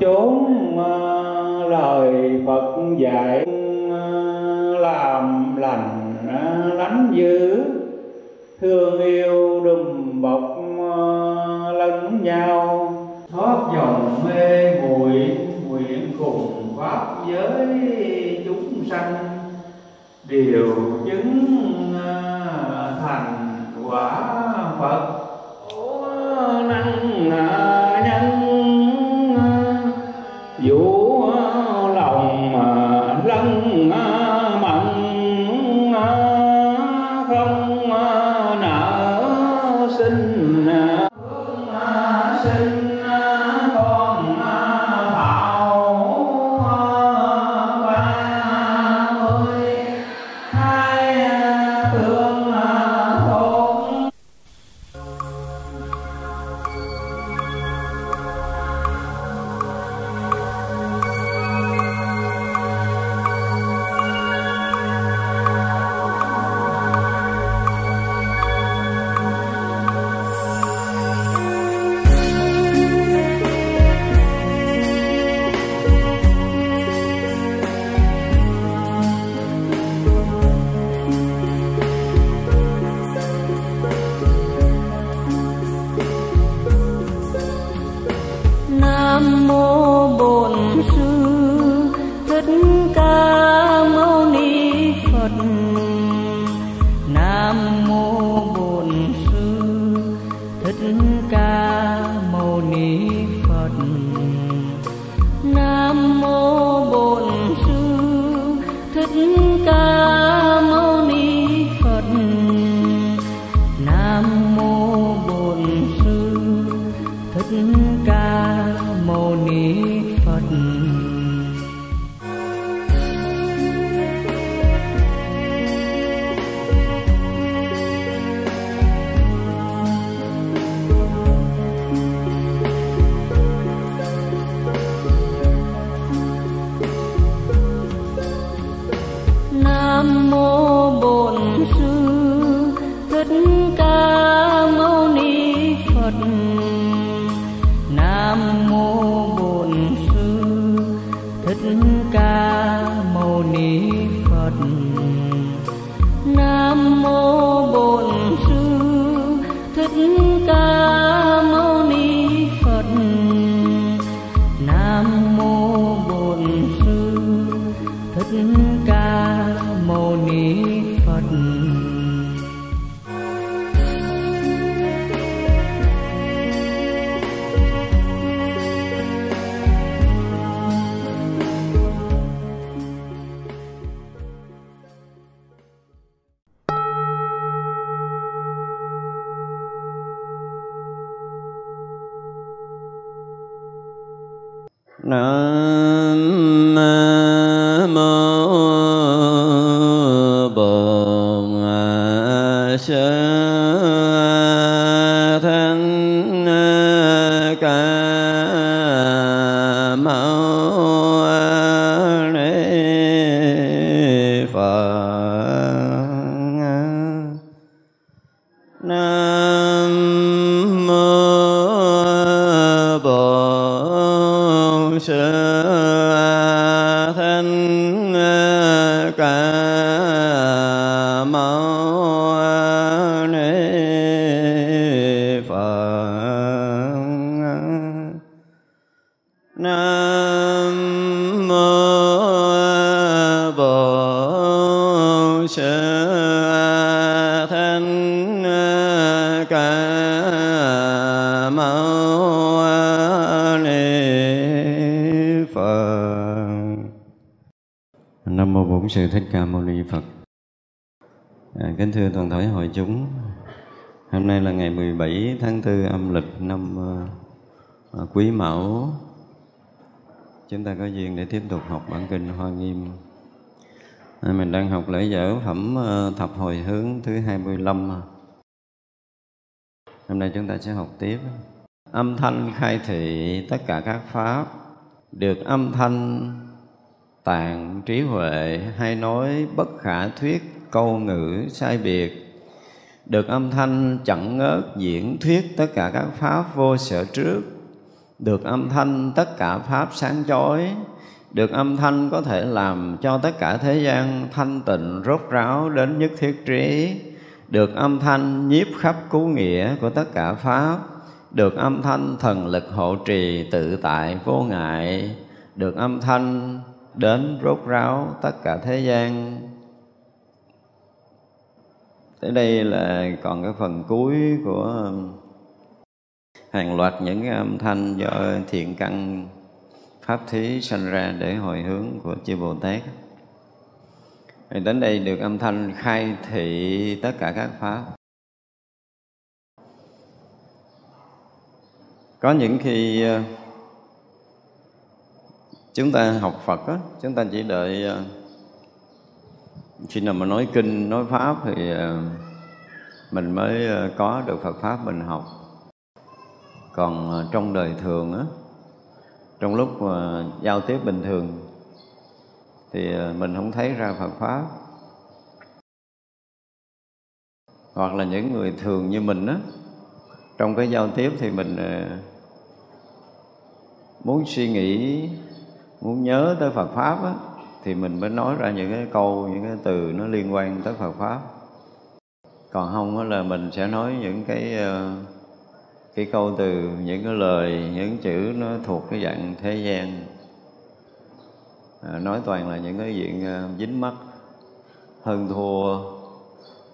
chốn ờ, lời Phật dạy ờ, làm lành ờ, lánh dữ. Thương yêu đùm bọc lẫn nhau. Thoát dòng mê muội, nguyện cùng pháp giới chúng sanh. Đều chứng thành quả Phật. cất ca. để tiếp tục học bản kinh Hoa Nghiêm. À, mình đang học lễ dở phẩm ờ, thập hồi hướng thứ 25. Hôm nay chúng ta sẽ học tiếp. Âm thanh khai thị tất cả các pháp được âm thanh tạng trí huệ hay nói bất khả thuyết câu ngữ sai biệt được âm thanh chẳng ngớt diễn thuyết tất cả các pháp vô sở trước được âm thanh tất cả pháp sáng chói được âm thanh có thể làm cho tất cả thế gian thanh tịnh, rốt ráo đến nhất thiết trí. Được âm thanh nhiếp khắp cứu nghĩa của tất cả pháp. Được âm thanh thần lực hộ trì tự tại vô ngại. Được âm thanh đến rốt ráo tất cả thế gian. Tới đây là còn cái phần cuối của hàng loạt những cái âm thanh do thiện căn pháp thí sanh ra để hồi hướng của chư Bồ Tát. Thì đến đây được âm thanh khai thị tất cả các pháp. Có những khi ờ, chúng ta học Phật á, chúng ta chỉ đợi ờ, khi nào mà nói kinh, nói pháp thì ờ, mình mới có được Phật pháp mình học. Còn trong đời thường á, trong lúc mà giao tiếp bình thường thì ờ, mình không thấy ra Phật pháp. Hoặc là những người thường như mình á trong cái giao tiếp thì mình ờ, muốn suy nghĩ muốn nhớ tới Phật pháp á thì mình mới nói ra những cái câu những cái từ nó liên quan tới Phật pháp. Còn không là mình sẽ nói những cái uh, cái câu từ những cái lời những chữ nó thuộc cái dạng thế gian. À, nói toàn là những cái chuyện à, dính mắt hơn thua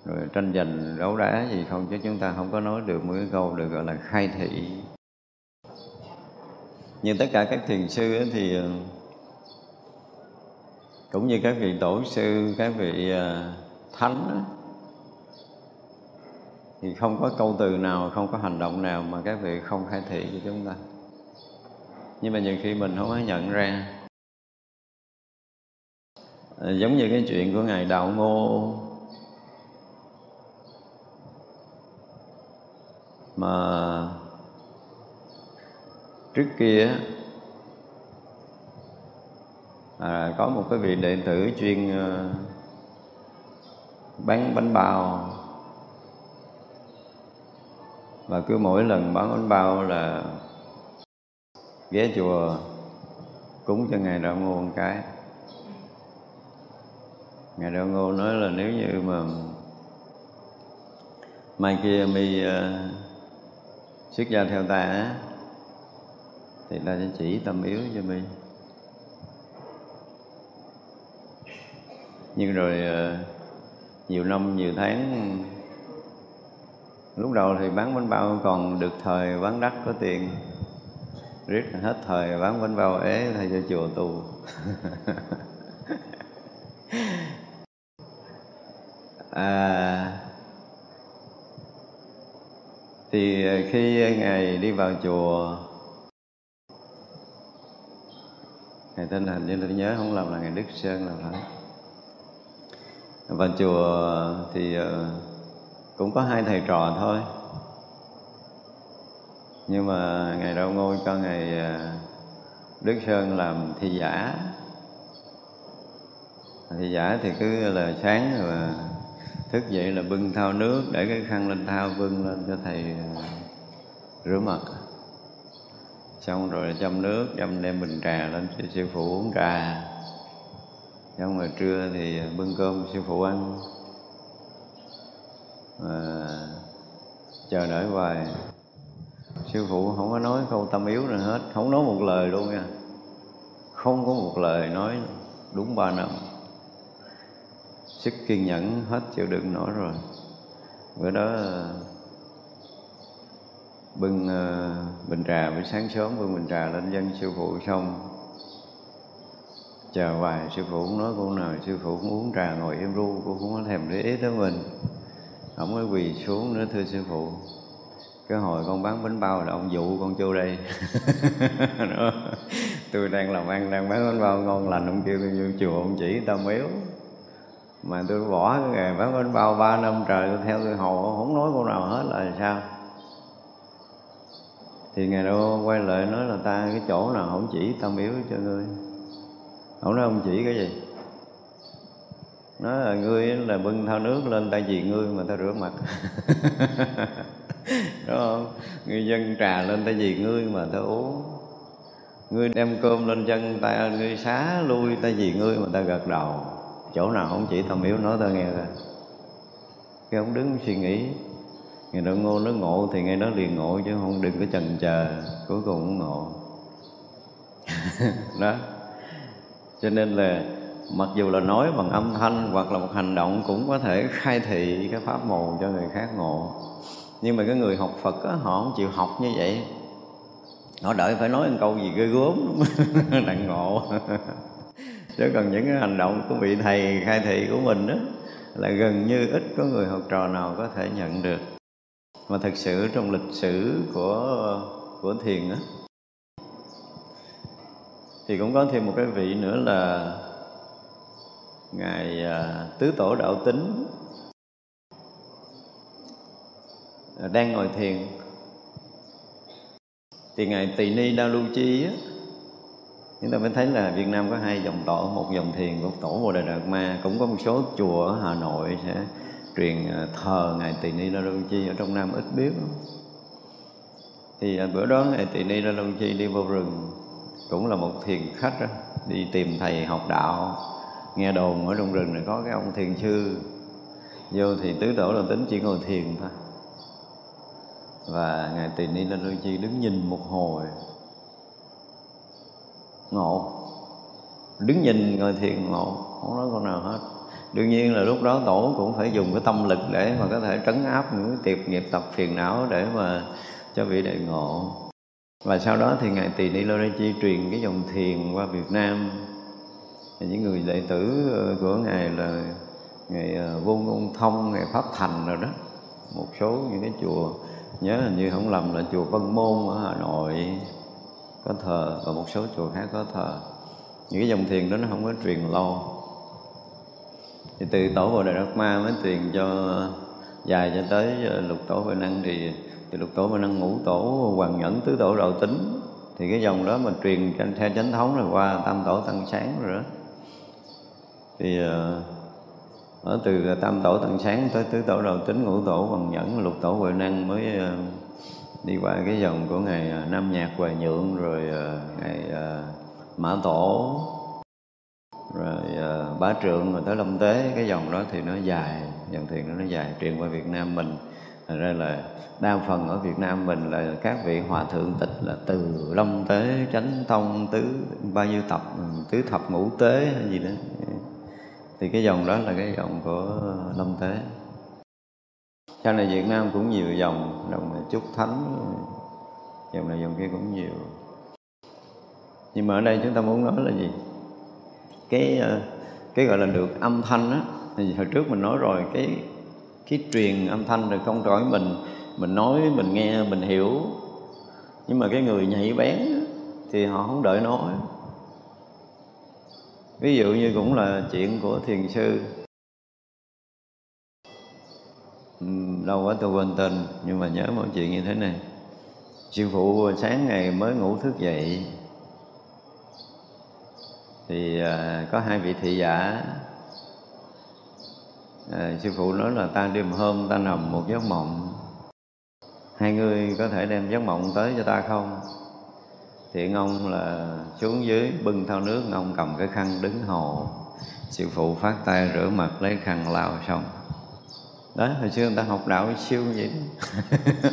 rồi tranh giành đấu đá gì không chứ chúng ta không có nói được một cái câu được gọi là khai thị. Như tất cả các thiền sư ấy thì à, cũng như các vị tổ sư các vị à, thánh ấy, thì không có câu từ nào không có hành động nào mà các vị không khai thị cho chúng ta. Nhưng mà nhiều khi mình không có nhận ra. Ờ, giống như cái chuyện của ngài đạo ngô. Mà trước kia à, có một cái vị đệ tử chuyên ờ, bán bánh bao và cứ mỗi lần bán bánh bao là ghé chùa cúng cho ngài đạo ngô một cái. Ngài đạo ngô nói là nếu như mà mai kia mi uh, xuất gia theo ta á thì ta sẽ chỉ tâm yếu cho mi. Nhưng rồi uh, nhiều năm nhiều tháng lúc đầu thì bán bánh bao còn được thời bán đắt có tiền. Riết hết thời bán bánh bao ế thay cho chùa tù. À, thì khi ngài đi vào chùa ngài tên hình như tôi nhớ không lầm là ngài đức sơn là phải. Vào chùa thì uh, cũng có hai thầy trò thôi. Nhưng mà ngày đâu ngôi cho ngày à, Đức Sơn làm thi giả. Thi giả thì cứ là sáng rồi à, thức dậy là bưng thao nước, để cái khăn lên thao bưng lên cho thầy à, rửa mặt. Xong rồi châm nước, châm đem bình trà lên cho sư phụ uống trà. Xong rồi trưa thì bưng cơm sư phụ ăn mà chờ đợi hoài. Sư phụ không có nói câu tâm yếu nữa hết. Không nói một lời luôn nha. Không có một lời nói đúng ba năm. Sức kiên nhẫn hết chịu đựng nổi rồi. Bữa đó bưng uh, bình trà buổi sáng sớm bưng bình trà lên dân sư phụ xong. Chờ hoài sư phụ cũng nói câu nào. Sư phụ cũng uống trà ngồi im ru cô cũng có thèm để ý tới mình ông có quỳ xuống nữa thưa sư phụ. Cái hồi con bán bánh bao là ông dụ con vô đây. Tôi đang làm ăn đang bán bánh bao ngon lành ông kêu tôi vô chùa ông chỉ tao miếu, mà tôi bỏ cái nghề bán bánh bao ba năm trời tôi theo tôi hầu không nói câu nào hết là sao. Thì ngày đó quay lại nói là ta cái chỗ nào không chỉ tao miếu cho ngươi. Không nói ông chỉ cái gì? Nó là ngươi là bưng thao nước lên tại vì ngươi mà ta rửa mặt. Đúng không? Ngươi dân trà lên tại vì ngươi mà ta uống. Ngươi đem cơm lên chân ta, ngươi xá lui tại vì ngươi mà ta gật đầu. Chỗ nào không chỉ thầm yếu nói ta nghe rồi cái ông đứng suy nghĩ. Người đó ngô nó ngộ thì ngay đó liền ngộ chứ không đừng có chần chờ cuối cùng cũng ngộ. Đó. Cho nên là mặc dù là nói bằng âm thanh hoặc là một hành động cũng có thể khai thị cái pháp màu cho người khác ngộ. Nhưng mà cái người học Phật á, họ không chịu học như vậy. Họ đợi phải nói một câu gì ghê gớm đặng ngộ. Chứ còn những cái hành động của vị thầy khai thị của mình đó là gần như ít có người học trò nào có thể nhận được. Mà thật sự trong lịch sử của của thiền á thì cũng có thêm một cái vị nữa là ngài à, tứ tổ đạo tính à, đang ngồi thiền. Thì ngài tỳ ni đa lưu chi á chúng ta mới thấy là Việt Nam có hai dòng tổ một dòng thiền của tổ Bồ Đề Đạt Ma cũng có một số chùa ở Hà Nội sẽ truyền à, thờ ngài Tỳ Ni đa Lưu Chi ở trong Nam ít biết thì bữa đó ngài Tỳ Ni đa Lưu Chi đi vào rừng cũng là một thiền khách đó, đi tìm thầy học đạo nghe đồn ở trong rừng này có cái ông thiền sư. Vô thì tứ tổ là tính chỉ ngồi thiền thôi. Và ngài tỳ ni lên lưu chi đứng nhìn một hồi. Ngộ. Đứng nhìn ngồi thiền, ngộ. Không nói câu nào hết. Đương nhiên là lúc đó tổ cũng phải dùng cái tâm lực để mà có thể trấn áp những cái tiệp nghiệp tập phiền não để mà cho vị đại ngộ. Và sau đó thì ngài tỳ ni lô chi truyền cái dòng thiền qua việt nam những người đệ tử ờ, của ngài là ngài ờ, vô ngôn thông, ngài pháp thành rồi đó. Một số những cái chùa, nhớ hình như không lầm là chùa Vân Môn ở Hà Nội, có thờ, và một số chùa khác có thờ. Những cái dòng thiền đó nó không có truyền lâu. Thì từ tổ Bồ Đề Đạt Ma mới truyền cho dài cho tới ờ, lục tổ Huệ Năng. Thì từ lục tổ Huệ Năng ngũ tổ Hoàng Nhẫn, tứ tổ Đạo Tính. Thì cái dòng đó mà truyền theo chánh thống là qua tam tổ tăng sáng rồi đó thì ờ, ở từ ờ, tam tổ tận sáng tới tứ tổ đầu tính, ngũ tổ bằng nhẫn, lục tổ huệ năng mới ờ, đi qua cái dòng của ngày nam nhạc huệ nhượng, rồi ngày mã tổ, rồi bá trượng, rồi tới lâm tế. Cái dòng đó thì nó dài, dòng thiền đó nó dài, truyền qua việt nam mình. Thành ra là đa phần ở Việt Nam mình là các vị hòa thượng tịch là từ long tế, chánh tông tứ bao nhiêu tập ừ, tứ thập ngũ tế hay gì đó thì cái dòng đó là cái dòng của ờ, lâm tế sau này Việt Nam cũng nhiều dòng dòng này chúc thánh, dòng này dòng kia cũng nhiều. Nhưng mà ở đây chúng ta muốn nói là gì? Cái ờ, cái gọi là được âm thanh á, thì hồi trước mình nói rồi, cái cái truyền âm thanh rồi không trỏi mình mình nói, mình nghe, mình hiểu. Nhưng mà cái người nhạy bén thì họ không đợi nói ví dụ như cũng là chuyện của thiền sư. Lâu quá tôi quên tên nhưng mà nhớ một chuyện như thế này. Sư phụ sáng ngày mới ngủ thức dậy. Thì à, có hai vị thị giả. À, sư phụ nói là ta đêm hôm ta nằm một giấc mộng. Hai người có thể đem giấc mộng tới cho ta không? Thì ông là xuống dưới, bưng thao nước, ông cầm cái khăn đứng hồ. Sư phụ phát tay rửa mặt, lấy khăn lao xong. Đó, hồi xưa người ta học đạo siêu vậy đó.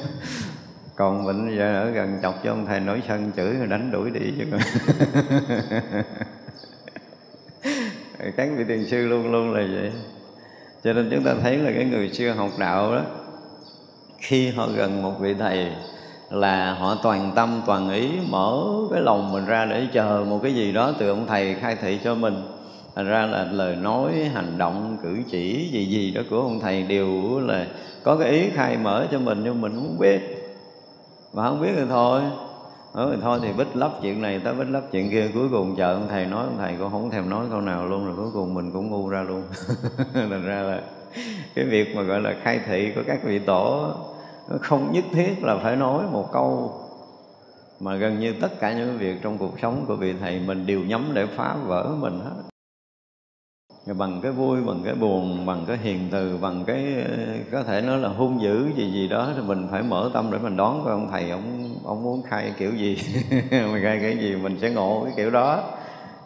còn mình giờ ở gần chọc cho ông thầy nổi sân chửi rồi đánh đuổi đi chứ các vị tiền sư luôn luôn là vậy. Cho nên chúng ta thấy là cái người xưa học đạo đó, khi họ gần một vị thầy là họ toàn tâm, toàn ý mở cái lòng mình ra để chờ một cái gì đó từ ông thầy khai thị cho mình. Thành ra là lời nói, hành động, cử chỉ gì gì đó của ông thầy đều là có cái ý khai mở cho mình, nhưng mình không biết. Mà không biết thì thôi. Nói thì thôi thì bích lấp chuyện này tới bích lấp chuyện kia. Cuối cùng chờ ông thầy nói, ông thầy cũng không thèm nói câu nào luôn, rồi cuối cùng mình cũng ngu ra luôn. Thành ra là cái việc mà gọi là khai thị của các vị tổ không nhất thiết là phải nói một câu mà gần như tất cả những việc trong cuộc sống của vị thầy mình đều nhắm để phá vỡ mình hết. Bằng cái vui, bằng cái buồn, bằng cái hiền từ, bằng cái, có thể nói là hung dữ gì gì đó thì mình phải mở tâm để mình đón coi ông thầy ông ông muốn khai kiểu gì, mình khai cái gì mình sẽ ngộ cái kiểu đó.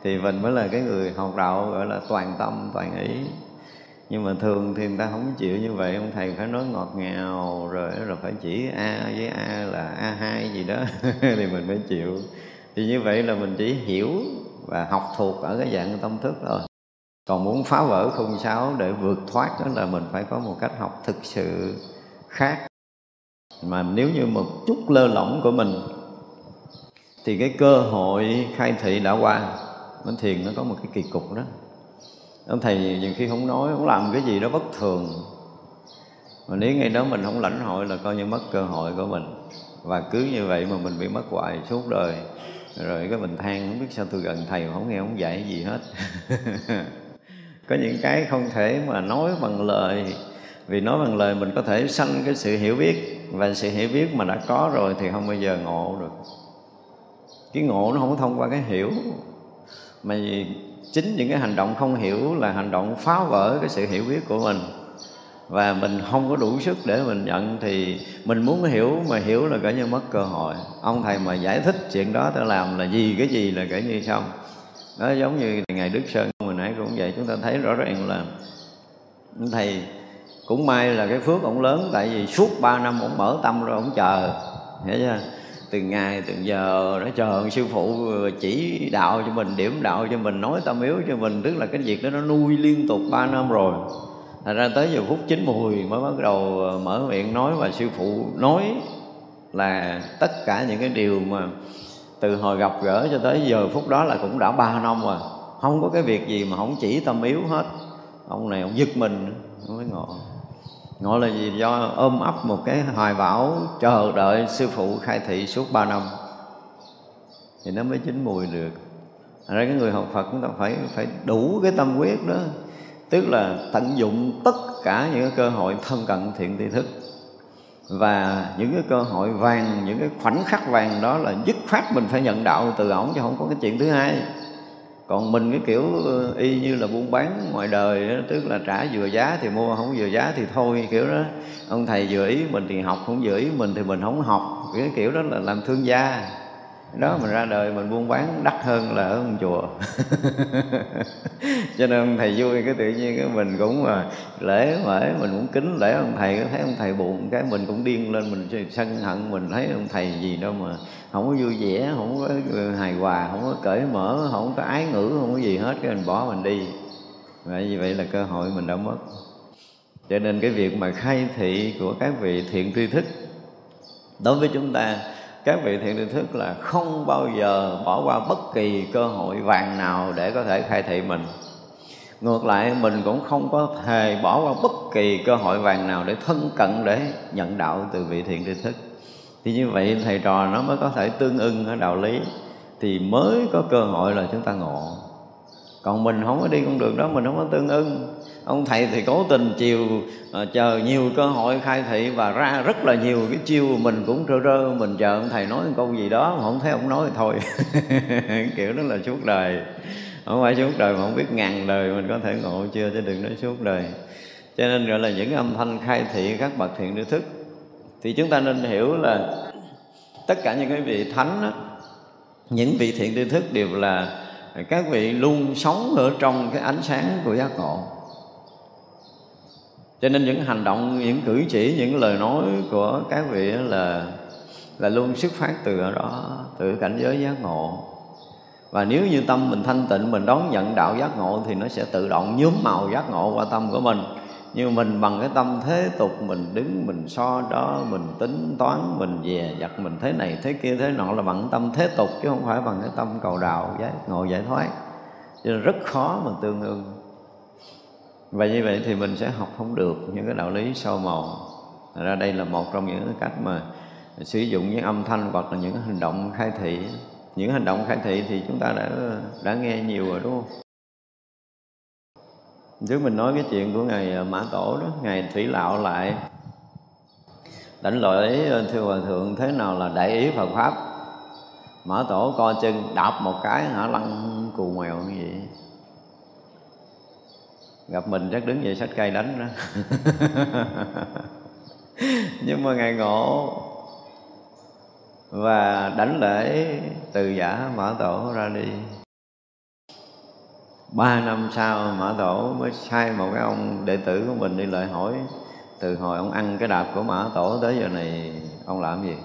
Thì mình mới là cái người học đạo, gọi là toàn tâm, toàn ý nhưng mà thường thì người ta không chịu như vậy, ông thầy phải nói ngọt ngào, rồi rồi phải chỉ a với a là a hai gì đó, thì mình mới chịu. Thì như vậy là mình chỉ hiểu và học thuộc ở cái dạng tâm thức rồi còn muốn phá vỡ khung sáo để vượt thoát đó là mình phải có một cách học thực sự khác. Mà nếu như một chút lơ lỏng của mình, thì cái cơ hội khai thị đã qua bên thiền nó có một cái kỳ cục đó ông thầy nhiều khi không nói không làm cái gì đó bất thường. Mà nếu ngay đó mình không lãnh hội là coi như mất cơ hội của mình. Và cứ như vậy mà mình bị mất hoài suốt đời. Rồi cái mình than, không biết sao tôi gần thầy mà không nghe không dạy gì hết. Có những cái không thể mà nói bằng lời. Vì nói bằng lời mình có thể sanh cái sự hiểu biết. Và sự hiểu biết mà đã có rồi thì không bao giờ ngộ được. Cái ngộ nó không thông qua cái hiểu. Mà chính những cái hành động không hiểu là hành động phá vỡ cái sự hiểu biết của mình. Và mình không có đủ sức để mình nhận thì mình muốn hiểu mà hiểu là cỡ như mất cơ hội. Ông thầy mà giải thích chuyện đó ta làm là gì, cái gì là cỡ như xong. Đó giống như ngày đức sơn hồi nãy cũng vậy, chúng ta thấy rõ ràng là thầy cũng may là cái phước ông lớn, tại vì suốt 3 năm ông mở tâm rồi ông chờ, hiểu chưa? Từng ngày, từng giờ nó chờ sư phụ chỉ đạo cho mình, điểm đạo cho mình, nói tâm yếu cho mình. Tức là cái việc đó nó nuôi liên tục 3 năm rồi. Thành ra tới giờ phút chín mùi mới bắt đầu ờ, mở miệng nói và sư phụ nói là tất cả những cái điều mà từ hồi gặp gỡ cho tới giờ phút đó là cũng đã ba năm rồi. Không có cái việc gì mà không chỉ tâm yếu hết. Ông này ông giật mình mới ngộ ngộ là gì? Do ôm ấp một cái hoài bão chờ đợi sư phụ khai thị suốt ba năm. Thì nó mới chín mùi được. Thành ra cái người học Phật chúng ta phải phải đủ cái tâm quyết đó. Tức là tận dụng tất cả những cái cơ hội thân cận thiện tri thức. Và những cái cơ hội vàng, những cái khoảnh khắc vàng đó là dứt khoát mình phải nhận đạo từ ổng chứ không có cái chuyện thứ hai còn mình cái kiểu ờ, y như là buôn bán ngoài đời đó, tức là trả vừa giá thì mua không vừa giá thì thôi kiểu đó. Ông thầy vừa ý mình thì học không vừa ý mình thì mình không học. Cái kiểu đó là làm thương gia đó, mình ra đời mình buôn bán đắt hơn là ở một chùa. Cho nên thầy vui, cái tự nhiên cái mình cũng mà lễ mễ mình cũng kính lễ ông thầy, thấy ông thầy buồn cái mình cũng điên lên, mình sân hận, mình thấy ông thầy gì đâu mà không có vui vẻ, không có hài hòa, không có cởi mở, không có ái ngữ, không có gì hết, cái mình bỏ mình đi. Vậy như vậy là cơ hội mình đã mất. Cho nên cái việc mà khai thị của các vị thiện tri thức đối với chúng ta các vị thiện định thức là không bao giờ bỏ qua bất kỳ cơ hội vàng nào để có thể khai thị mình. Ngược lại, mình cũng không có hề bỏ qua bất kỳ cơ hội vàng nào để thân cận, để nhận đạo từ vị thiện định thức. Thì như vậy, thầy trò nó mới có thể tương ưng ở đạo lý, thì mới có cơ hội là chúng ta ngộ còn mình không có đi con đường đó mình không có tương ưng. Ông thầy thì cố tình chiều uh, chờ nhiều cơ hội khai thị và ra rất là nhiều cái chiêu mình cũng rơ rơ. Mình chờ ông thầy nói một câu gì đó mà không thấy ông nói thì thôi. Kiểu đó là suốt đời. Không phải suốt đời mà không biết ngàn đời mình có thể ngộ chưa chứ đừng nói suốt đời. Cho nên gọi là những âm thanh khai thị các bậc thiện tri thức. Thì chúng ta nên hiểu là tất cả những cái vị thánh đó, những vị thiện tri thức đều là các vị luôn sống ở trong cái ánh sáng của giác ngộ. Cho nên những hành động, những cử chỉ, những lời nói của các vị là là luôn xuất phát từ ở đó, từ cảnh giới giác ngộ. Và nếu như tâm mình thanh tịnh, mình đón nhận đạo giác ngộ thì nó sẽ tự động nhuốm màu giác ngộ qua tâm của mình nhưng mình bằng cái tâm thế tục, mình đứng, mình so đó, mình tính toán, mình dè dặt, mình thế này, thế kia, thế nọ là bằng cái tâm thế tục, chứ không phải bằng cái tâm cầu đạo, giải, ngộ giải thoát. Cho nên rất khó mà tương ương và như vậy thì mình sẽ học không được những cái đạo lý sâu màu ra đây là một trong những cái cách mà sử dụng những âm thanh hoặc là những hành động khai thị. Những hành động khai thị thì chúng ta đã đã nghe nhiều rồi, đúng không? Trước mình nói cái chuyện của ngài à, mã tổ đó, ngài thủy lạo lại đánh lỗi à, thưa hòa thượng, thế nào là đại ý phật pháp? Mã tổ co chân, đạp một cái hả, lăn cù mèo như vậy. Gặp mình chắc đứng dậy sách cây đánh đó. Nhưng mà ngài ngộ và đánh lễ từ giả mã tổ ra đi ba năm sau, mã tổ mới sai một cái ông đệ tử của mình đi lại hỏi, từ hồi ông ăn cái đạp của mã tổ tới giờ này, ông làm gì?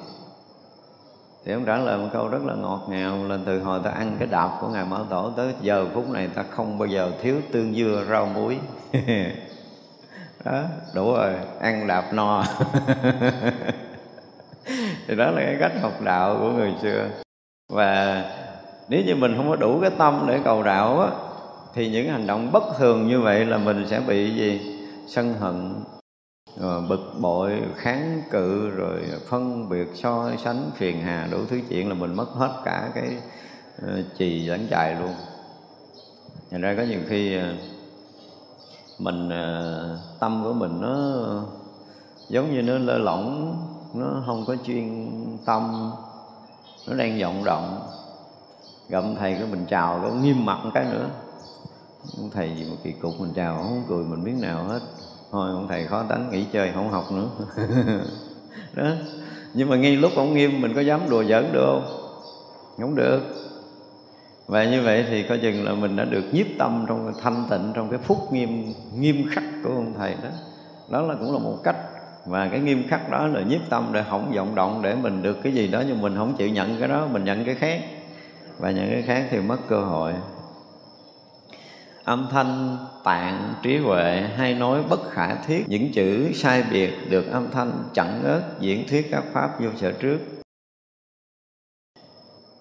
Thì ông trả lời một câu rất là ngọt ngào là từ hồi ta ăn cái đạp của ngài mã tổ tới giờ phút này ta không bao giờ thiếu tương dưa rau muối. Đó, đủ rồi, ăn đạp no. Thì đó là cái cách học đạo của người xưa. Và nếu như mình không có đủ cái tâm để cầu đạo á thì những hành động bất thường như vậy là mình sẽ bị gì? Sân hận rồi bực bội, kháng cự, rồi phân biệt, so sánh, phiền hà, đủ thứ chuyện là mình mất hết cả cái ờ, trì lãnh lẫn chài luôn. Thành ra có nhiều khi ờ, mình tâm của mình nó giống như nó lơ lỏng, nó không có chuyên tâm, nó đang vọng động. Gặp thầy cái mình chào nó nghiêm mặt một cái nữa ông thầy gì mà kỳ cục mình chào, không cười mình biết nào hết. Thôi, ông thầy khó tánh, nghỉ chơi, không học nữa. Đó. Nhưng mà ngay lúc ông nghiêm, mình có dám đùa giỡn được không? Không được. Và như vậy thì coi chừng là mình đã được nhiếp tâm trong thanh tịnh, trong cái phút nghiêm nghiêm khắc của ông thầy đó. Đó là cũng là một cách. Và cái nghiêm khắc đó là nhiếp tâm để không vọng động, để mình được cái gì đó, nhưng mình không chịu nhận cái đó, mình nhận cái khác. Và nhận cái khác thì mất cơ hội âm thanh tạng trí huệ hay nói bất khả thiết. Những chữ sai biệt được âm thanh chẳng ớt diễn thuyết các pháp vô sở trước.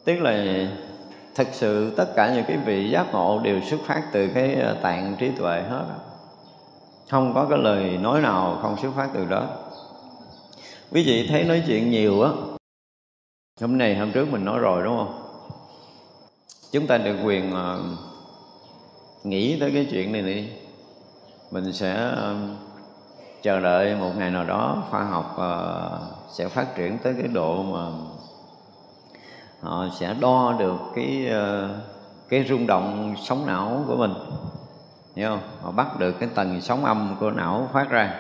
Tức là thực sự tất cả những cái vị giác ngộ đều xuất phát từ cái ờ, tạng trí tuệ hết. Không có cái lời nói nào không xuất phát từ đó. Quý vị thấy nói chuyện nhiều á. Hôm nay hôm trước mình nói rồi đúng không? Chúng ta được quyền uh, nghĩ tới cái chuyện này đi. Mình sẽ um, chờ đợi một ngày nào đó khoa học ờ, sẽ phát triển tới cái độ mà họ sẽ đo được cái ờ, cái rung động sóng não của mình. Hiểu không? Họ bắt được cái tầng sóng âm của não phát ra.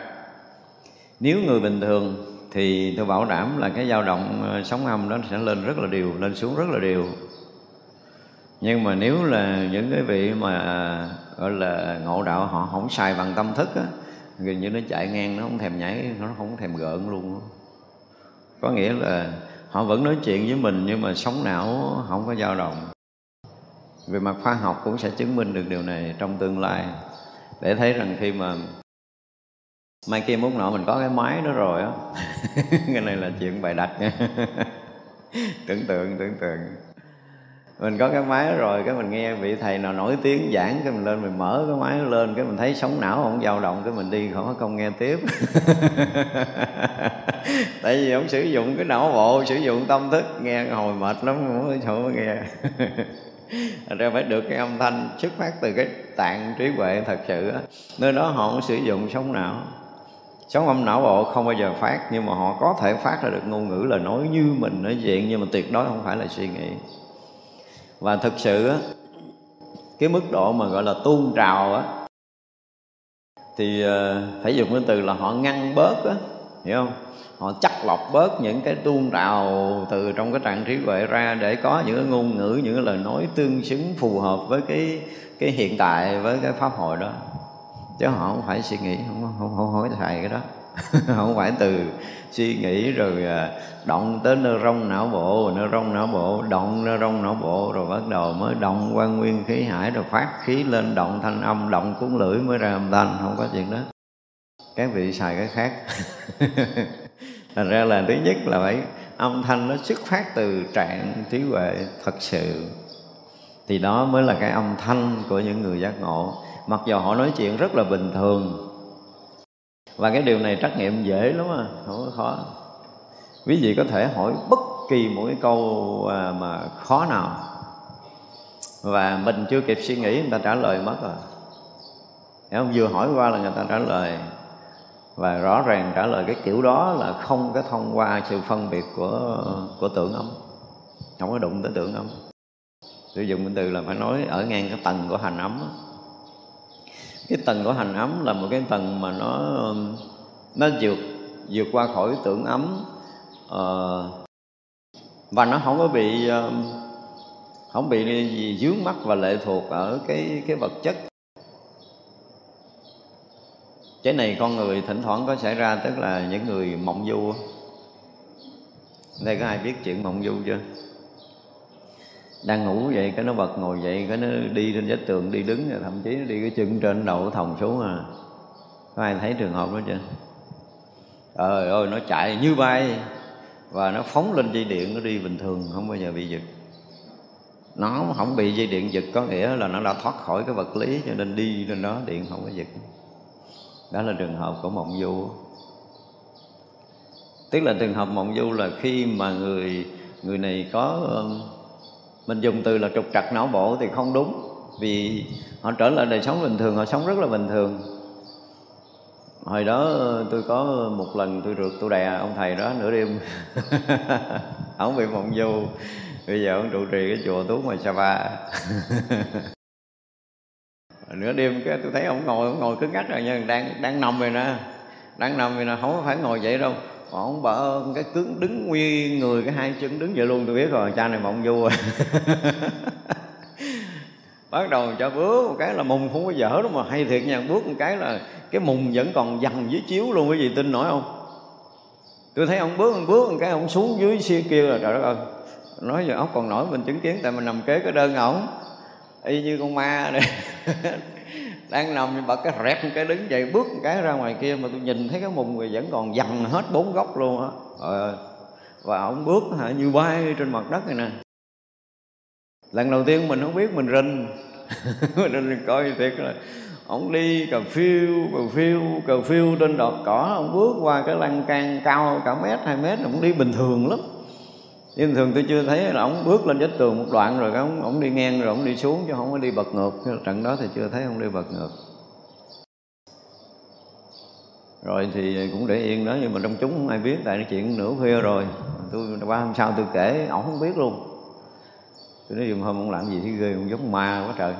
Nếu người bình thường thì tôi bảo đảm là cái dao động ờ, sóng âm đó sẽ lên rất là đều, lên xuống rất là đều nhưng mà nếu là những cái vị mà, gọi là, ngộ đạo họ không xài bằng tâm thức á, gần như nó chạy ngang, nó không thèm nhảy, nó không thèm gợn luôn có nghĩa là họ vẫn nói chuyện với mình nhưng mà sống não không có dao động. Về mặt khoa học cũng sẽ chứng minh được điều này trong tương lai. Để thấy rằng khi mà mai kia muốn nọ mình có cái máy đó rồi á, cái này là chuyện bài đặt nha. Tưởng tượng tưởng tượng mình có cái máy rồi, cái mình nghe vị thầy nào nổi tiếng giảng, cái mình lên mình mở cái máy lên, cái mình thấy sống não không dao động, cái mình đi không có không nghe tiếp. Tại vì ông sử dụng cái não bộ, sử dụng tâm thức, nghe hồi mệt lắm, không có chỗ nghe. Ra phải được cái âm thanh xuất phát từ cái tạng trí huệ thật sự á. Nơi đó họ không sử dụng sống não. Sống âm não bộ không bao giờ phát, Nhưng mà họ có thể phát ra được ngôn ngữ lời nói như mình nói chuyện, Nhưng mà tuyệt đối không phải là suy nghĩ và thực sự á cái mức độ mà gọi là tuôn trào á thì ờ, phải dùng cái từ là họ ngăn bớt á hiểu không? Họ chắc lọc bớt những cái tuôn trào từ trong cái trạng trí huệ ra để có những cái ngôn ngữ những cái lời nói tương xứng phù hợp với cái cái hiện tại với cái pháp hội đó. Chứ họ không phải suy nghĩ không không không, hỏi thầy cái đó. không phải từ suy nghĩ rồi à, động tới nơ rong não bộ, nơ rong não bộ, động, nơ rong não bộ, rồi bắt đầu mới động quan nguyên khí hải, rồi phát khí lên, động thanh âm, động cuốn lưỡi mới ra âm thanh, không có chuyện đó. Các vị xài cái khác. Thành ra là thứ nhất là phải, âm thanh nó xuất phát từ trạng trí huệ thật sự. Thì đó mới là cái âm thanh của những người giác ngộ. Mặc dù họ nói chuyện rất là bình thường và cái điều này trắc nghiệm dễ lắm à không có khó. Quý vị có thể hỏi bất kỳ một cái câu à, mà khó nào. Và mình chưa kịp suy nghĩ, người ta trả lời mất rồi. Hiểu không? vừa hỏi qua là người ta trả lời. Và rõ ràng trả lời cái kiểu đó là không có thông qua sự phân biệt của của tưởng âm. Không có đụng tới tưởng âm. Sử dụng cái từ là phải nói ở ngang cái tầng của hành ấm cái tầng của hành ấm là một cái tầng mà nó nó vượt vượt qua khỏi tưởng ấm. Uh, và nó không có bị uh, không bị gì dướng mắt và lệ thuộc ở cái cái vật chất. Cái này con người thỉnh thoảng có xảy ra tức là những người mộng du đây có ai biết chuyện mộng du chưa? Đang ngủ vậy, cái nó bật ngồi dậy cái nó đi trên vách tường, đi đứng thậm chí nó đi cái chân trên đầu thòng xuống à. Có ai thấy trường hợp đó chưa? Trời ơi, nó chạy như bay và nó phóng lên dây điện, nó đi bình thường, không bao giờ bị giật. Nó không bị dây điện giật, có nghĩa là nó đã thoát khỏi cái vật lý, cho nên đi lên đó điện không có giật. Đó là trường hợp của mộng du. Tức là trường hợp mộng du là khi mà người người này có mình dùng từ là trục trặc não bộ thì không đúng. Vì họ trở lại đời sống bình thường, họ sống rất là bình thường. Hồi đó tôi có một lần tôi rượt tôi đè ông thầy đó nửa đêm. Ông bị mộng du. Bây giờ ông trụ trì cái chùa tú ngoài Sapa nửa đêm cái tôi thấy ông ngồi ông ngồi cứng ngắt rồi nha, đang đang nằm rồi nè. Đang nằm rồi nè, không phải ngồi vậy đâu ông bảo cái cứng đứng nguyên người, cái hai chân đứng vậy luôn, tôi biết rồi, cha này mộng du rồi bắt đầu cho bước một cái là mùng không có dở đâu mà, hay thiệt nha, bước một cái là cái mùng vẫn còn dằn dưới chiếu luôn cái gì tin nổi không? Tôi thấy ông bước ông bước một cái, ông xuống dưới xe kia là trời đất ơi. Nói giờ ốc còn nổi, mình chứng kiến, tại mình nằm kế cái đơn ổng y như con ma này đang nằm bật cái rẹp một cái đứng dậy, bước một cái ra ngoài kia mà tôi nhìn thấy cái mùng người vẫn còn dằn hết bốn góc luôn á. Và ông bước hả, như bay trên mặt đất này nè. Lần đầu tiên mình không biết mình rình. Mình coi thiệt là ông đi cà phiêu cà phiêu cà phiêu trên đọt cỏ, ông bước qua cái lan can cao cả mét, hai mét ông đi bình thường lắm nhưng thường tôi chưa thấy, là ông bước lên vách tường một đoạn rồi ông ông đi ngang rồi ông đi xuống chứ không có đi bật ngược. Trận đó thì chưa thấy ông đi bật ngược. Rồi thì cũng để yên đó, nhưng mà trong chúng không ai biết, tại chuyện nửa khuya rồi. Tôi, qua hôm sau tôi kể, ổng không biết luôn. Tôi nói dùm hôm ông làm gì thì ghê ông giống ma quá trời.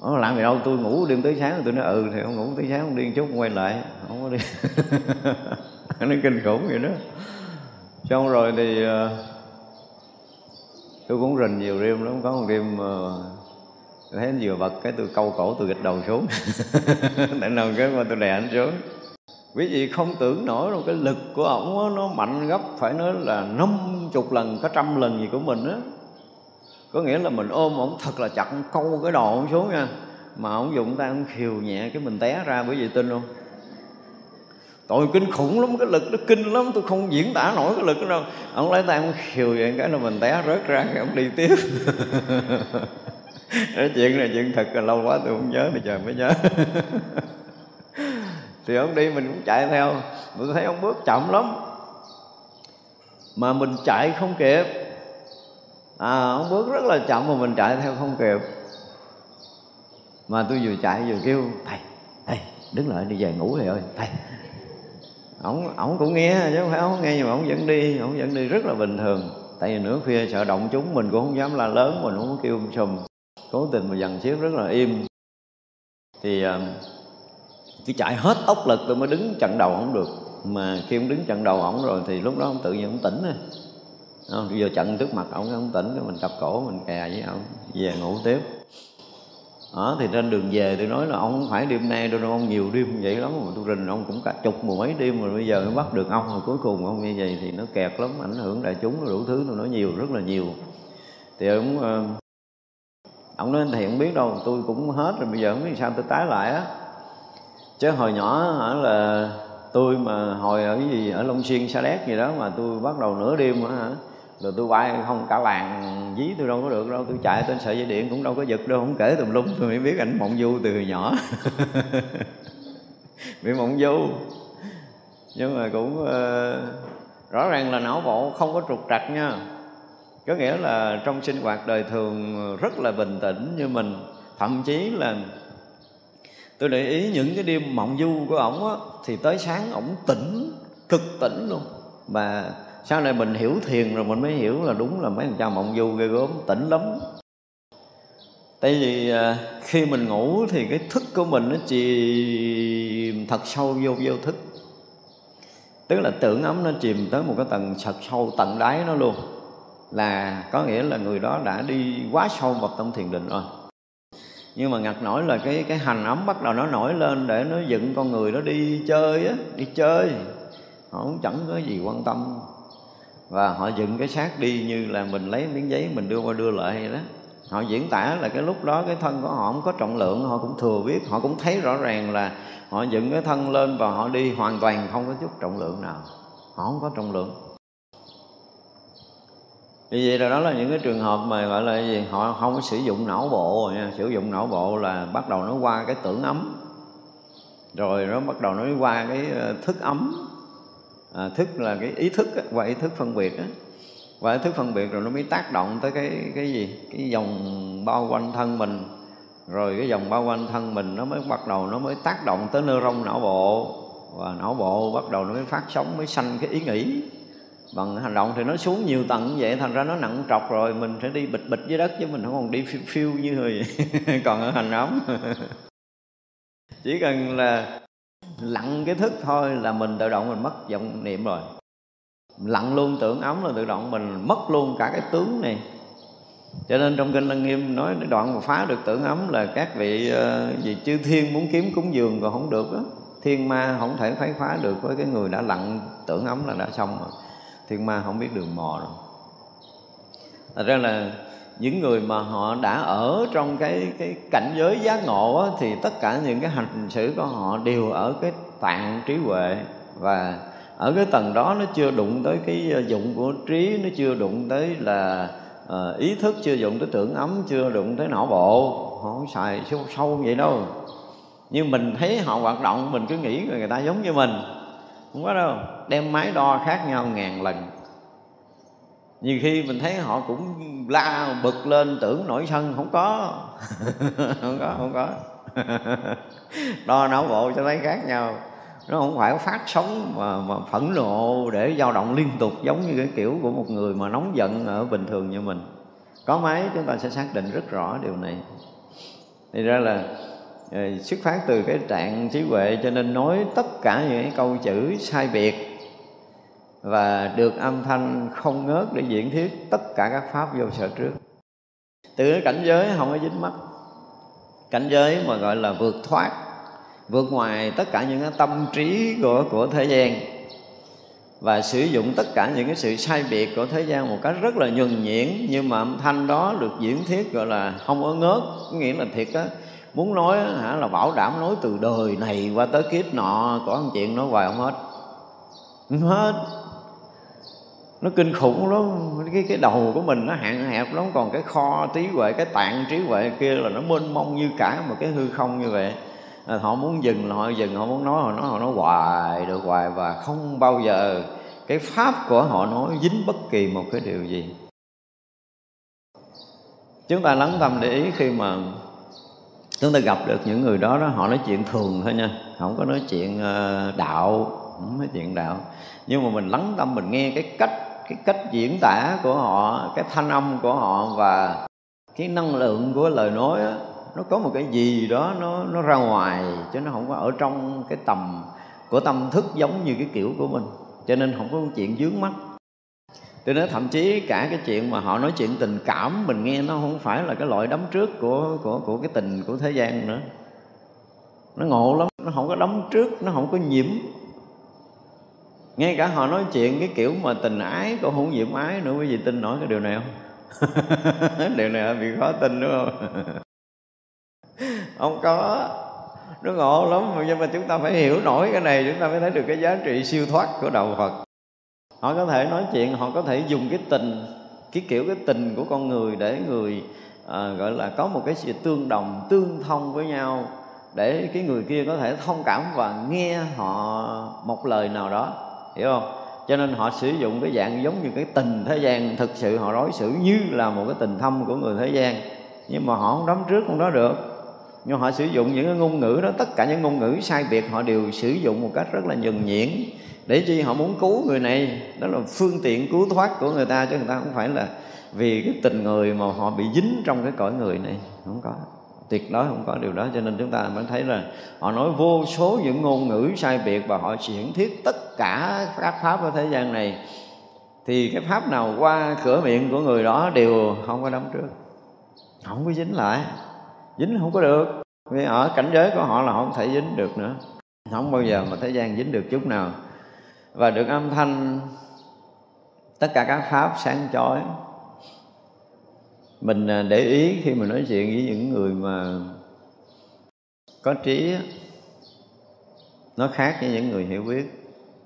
Ông làm gì đâu, tôi ngủ đêm tới sáng. Tôi nói ừ thì ông ngủ tới sáng ông đi chút quay lại. Không có đi. Nó kinh khủng vậy đó xong rồi thì ờ, tôi cũng rình nhiều đêm lắm. Có một đêm tôi thấy anh vừa bật cái tôi câu cổ, tôi gịch đầu xuống. Tại nào cái mà tôi đè anh xuống. Quý vị không tưởng nổi đâu cái lực của ổng nó mạnh gấp, phải nói là năm chục lần, có trăm lần gì của mình á. Có nghĩa là mình ôm ổng thật là chặt câu cái đầu ổng xuống nha. Mà ổng dùng tay ổng khiều nhẹ cái mình té ra, quý vị tin không? Tội kinh khủng lắm, cái lực nó kinh lắm, tôi không diễn tả nổi cái lực đó đâu. Ông lấy tay ông khiều vậy cái là mình té rớt ra, cái ông đi tiếp. Cái chuyện này chuyện thật là lâu quá tôi không nhớ, bây giờ mới nhớ. Thì ông đi mình cũng chạy theo. Tôi thấy ông bước chậm lắm. Mà mình chạy không kịp. À ông bước rất là chậm mà mình chạy theo không kịp. Mà tôi vừa chạy vừa kêu, thầy thầy, đứng lại đi về ngủ thầy ơi, thầy ổng ổng cũng nghe chứ không phải ổng nghe nhưng mà ổng vẫn đi ổng vẫn đi rất là bình thường. Tại vì nửa khuya sợ động chúng mình cũng không dám la lớn mình cũng kêu ông sùm. Cố tình mà dằn xếp rất là im. Thì ờ, cứ chạy hết ốc lực tôi mới đứng chặn đầu ổng được. Mà khi ông đứng chặn đầu ổng rồi thì lúc đó ông tự nhiên ông tỉnh rồi. Không, bây giờ chặn trước mặt ổng ông tỉnh cái mình cặp cổ mình kè với ổng về ngủ tiếp đó, thì trên đường về tôi nói là ông không phải đêm nay đâu ông nhiều đêm vậy lắm mà tôi rình ông cũng cả chục mười mấy đêm rồi bây giờ mới bắt được ông. Rồi cuối cùng ông như vậy thì nó kẹt lắm ảnh hưởng đại chúng đủ thứ tôi nói nhiều rất là nhiều. Thì ông ờ, ông nói thì không biết đâu tôi cũng hết rồi bây giờ không biết sao tôi tái lại á. Chứ hồi nhỏ hả là tôi mà hồi ở cái gì ở Long Xuyên Sa Đéc gì đó mà tôi bắt đầu nửa đêm hả rồi tôi bay không cả làng dí tôi đâu có được đâu tôi chạy trên sợi dây điện cũng đâu có giật đâu không kể tùm lum tôi mới biết ảnh mộng du từ nhỏ. Bị mộng du. Nhưng mà cũng uh, rõ ràng là não bộ không có trục trặc nha. Có nghĩa là trong sinh hoạt đời thường rất là bình tĩnh như mình thậm chí là tôi để ý những cái đêm mộng du của ổng á thì tới sáng ổng tỉnh cực tỉnh luôn. Mà sau này mình hiểu thiền rồi mình mới hiểu là đúng là mấy thằng cha mộng du ghê gớm, tỉnh lắm. Tại vì à, khi mình ngủ thì cái thức của mình nó chìm thật sâu vô vô thức. Tức là tưởng ấm nó chìm tới một cái tầng thật sâu tận đáy nó luôn. Là có nghĩa là người đó đã đi quá sâu vào tâm thiền định rồi. Nhưng mà ngặt nổi là cái cái hành ấm bắt đầu nó nổi lên để nó dựng con người nó đi chơi á, đi chơi. Họ cũng chẳng có gì quan tâm và họ dựng cái xác đi như là mình lấy miếng giấy mình đưa qua đưa lại vậy đó. Họ diễn tả là cái lúc đó cái thân của họ không có trọng lượng, họ cũng thừa biết, họ cũng thấy rõ ràng là họ dựng cái thân lên và họ đi hoàn toàn không có chút trọng lượng nào. Họ không có trọng lượng. Vì vậy là đó là những cái trường hợp mà gọi là gì? Họ không có sử dụng não bộ nha. Sử dụng não bộ là bắt đầu nó qua cái tưởng ấm. Rồi nó bắt đầu nó qua cái ờ, thức ấm à, thức là cái ý thức và ý thức phân biệt á. Và ý thức phân biệt rồi nó mới tác động tới cái cái gì? Cái dòng bao quanh thân mình. Rồi cái dòng bao quanh thân mình nó mới bắt đầu nó mới tác động tới neuron não bộ. Và não bộ bắt đầu nó mới phát sóng mới sanh cái ý nghĩ. Bằng hành động thì nó xuống nhiều tầng như vậy thành ra nó nặng trọc rồi mình sẽ đi bịch bịch dưới đất chứ mình không còn đi phiêu phiêu như hồi còn ở hành ấm chỉ cần là lặng cái thức thôi là mình tự động mình mất vọng niệm rồi. Lặng luôn tưởng ấm là tự động mình mất luôn cả cái tướng này. Cho nên trong kinh lăng nghiêm nói đoạn mà phá được tưởng ấm là các vị ờ, uh, gì chư thiên muốn kiếm cúng dường còn không được đó thiên ma không thể phái phá được với cái người đã lặng tưởng ấm là đã xong rồi. Thiên ma không biết đường mò rồi. Thật ra là những người mà họ đã ở trong cái cái cảnh giới giác ngộ á, thì tất cả những cái hành xử của họ đều ở cái tạng trí huệ. Và ở cái tầng đó nó chưa đụng tới cái ờ, dụng của trí nó chưa đụng tới là uh, ý thức chưa đụng tới tưởng ấm chưa đụng tới não bộ. Họ không xài sâu sâu vậy đâu. Nhưng mình thấy họ hoạt động mình cứ nghĩ người, người ta giống như mình. Không có đâu. Đem máy đo khác nhau ngàn lần nhiều khi mình thấy họ cũng la bực lên tưởng nổi sân không có. Không có không có. Đo não bộ cho thấy khác nhau. Nó không phải phát sóng mà, mà phẫn nộ để dao động liên tục giống như cái kiểu của một người mà nóng giận ở bình thường như mình. Có máy chúng ta sẽ xác định rất rõ điều này. Thì ra là ờ, xuất phát từ cái trạng trí huệ cho nên nói tất cả những cái câu chữ sai biệt và được âm thanh không ngớt để diễn thuyết tất cả các pháp vô sở trước. Từ cái cảnh giới không có dính mắt, cảnh giới mà gọi là vượt thoát, vượt ngoài tất cả những cái tâm trí của của thế gian, và sử dụng tất cả những cái sự sai biệt của thế gian một cách rất là nhuần nhuyễn, nhưng mà âm thanh đó được diễn thuyết gọi là không có ngớt, có nghĩa là thiệt á, muốn nói hả là bảo đảm nói từ đời này qua tới kiếp nọ, có một chuyện nói hoài không hết. Không hết nó kinh khủng lắm. Cái cái đầu của mình nó hạn hẹp lắm. Còn cái kho trí huệ cái tạng trí huệ kia là nó mênh mông như cả một cái hư không như vậy. À, họ muốn dừng là họ dừng họ muốn nói họ nói họ nói hoài được hoài và không bao giờ cái pháp của họ nói dính bất kỳ một cái điều gì. Chúng ta lắng tâm để ý khi mà chúng ta gặp được những người đó đó họ nói chuyện thường thôi nha. Không có nói chuyện ờ, đạo không nói chuyện đạo. Nhưng mà mình lắng tâm mình nghe cái cách cái cách diễn tả của họ cái thanh âm của họ và cái năng lượng của lời nói đó, nó có một cái gì đó nó nó ra ngoài chứ nó không có ở trong cái tầm của tâm thức giống như cái kiểu của mình. Cho nên không có chuyện dướng mắt tôi nói thậm chí cả cái chuyện mà họ nói chuyện tình cảm mình nghe nó không phải là cái loại đấm trước của của của cái tình của thế gian nữa. Nó ngộ lắm nó không có đấm trước nó không có nhiễm ngay cả họ nói chuyện cái kiểu mà tình ái cũng không diễm ái nữa quý vị tin nổi cái điều này không? Điều này bị khó tin đúng không? Không có. Nó ngộ lắm nhưng mà chúng ta phải hiểu nổi cái này chúng ta mới thấy được cái giá trị siêu thoát của đạo phật. Họ có thể nói chuyện họ có thể dùng cái tình cái kiểu cái tình của con người để người à, gọi là có một cái sự tương đồng tương thông với nhau để cái người kia có thể thông cảm và nghe họ một lời nào đó hiểu không? Cho nên họ sử dụng cái dạng giống như cái tình thế gian, thực sự họ đối xử như là một cái tình thâm của người thế gian. Nhưng mà họ không đóng trước không đó được. Nhưng họ sử dụng những cái ngôn ngữ đó, tất cả những ngôn ngữ sai biệt họ đều sử dụng một cách rất là nhuần nhuyễn. Để chi họ muốn cứu người này, đó là phương tiện cứu thoát của người ta, chứ người ta không phải là vì cái tình người mà họ bị dính trong cái cõi người này. Không có tuyệt đối không có điều đó, cho nên chúng ta mới thấy là họ nói vô số những ngôn ngữ sai biệt và họ diễn thiết tất cả các pháp ở thế gian này. Thì cái pháp nào qua cửa miệng của người đó đều không có đóng trước. Không có dính lại. Dính không có được. Vì ở cảnh giới của họ là họ không thể dính được nữa. Không bao giờ mà thế gian dính được chút nào. Và được âm thanh, tất cả các pháp sáng chói mình à, để ý khi mà nói chuyện với những người mà có trí nó khác với những người hiểu biết.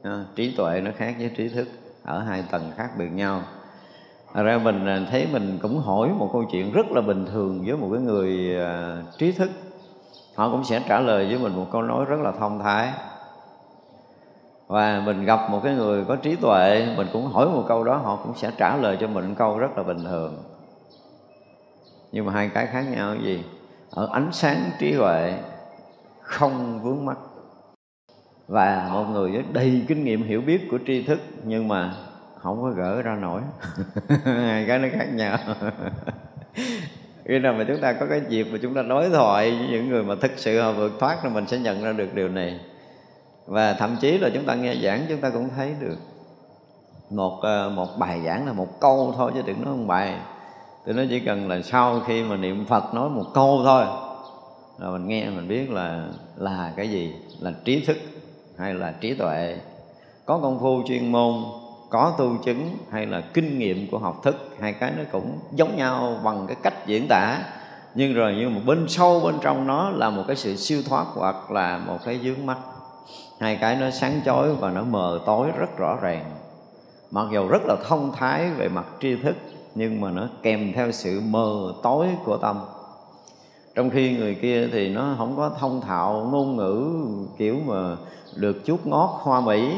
À, trí tuệ nó khác với trí thức, ở hai tầng khác biệt nhau. Thật ra mình à, thấy mình cũng hỏi một câu chuyện rất là bình thường với một cái người trí thức. Họ cũng sẽ trả lời với mình một câu nói rất là thông thái. Và mình gặp một cái người có trí tuệ, Mình cũng hỏi một câu đó, Họ cũng sẽ trả lời cho mình một câu rất là bình thường. Nhưng mà hai cái khác nhau là gì? Ở ánh sáng trí huệ, không vướng mắt và một người với đầy kinh nghiệm hiểu biết của tri thức, nhưng mà không có gỡ ra nổi. Hai cái nó khác nhau. Khi nào mà chúng ta có cái dịp mà chúng ta nói thoại với những người mà thực sự họ vượt thoát thì mình sẽ nhận ra được điều này. Và thậm chí là chúng ta nghe giảng, chúng ta cũng thấy được. Một ờ, một bài giảng là một câu thôi, chứ đừng nói một bài tôi nói chỉ cần là sau khi mà niệm phật nói một câu thôi, là mình nghe, mình biết là là cái gì? Là trí thức hay là trí tuệ? Có công phu chuyên môn, có tu chứng hay là kinh nghiệm của học thức, hai cái nó cũng giống nhau bằng cái cách diễn tả. Nhưng rồi nhưng mà bên sâu bên trong nó là một cái sự siêu thoát hoặc là một cái dướng mắt hai cái nó sáng chói và nó mờ tối rất rõ ràng. Mặc dù rất là thông thái về mặt tri thức nhưng mà nó kèm theo sự mờ tối của tâm. Trong khi người kia thì nó không có thông thạo, ngôn ngữ, kiểu mà được chút ngót hoa mỹ.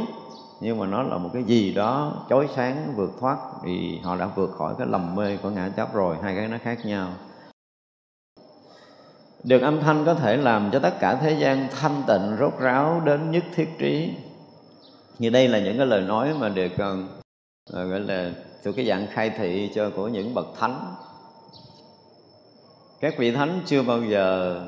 Nhưng mà nó là một cái gì đó chói sáng, vượt thoát thì họ đã vượt khỏi cái lầm mê của ngã chấp rồi. Hai cái nó khác nhau. Được âm thanh có thể làm cho tất cả thế gian thanh tịnh, rốt ráo đến nhất thiết trí. Như đây là những cái lời nói mà được gọi là từ cái dạng khai thị cho của những bậc thánh. Các vị thánh chưa bao giờ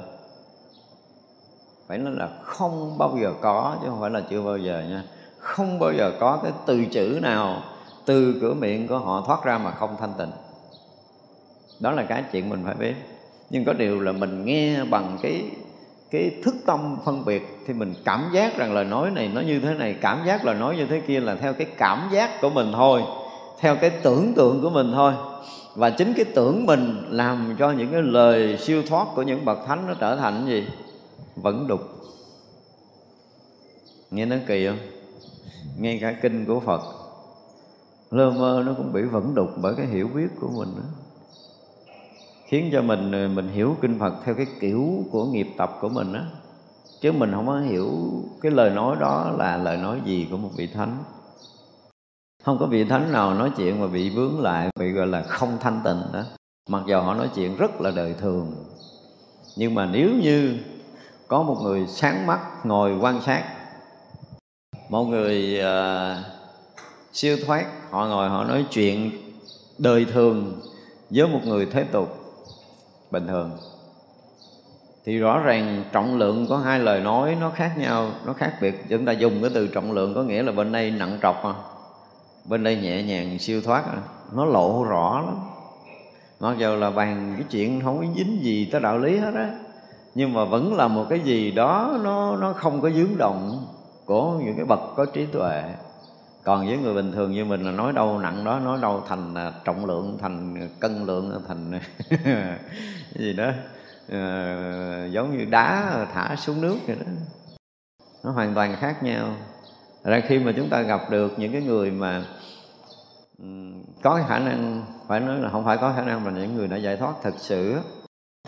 phải nói là không bao giờ có, chứ không phải là chưa bao giờ nha. Không bao giờ có cái từ chữ nào từ cửa miệng của họ thoát ra mà không thanh tịnh. Đó là cái chuyện mình phải biết. Nhưng có điều là mình nghe bằng cái cái thức tâm phân biệt thì mình cảm giác rằng lời nói này nó như thế này, cảm giác lời nói như thế kia là theo cái cảm giác của mình thôi theo cái tưởng tượng của mình thôi. Và chính cái tưởng mình làm cho những cái lời siêu thoát của những bậc thánh nó trở thành gì? Vẫn đục. Nghe nó kỳ không? Ngay cả kinh của phật. Lơ mơ nó cũng bị vẫn đục bởi cái hiểu biết của mình đó. Khiến cho mình mình hiểu kinh phật theo cái kiểu của nghiệp tập của mình á. Chứ mình không có hiểu cái lời nói đó là lời nói gì của một vị thánh không có vị thánh nào nói chuyện mà bị vướng lại bị gọi là không thanh tịnh đó. Mặc dù họ nói chuyện rất là đời thường. Nhưng mà nếu như có một người sáng mắt ngồi quan sát một người uh, siêu thoát họ ngồi họ nói chuyện đời thường với một người thế tục bình thường thì rõ ràng trọng lượng có hai lời nói nó khác nhau nó khác biệt. Chúng ta dùng cái từ trọng lượng có nghĩa là bên đây nặng trọc mà bên đây nhẹ nhàng siêu thoát à. nó lộ rõ lắm. Mặc dù là bàn cái chuyện không có dính gì tới đạo lý hết á nhưng mà vẫn là một cái gì đó nó nó không có dướng động của những cái bậc có trí tuệ. Còn với người bình thường như mình là nói đâu nặng đó nói đâu thành à, trọng lượng thành à, cân lượng thành gì đó. À, giống như đá thả xuống nước vậy đó. Nó hoàn toàn khác nhau ra khi mà chúng ta gặp được những cái người mà có cái khả năng, phải nói là không phải có khả năng, mà những người đã giải thoát thật sự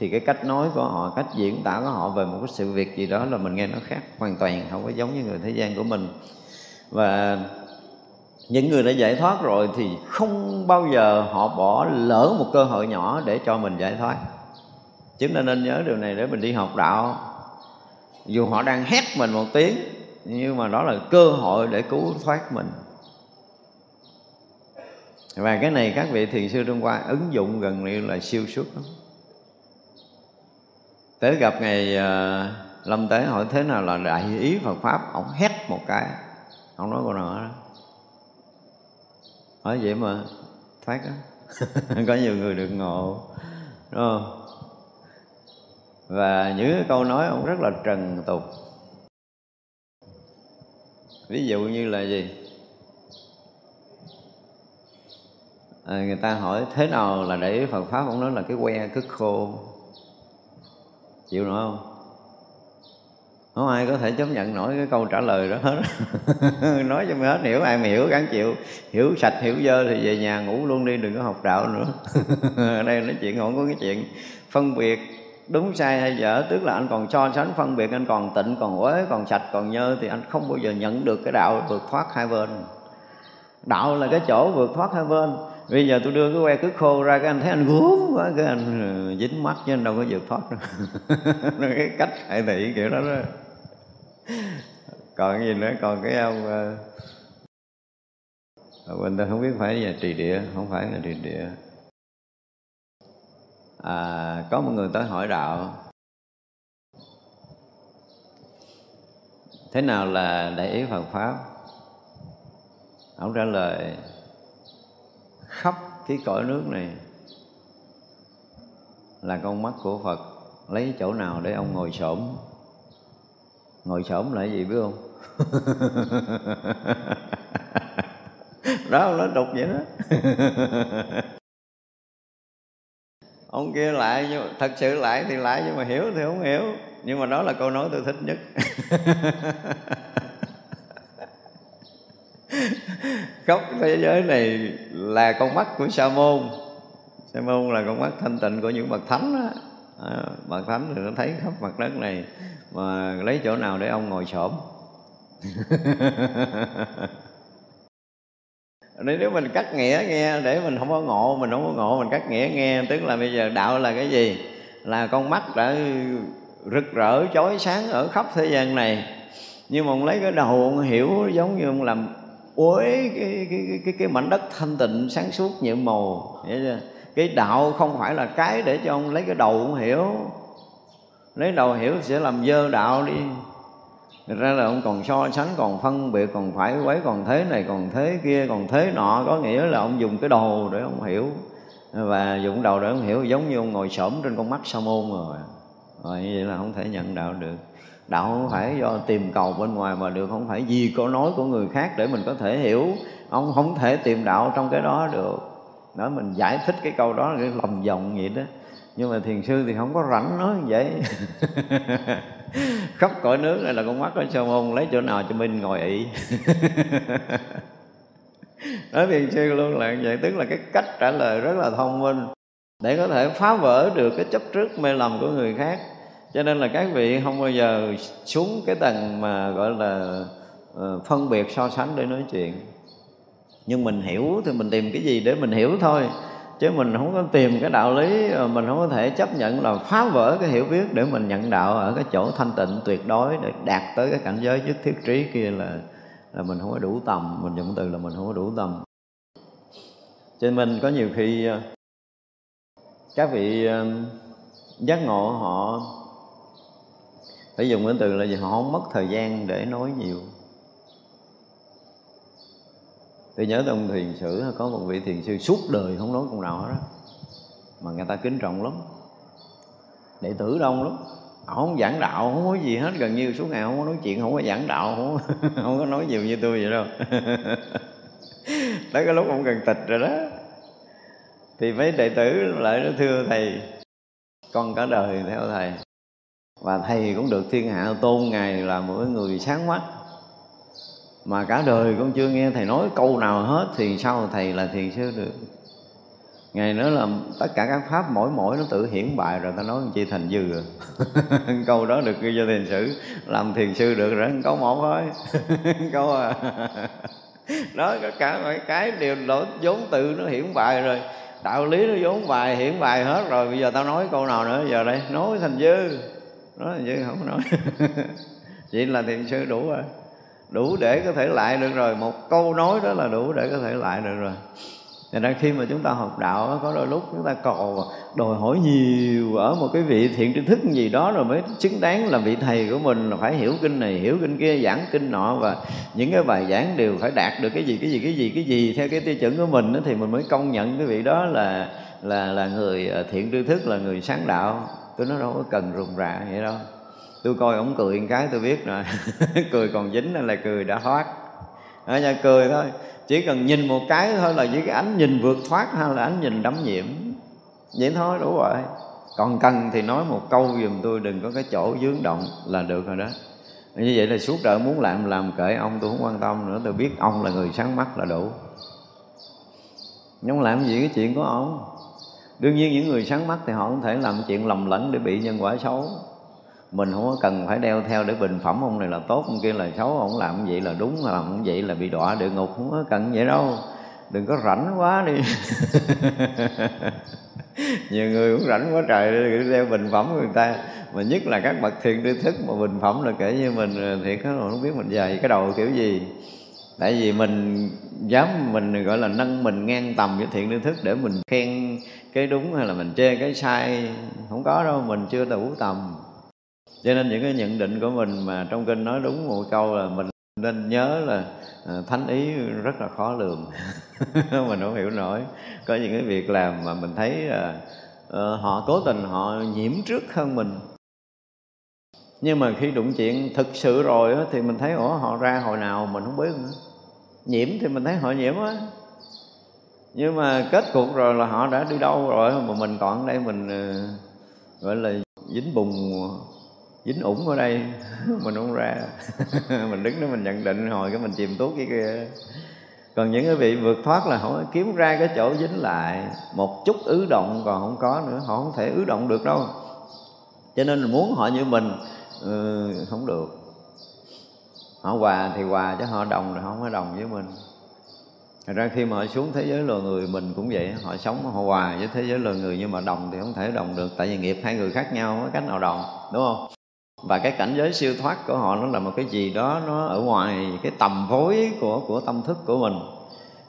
thì cái cách nói của họ, cách diễn tả của họ về một cái sự việc gì đó là mình nghe nó khác hoàn toàn, không có giống như người thế gian của mình. Và những người đã giải thoát rồi thì không bao giờ họ bỏ lỡ một cơ hội nhỏ để cho mình giải thoát. Chúng ta nên nhớ điều này để mình đi học đạo. Dù họ đang hét mình một tiếng nhưng mà đó là cơ hội để cứu thoát mình. Và cái này các vị thiền sư Trung qua ứng dụng gần như là siêu xuất lắm. Tới gặp ngày uh, lâm tế hỏi thế nào là đại ý Phật pháp ông hét một cái. Ông nói câu nào đó hỏi vậy mà thoát á. Có nhiều người được ngộ đúng không? Và những cái câu nói ông rất là trần tục ví dụ như là gì? À, người ta hỏi thế nào là để Phật pháp ông nói là cái que cứ khô. Chịu nổi không? Không ai có thể chấp nhận nổi cái câu trả lời đó. Hết nói cho mình hết hiểu ai mà hiểu gắn chịu. Hiểu sạch hiểu dơ thì về nhà ngủ luôn đi đừng có học đạo nữa. Ở đây nói chuyện không có cái chuyện phân biệt đúng sai hay dở tức là anh còn so sánh phân biệt anh còn tịnh còn uế còn sạch còn nhơ thì anh không bao giờ nhận được cái đạo vượt thoát hai bên. Đạo là cái chỗ vượt thoát hai bên. Bây giờ tôi đưa cái que cứ khô ra cái anh thấy anh gốm quá cái anh ừ, dính mắt chứ anh đâu có vượt thoát đâu. Cái cách hại thị kiểu đó đó. Còn cái gì nữa? Còn cái ông uh, mình ta không biết phải là trì địa không phải là trì địa à, có một người tới hỏi đạo. Thế nào là đại ý Phật pháp? Ông trả lời khắp cái cõi nước này là con mắt của Phật. Lấy chỗ nào để ông ngồi xổm? Ngồi xổm là gì biết không? Đó nó đục vậy đó. ông kia lại nhưng thật sự lại thì lại nhưng mà hiểu thì không hiểu. Nhưng mà đó là câu nói tôi thích nhất. Khóc thế giới này là con mắt của sa môn. Sa môn là con mắt thanh tịnh của những bậc thánh đó. À, bậc thánh thì nó thấy khắp mặt đất này mà lấy chỗ nào để ông ngồi xổm? nên nếu mình cắt nghĩa nghe để mình không có ngộ mình không có ngộ mình cắt nghĩa nghe tức là bây giờ đạo là cái gì? Là con mắt đã rực rỡ chói sáng ở khắp thế gian này. Nhưng mà ông lấy cái đầu ông hiểu giống như ông làm uế cái, cái, cái, cái, cái mảnh đất thanh tịnh sáng suốt nhiệm màu. Hiểu chưa? cái đạo không phải là cái để cho ông lấy cái đầu ông hiểu. Lấy đầu hiểu sẽ làm dơ đạo đi. Thực ra là ông còn so sánh, còn phân biệt, còn phải quấy, còn thế này, còn thế kia, còn thế nọ. Có nghĩa là ông dùng cái đầu để ông hiểu. Và dùng đầu để ông hiểu giống như ông ngồi sổm trên con mắt sa môn rồi. Rồi như vậy là không thể nhận đạo được. Đạo không phải do tìm cầu bên ngoài mà được Không phải gì câu nói của người khác để mình có thể hiểu. Ông không thể tìm đạo trong cái đó được. Đó mình giải thích cái câu đó là cái lòng vòng vậy đó nhưng mà thiền sư thì không có rảnh nói vậy. Khắp cõi nước này là con mắt của sa môn lấy chỗ nào cho mình ngồi ị. Nói thiền sư luôn là vậy tức là cái cách trả lời rất là thông minh. Để có thể phá vỡ được cái chấp trước mê lầm của người khác. Cho nên là các vị không bao giờ xuống cái tầng mà gọi là uh, phân biệt so sánh để nói chuyện. Nhưng mình hiểu thì mình tìm cái gì để mình hiểu thôi chứ mình không có tìm cái đạo lý ờ, mình không có thể chấp nhận là phá vỡ cái hiểu biết để mình nhận đạo ở cái chỗ thanh tịnh tuyệt đối để đạt tới cái cảnh giới nhất thiết trí kia là là mình không có đủ tầm, mình dùng từ là mình không có đủ tầm. Cho nên mình có nhiều khi ờ, các vị ờ, giác ngộ họ, phải dùng cái từ là gì? Họ không mất thời gian để nói nhiều tôi nhớ trong thiền sử có một vị thiền sư suốt đời không nói câu nào hết đó mà người ta kính trọng lắm. Đệ tử đông lắm. Họ không giảng đạo không có gì hết. Gần như suốt ngày không có nói chuyện không có giảng đạo không, không có nói nhiều như tôi vậy đâu. Tới cái lúc ông gần tịch rồi đó. Thì mấy đệ tử lại nó thưa thầy con cả đời theo thầy. Và thầy cũng được thiên hạ tôn ngài là một người sáng mắt mà cả đời con chưa nghe thầy nói câu nào hết, thì sao thầy là thiền sư được? Ngày nữa là tất cả các pháp mỗi mỗi nó tự hiển bại rồi, ta nói chi thành dư rồi à? câu đó được ghi cho thiền sử làm thiền sư được rồi câu một thôi. Câu à. Đó tất cả mọi cái đều lỗ vốn tự nó hiển bại rồi. Đạo lý nó vốn bài, hiển bài hết rồi. Bây giờ tao nói câu nào nữa, giờ đây. Nói thành dư. Nói thành dư không nói. Vậy là thiền sư đủ rồi đủ để có thể lại được rồi. Một câu nói đó là đủ để có thể lại được rồi. Thành ra khi mà chúng ta học đạo có đôi lúc chúng ta cầu đòi hỏi nhiều ở một cái vị thiện tri thức gì đó rồi mới xứng đáng là vị thầy của mình là phải hiểu kinh này hiểu kinh kia giảng kinh nọ. Và những cái bài giảng đều phải đạt được cái gì cái gì cái gì cái gì theo cái tiêu chuẩn của mình đó, thì mình mới công nhận cái vị đó là là là người à, thiện tri thức là người sáng đạo. Tôi nói đâu có cần rùng rạ vậy đâu tôi coi ổng cười một cái tôi biết rồi. Cười còn dính là cười đã thoát. Ở nhà cười thôi. Chỉ cần nhìn một cái thôi là với cái ánh nhìn vượt thoát hay là ánh nhìn đắm nhiễm. Vậy thôi, đủ rồi. Còn cần thì nói một câu giùm tôi, đừng có cái chỗ dướng động là được rồi đó. Như vậy là suốt đời muốn làm làm kệ ông, tôi không quan tâm nữa. Tôi biết ông là người sáng mắt là đủ. Nhưng làm gì cái chuyện của ông? Đương nhiên những người sáng mắt thì họ không thể làm chuyện lầm lẫn để bị nhân quả xấu mình không có cần phải đeo theo để bình phẩm ông này là tốt, ông kia là xấu, ông làm vậy là đúng, làm không vậy là bị đọa địa ngục, không có cần vậy đâu. Đừng có rảnh quá đi. Nhiều người cũng rảnh quá trời đeo bình phẩm của người ta. Mà nhất là các bậc thiền tri thức mà bình phẩm là kể như mình, thiệt đó không biết mình dày cái đầu kiểu gì. Tại vì mình dám mình gọi là nâng mình ngang tầm với thiện tri thức để mình khen cái đúng hay là mình chê cái sai, không có đâu, mình chưa đủ tầm cho nên những cái nhận định của mình mà trong kinh nói đúng một câu là mình nên nhớ là ờ, thánh ý rất là khó lường. Mình không hiểu nổi. Có những cái việc làm mà mình thấy là ờ, họ cố tình họ nhiễm trước hơn mình. Nhưng mà khi đụng chuyện thực sự rồi đó, thì mình thấy ủa họ ra hồi nào mình không biết nữa. Nhiễm thì mình thấy họ nhiễm á. Nhưng mà kết cục rồi là họ đã đi đâu rồi mà mình còn ở đây mình ờ, gọi là dính bùng dính ủng ở đây mình không ra. Mình đứng đó mình nhận định hồi cái mình chìm tuốt cái kia. Còn những cái vị vượt thoát là họ kiếm ra cái chỗ dính lại. Một chút ứ động còn không có nữa họ không thể ứ động được đâu. Cho nên muốn họ như mình ừ, không được. Họ hòa thì hòa chứ họ đồng thì không có đồng với mình. Thật ra khi mà họ xuống thế giới loài người mình cũng vậy Họ sống họ hòa với thế giới loài người Nhưng mà đồng thì không thể đồng được. Tại vì nghiệp hai người khác nhau có cách nào đồng Đúng không? Và cái cảnh giới siêu thoát của họ nó là một cái gì đó nó ở ngoài cái tầm vối của của tâm thức của mình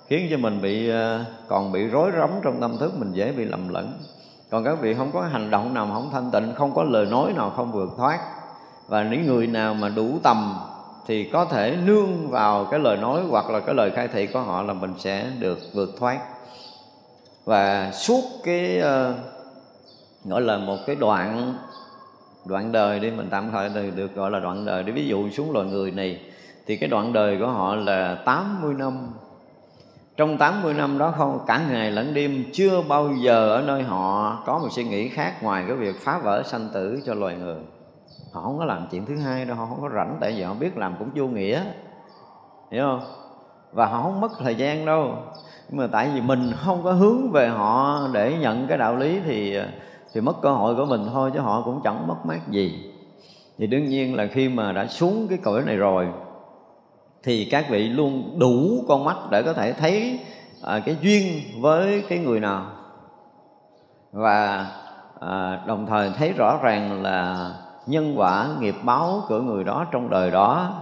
khiến cho mình bị ờ, còn bị rối rắm trong tâm thức mình dễ bị lầm lẫn. Còn các vị không có hành động nào không thanh tịnh không có lời nói nào không vượt thoát. Và những người nào mà đủ tầm thì có thể nương vào cái lời nói hoặc là cái lời khai thị của họ là mình sẽ được vượt thoát. Và suốt cái uh, gọi là một cái đoạn đoạn đời đi mình tạm thời được, được gọi là đoạn đời Đi. Ví dụ xuống loài người này thì cái đoạn đời của họ là 80 năm. Trong 80 năm đó không cả ngày lẫn đêm chưa bao giờ ở nơi họ có một suy nghĩ khác ngoài cái việc phá vỡ sanh tử cho loài người. Họ không có làm chuyện thứ hai đâu họ không có rảnh tại vì họ biết làm cũng vô nghĩa. Hiểu không? Và họ không mất thời gian đâu. Nhưng mà tại vì mình không có hướng về họ để nhận cái đạo lý thì thì mất cơ hội của mình thôi chứ họ cũng chẳng mất mát gì. Thì đương nhiên là khi mà đã xuống cái cõi này rồi thì các vị luôn đủ con mắt để có thể thấy à, cái duyên với cái người nào. Và à, đồng thời thấy rõ ràng là nhân quả nghiệp báo của người đó trong đời đó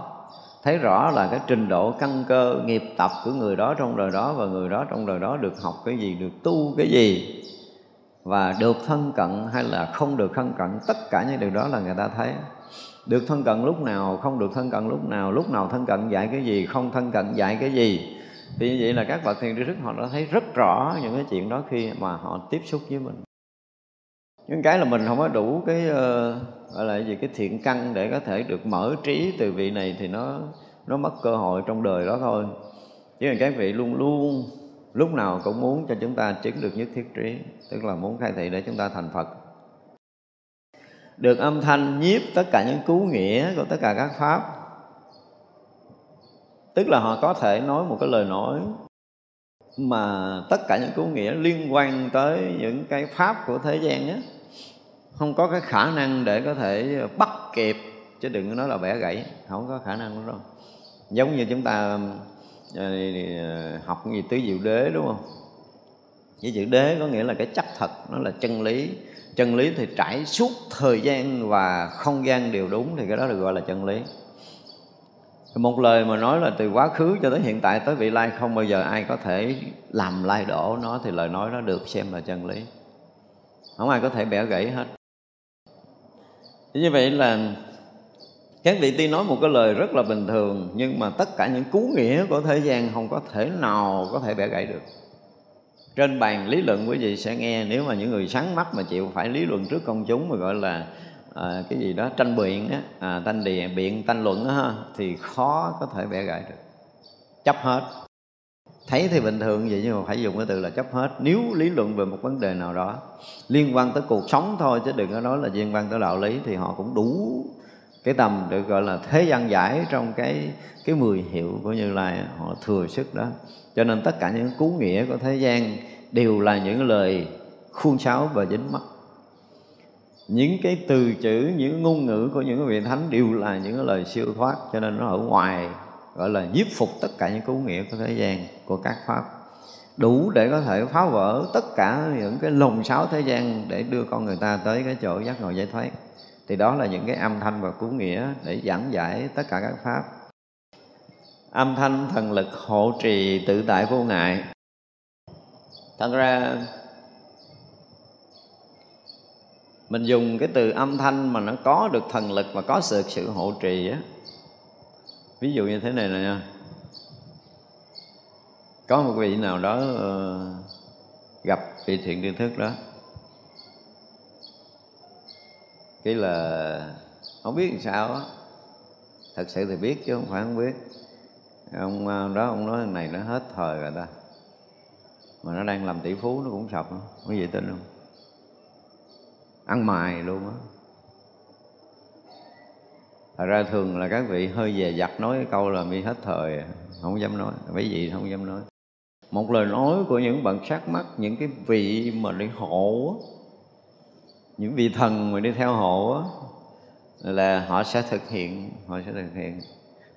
thấy rõ là cái trình độ căn cơ nghiệp tập của người đó trong đời đó và người đó trong đời đó được học cái gì được tu cái gì và được thân cận hay là không được thân cận tất cả những điều đó là người ta thấy. Được thân cận lúc nào không được thân cận lúc nào lúc nào thân cận dạy cái gì không thân cận dạy cái gì. Thì như vậy là các bậc thiền tri thức họ đã thấy rất rõ những cái chuyện đó khi mà họ tiếp xúc với mình. Những cái là mình không có đủ cái uh, gọi là gì cái thiện căn để có thể được mở trí từ vị này thì nó nó mất cơ hội trong đời đó thôi. Chứ là các vị luôn luôn lúc nào cũng muốn cho chúng ta chứng được nhất thiết trí, tức là muốn khai thị để chúng ta thành phật. Được âm thanh nhiếp tất cả những cứu nghĩa của tất cả các pháp. Tức là họ có thể nói một cái lời nói mà tất cả những cứu nghĩa liên quan tới những cái pháp của thế gian á, không có cái khả năng để có thể bắt kịp, chứ đừng nói là bẻ gãy, không có khả năng đó đâu. Giống như chúng ta Ờ, học cái gì tứ diệu đế, đúng không? Với chữ đế có nghĩa là cái chắc thật, nó là chân lý. Chân lý thì trải suốt thời gian và không gian đều đúng thì cái đó được gọi là chân lý. Một lời mà nói là từ quá khứ cho tới hiện tại, tới vị lai không bao giờ ai có thể làm lai đổ nó thì lời nói đó được xem là chân lý. Không ai có thể bẻ gãy hết. Như vậy là các vị tiên nói một cái lời rất là bình thường nhưng mà tất cả những cú nghĩa của thế gian không có thể nào có thể bẻ gãy được. Trên bàn lý luận quý vị sẽ nghe nếu mà những người sáng mắt mà chịu phải lý luận trước công chúng mà gọi là à, cái gì đó tranh biện á à, tranh địa biện tranh luận á thì khó có thể bẻ gãy được. Chấp hết. Thấy thì bình thường vậy nhưng mà phải dùng cái từ là chấp hết. Nếu lý luận về một vấn đề nào đó liên quan tới cuộc sống thôi chứ đừng có nói là liên quan tới đạo lý thì họ cũng đủ cái tầm được gọi là thế gian giải trong cái cái mười hiệu của như lai họ thừa sức đó. Cho nên tất cả những cú nghĩa của thế gian đều là những lời khuôn sáo và dính mắt. Những cái từ chữ, những ngôn ngữ của những vị thánh đều là những lời siêu thoát, cho nên nó ở ngoài gọi là nhiếp phục tất cả những cú nghĩa của thế gian, của các pháp. Đủ để có thể phá vỡ tất cả những cái lồng sáo thế gian để đưa con người ta tới cái chỗ giác ngộ giải thoát thì đó là những cái âm thanh và cú nghĩa để giảng giải tất cả các pháp. Âm thanh thần lực hộ trì tự tại vô ngại. Thật ra mình dùng cái từ âm thanh mà nó có được thần lực và có sự sự hộ trì á. Ví dụ như thế này nè nha. Có một vị nào đó uh, gặp vị thiện tri thức đó. Cái là không biết làm sao á. Thật sự thì biết chứ không phải không biết. Ông ờ, đó ông nói thằng này nó hết thời rồi ta. Mà nó đang làm tỷ phú nó cũng sập có gì tin không? Ăn mài luôn á. Thật ra thường là các vị hơi về giặt nói cái câu là mi hết thời Không dám nói, mấy vị không dám nói. Một lời nói của những bậc sát mắt Những cái vị mà đi hộ á những vị thần mà đi theo hộ Là họ sẽ thực hiện Họ sẽ thực hiện.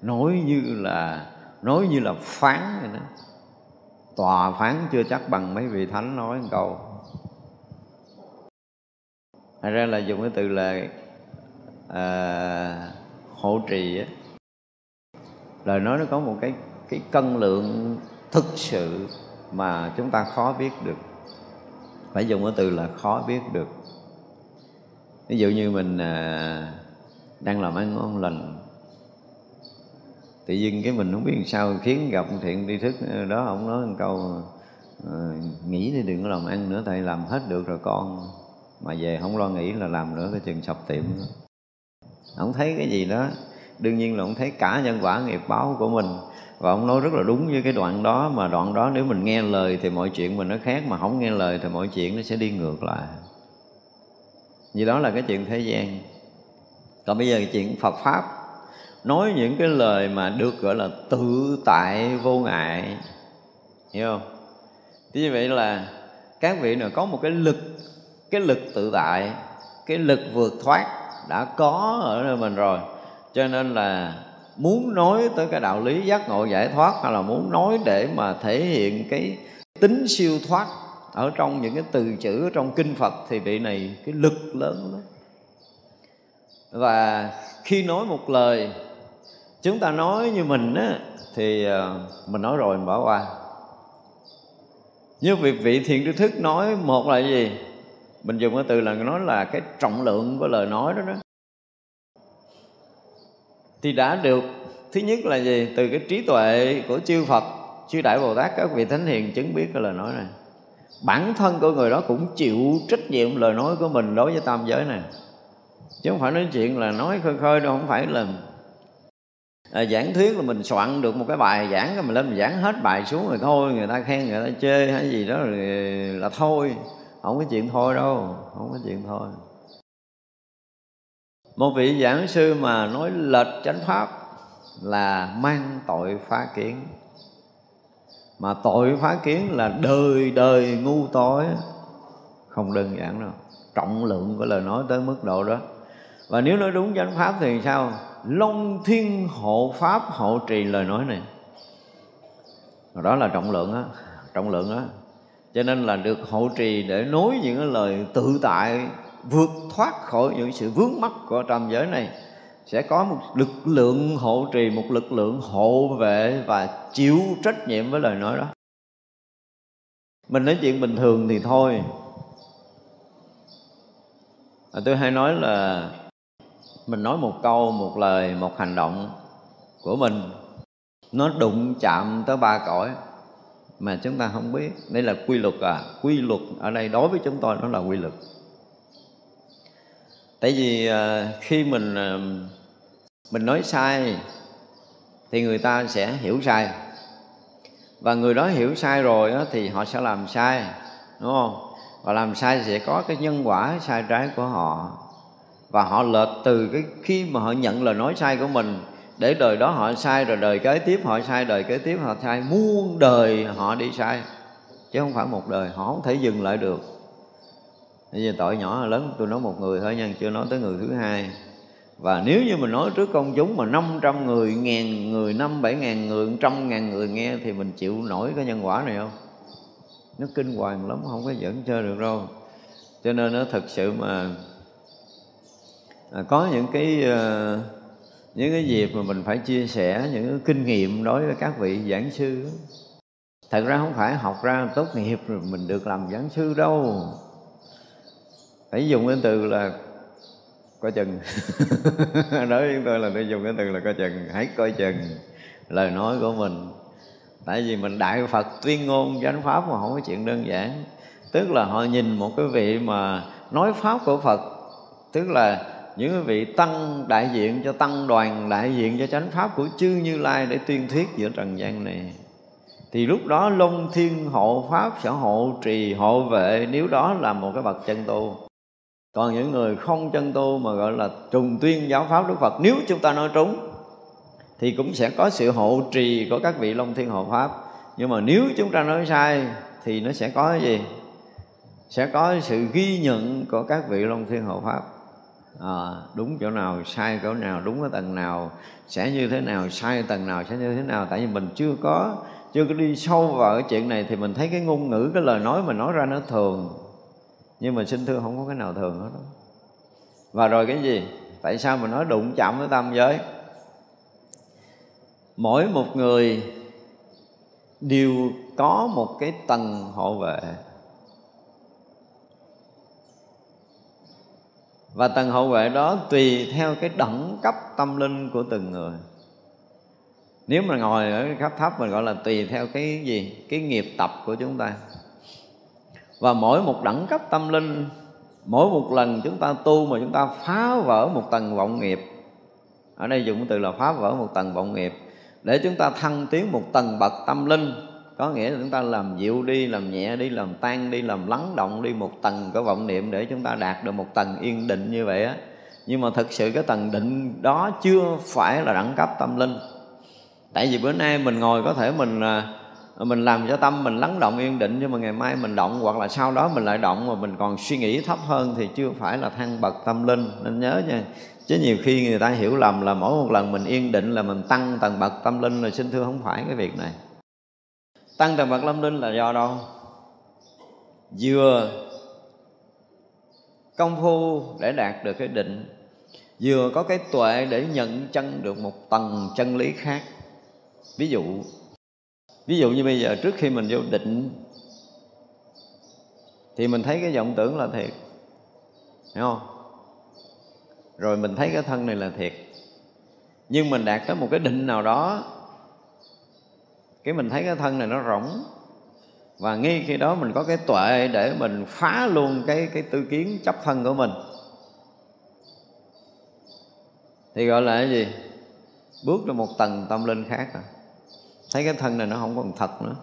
Nói như là Nói như là phán vậy đó. Tòa phán chưa chắc bằng mấy vị thánh nói một câu. Thật ra là dùng cái từ là à, hộ trì á. Lời nói nó có một cái cái cân lượng thực sự mà chúng ta khó biết được. Phải dùng cái từ là khó biết được ví dụ như mình à, đang làm ăn ngon lành tự nhiên cái mình không biết làm sao khiến gặp thiện tri thức ờ, đó ông nói một câu à, nghĩ thì đừng có làm ăn nữa tại làm hết được rồi con mà về không lo nghĩ là làm nữa cái chừng sập tiệm. Nữa ông thấy cái gì đó đương nhiên là ông thấy cả nhân quả nghiệp báo của mình và ông nói rất là đúng với cái đoạn đó mà đoạn đó nếu mình nghe lời thì mọi chuyện mình nó khác mà không nghe lời thì mọi chuyện nó sẽ đi ngược lại vì đó là cái chuyện thế gian. Còn bây giờ cái chuyện Phật pháp. Nói những cái lời mà được gọi là tự tại vô ngại. Hiểu không? Thế như vậy là các vị nào có một cái lực cái lực tự tại, cái lực vượt thoát đã có ở nơi mình rồi. Cho nên là muốn nói tới cái đạo lý giác ngộ giải thoát, hay là muốn nói để mà thể hiện cái tính siêu thoát ở trong những cái từ chữ trong kinh Phật thì vị này cái lực lớn lắm. Và khi nói một lời, chúng ta nói như mình á, thì ờ, mình nói rồi mình bỏ qua. Như việc vị thiện tri thức nói một là gì? Mình dùng cái từ là nói là cái trọng lượng của lời nói đó đó. Thì đã được, thứ nhất là gì? Từ cái trí tuệ của chư Phật, chư đại Bồ Tát, các vị thánh hiền chứng biết cái lời nói này bản thân của người đó cũng chịu trách nhiệm lời nói của mình đối với tam giới này. Chứ không phải nói chuyện là nói khơi khơi đâu không phải là à, giảng thuyết là mình soạn được một cái bài giảng rồi mình lên mình giảng hết bài xuống rồi thôi người ta khen người ta chê hay gì đó rồi là thôi. Không có chuyện thôi đâu không có chuyện thôi. Một vị giảng sư mà nói lệch chánh pháp là mang tội phá kiến mà tội phá kiến là đời đời ngu tối không đơn giản đâu. Trọng lượng của lời nói tới mức độ đó. Và nếu nói đúng chánh pháp thì sao? Long thiên hộ pháp hộ trì lời nói này. Đó là trọng lượng á. Trọng lượng á. Cho nên là được hộ trì để nối những cái lời tự tại, vượt thoát khỏi những sự vướng mắc của tam giới này sẽ có một lực lượng hộ trì một lực lượng hộ vệ và chịu trách nhiệm với lời nói đó. Mình nói chuyện bình thường thì thôi. À, tôi hay nói là mình nói một câu một lời một hành động của mình nó đụng chạm tới ba cõi mà chúng ta không biết. Đây là quy luật à. Quy luật ở đây đối với chúng tôi nó là quy luật. Tại vì à, khi mình à, mình nói sai thì người ta sẽ hiểu sai. Và người đó hiểu sai rồi đó, thì họ sẽ làm sai đúng không? Và làm sai sẽ có cái nhân quả sai trái của họ. Và họ lệch từ cái khi mà họ nhận lời nói sai của mình để đời đó họ sai rồi đời kế tiếp họ sai đời kế tiếp họ sai. Muôn đời họ đi sai chứ không phải một đời họ không thể dừng lại được. Bây giờ tội nhỏ lớn tôi nói một người thôi nha chưa nói tới người thứ hai và nếu như mình nói trước công chúng mà 500 người, ngàn người, năm bảy ngàn người, trăm ngàn người nghe thì mình chịu nổi cái nhân quả này không? Nó kinh hoàng lắm, không có dẫn chơi được đâu. Cho nên nó thật sự mà à, có những cái ờ, những cái dịp mà mình phải chia sẻ những cái kinh nghiệm đối với các vị giảng sư thật ra không phải học ra tốt nghiệp rồi mình được làm giảng sư đâu phải dùng cái từ là coi chừng. Đối với tôi là tôi dùng cái từ là coi chừng. Hãy coi chừng lời nói của mình. Tại vì mình đại phật tuyên ngôn chánh pháp mà không có chuyện đơn giản. Tức là họ nhìn một cái vị mà nói pháp của phật. Tức là những cái vị tăng đại diện cho tăng đoàn đại diện cho chánh pháp của chư như lai để tuyên thuyết giữa trần gian này. Thì lúc đó long thiên hộ pháp sẽ hộ trì hộ vệ. Nếu đó là một cái bậc chân tu còn những người không chân tu mà gọi là trùng tuyên giáo pháp đức phật nếu chúng ta nói trúng thì cũng sẽ có sự hộ trì của các vị long thiên hộ pháp. Nhưng mà nếu chúng ta nói sai thì nó sẽ có cái gì? Sẽ có sự ghi nhận của các vị long thiên hộ pháp. À, đúng chỗ nào sai chỗ nào đúng ở tầng nào sẽ như thế nào sai tầng nào sẽ như thế nào. Tại vì mình chưa có chưa có đi sâu vào cái chuyện này thì mình thấy cái ngôn ngữ cái lời nói mình nói ra nó thường nhưng mà xin thưa không có cái nào thường hết đó. và rồi cái gì? Tại sao mình nói đụng chạm với tam giới? Mỗi một người đều có một cái tầng hộ vệ. Và tầng hộ vệ đó tùy theo cái đẳng cấp tâm linh của từng người. Nếu mà ngồi ở cấp thấp mình gọi là tùy theo cái gì? Cái nghiệp tập của chúng ta và mỗi một đẳng cấp tâm linh mỗi một lần chúng ta tu mà chúng ta phá vỡ một tầng vọng nghiệp. Ở đây dùng từ là phá vỡ một tầng vọng nghiệp. Để chúng ta thăng tiến một tầng bậc tâm linh có nghĩa là chúng ta làm dịu đi làm nhẹ đi làm tan đi làm lắng động đi một tầng của vọng niệm để chúng ta đạt được một tầng yên định như vậy á. Nhưng mà thực sự cái tầng định đó chưa phải là đẳng cấp tâm linh. Tại vì bữa nay mình ngồi có thể mình à, mình làm cho tâm mình lắng động, yên định, nhưng mà ngày mai mình động, hoặc là sau đó mình lại động mà mình còn suy nghĩ thấp hơn thì chưa phải là thăng bậc tâm linh. Nên nhớ nha. Chứ nhiều khi người ta hiểu lầm là mỗi một lần mình yên định là mình tăng tầng bậc tâm linh là xin thưa không phải cái việc này. Tăng tầng bậc tâm linh là do đâu? Vừa công phu để đạt được cái định, vừa có cái tuệ để nhận chân được một tầng chân lý khác. Ví dụ ví dụ như bây giờ trước khi mình vô định, thì mình thấy cái vọng tưởng là thiệt. Hiểu không? Rồi mình thấy cái thân này là thiệt. Nhưng mình đạt tới một cái định nào đó, cái mình thấy cái thân này nó rỗng. Và ngay khi đó mình có cái tuệ để mình phá luôn cái cái tư kiến chấp thân của mình. Thì gọi là cái gì? Bước được một tầng tâm linh khác rồi thấy cái thân này nó không còn thật nữa.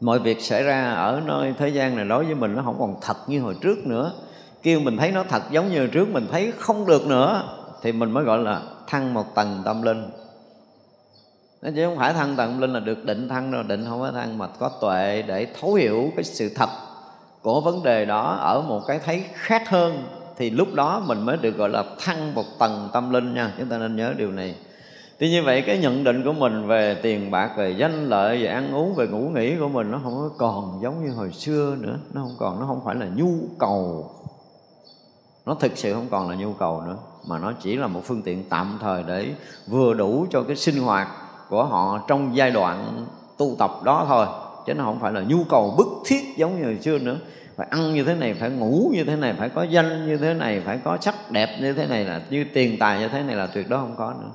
Mọi việc xảy ra ở nơi thế gian này đối với mình nó không còn thật như hồi trước nữa. Kêu mình thấy nó thật giống như hồi trước, mình thấy không được nữa, thì mình mới gọi là thăng một tầng tâm linh. Nó chứ không phải thăng tầng tâm linh là được định thăng đâu, định không có thăng mà có tuệ để thấu hiểu cái sự thật của vấn đề đó ở một cái thấy khác hơn, thì lúc đó mình mới được gọi là thăng một tầng tâm linh nha. Chúng ta nên nhớ điều này thì như vậy, cái nhận định của mình về tiền bạc, về danh lợi, về ăn uống, về ngủ nghỉ của mình nó không có còn giống như hồi xưa nữa. Nó không còn, nó không phải là nhu cầu. Nó thực sự không còn là nhu cầu nữa, mà nó chỉ là một phương tiện tạm thời để vừa đủ cho cái sinh hoạt của họ trong giai đoạn tu tập đó thôi. Chứ nó không phải là nhu cầu bức thiết giống như hồi xưa nữa. Phải ăn như thế này, phải ngủ như thế này, phải có danh như thế này, phải có sắc đẹp như thế này là, như tiền tài như thế này là tuyệt đối không có nữa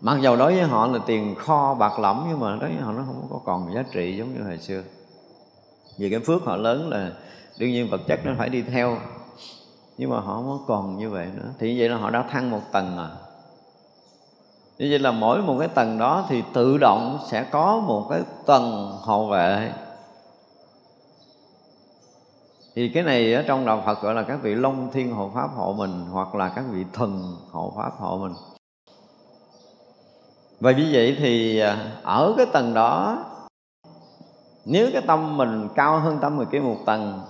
mặc dầu đối với họ là tiền kho bạc lỏng, nhưng mà đối với họ nó không có còn giá trị giống như hồi xưa. Vì cái phước họ lớn là đương nhiên vật chất nó phải đi theo, nhưng mà họ không còn như vậy nữa. Thì như vậy là họ đã thăng một tầng à như vậy là mỗi một cái tầng đó thì tự động sẽ có một cái tầng hộ vệ. Thì cái này ở trong đạo Phật gọi là các vị Long Thiên hộ pháp hộ mình hoặc là các vị thần hộ pháp hộ mình và như vậy thì à, ở cái tầng đó, nếu cái tâm mình cao hơn tâm người kia một tầng,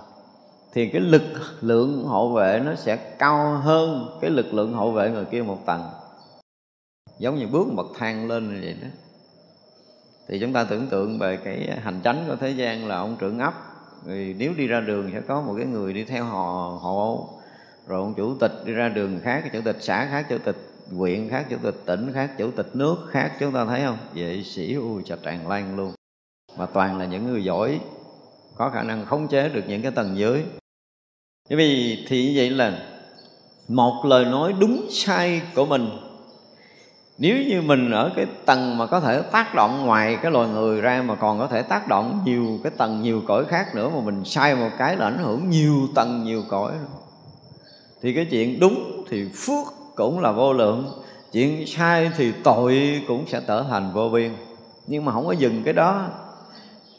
thì cái lực lượng hộ vệ nó sẽ cao hơn cái lực lượng hộ vệ người kia một tầng. Giống như bước một bậc thang lên như vậy đó. Thì chúng ta tưởng tượng về cái hành tránh của thế gian là ông trưởng ấp thì nếu đi ra đường sẽ có một cái người đi theo họ hộ rồi ông chủ tịch đi ra đường khác, chủ tịch xã khác, chủ tịch huyện khác chủ tịch, tỉnh khác chủ tịch, nước khác, chúng ta thấy không? Vệ sĩ u chà tràn lan luôn. Mà toàn là những người giỏi, có khả năng khống chế được những cái tầng dưới. Bởi vì thì như vậy là một lời nói đúng sai của mình. Nếu như mình ở cái tầng mà có thể tác động ngoài cái loài người ra mà còn có thể tác động nhiều cái tầng nhiều cõi khác nữa mà mình sai một cái là ảnh hưởng nhiều tầng nhiều cõi. Thì cái chuyện đúng thì phước cũng là vô lượng. Chuyện sai thì tội cũng sẽ trở thành vô biên. Nhưng mà không có dừng cái đó.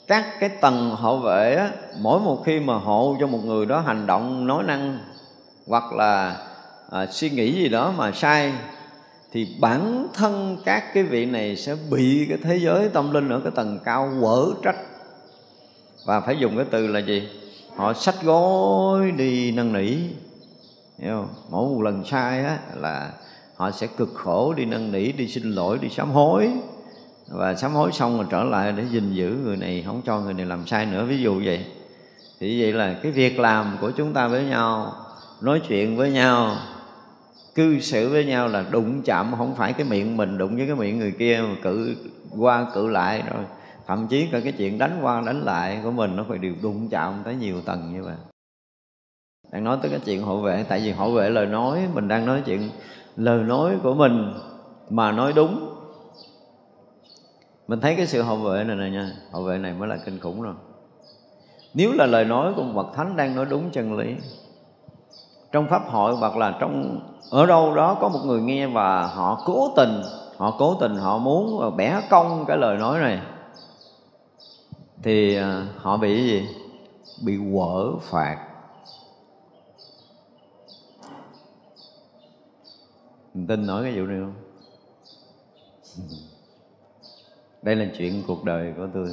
Các cái tầng hộ vệ á, mỗi một khi mà hộ cho một người đó hành động nói năng hoặc là à, suy nghĩ gì đó mà sai thì bản thân các cái vị này sẽ bị cái thế giới tâm linh ở cái tầng cao quở trách. Và phải dùng cái từ là gì? Họ sách gói đi năn nỉ hiểu không? Mỗi một lần sai á, là họ sẽ cực khổ đi năn nỉ, đi xin lỗi, đi sám hối. Và sám hối xong rồi trở lại để gìn giữ người này, không cho người này làm sai nữa. Ví dụ vậy. Thì vậy là cái việc làm của chúng ta với nhau, nói chuyện với nhau, cư xử với nhau là đụng chạm, không phải cái miệng mình đụng với cái miệng người kia mà cự, qua cự lại rồi. Thậm chí cả cái chuyện đánh qua đánh lại của mình nó phải đều đụng chạm tới nhiều tầng như vậy đang nói tới cái chuyện hộ vệ, tại vì hộ vệ lời nói, mình đang nói chuyện lời nói của mình mà nói đúng. Mình thấy cái sự hộ vệ này này nha hộ vệ này mới là kinh khủng rồi. Nếu là lời nói của bậc thánh đang nói đúng chân lý, trong pháp hội hoặc là trong, ở đâu đó có một người nghe và họ cố tình, họ cố tình họ muốn bẻ cong cái lời nói này, thì à, họ bị gì? Bị quở phạt. Mình tin nói cái vụ này không? Đây là chuyện cuộc đời của tôi.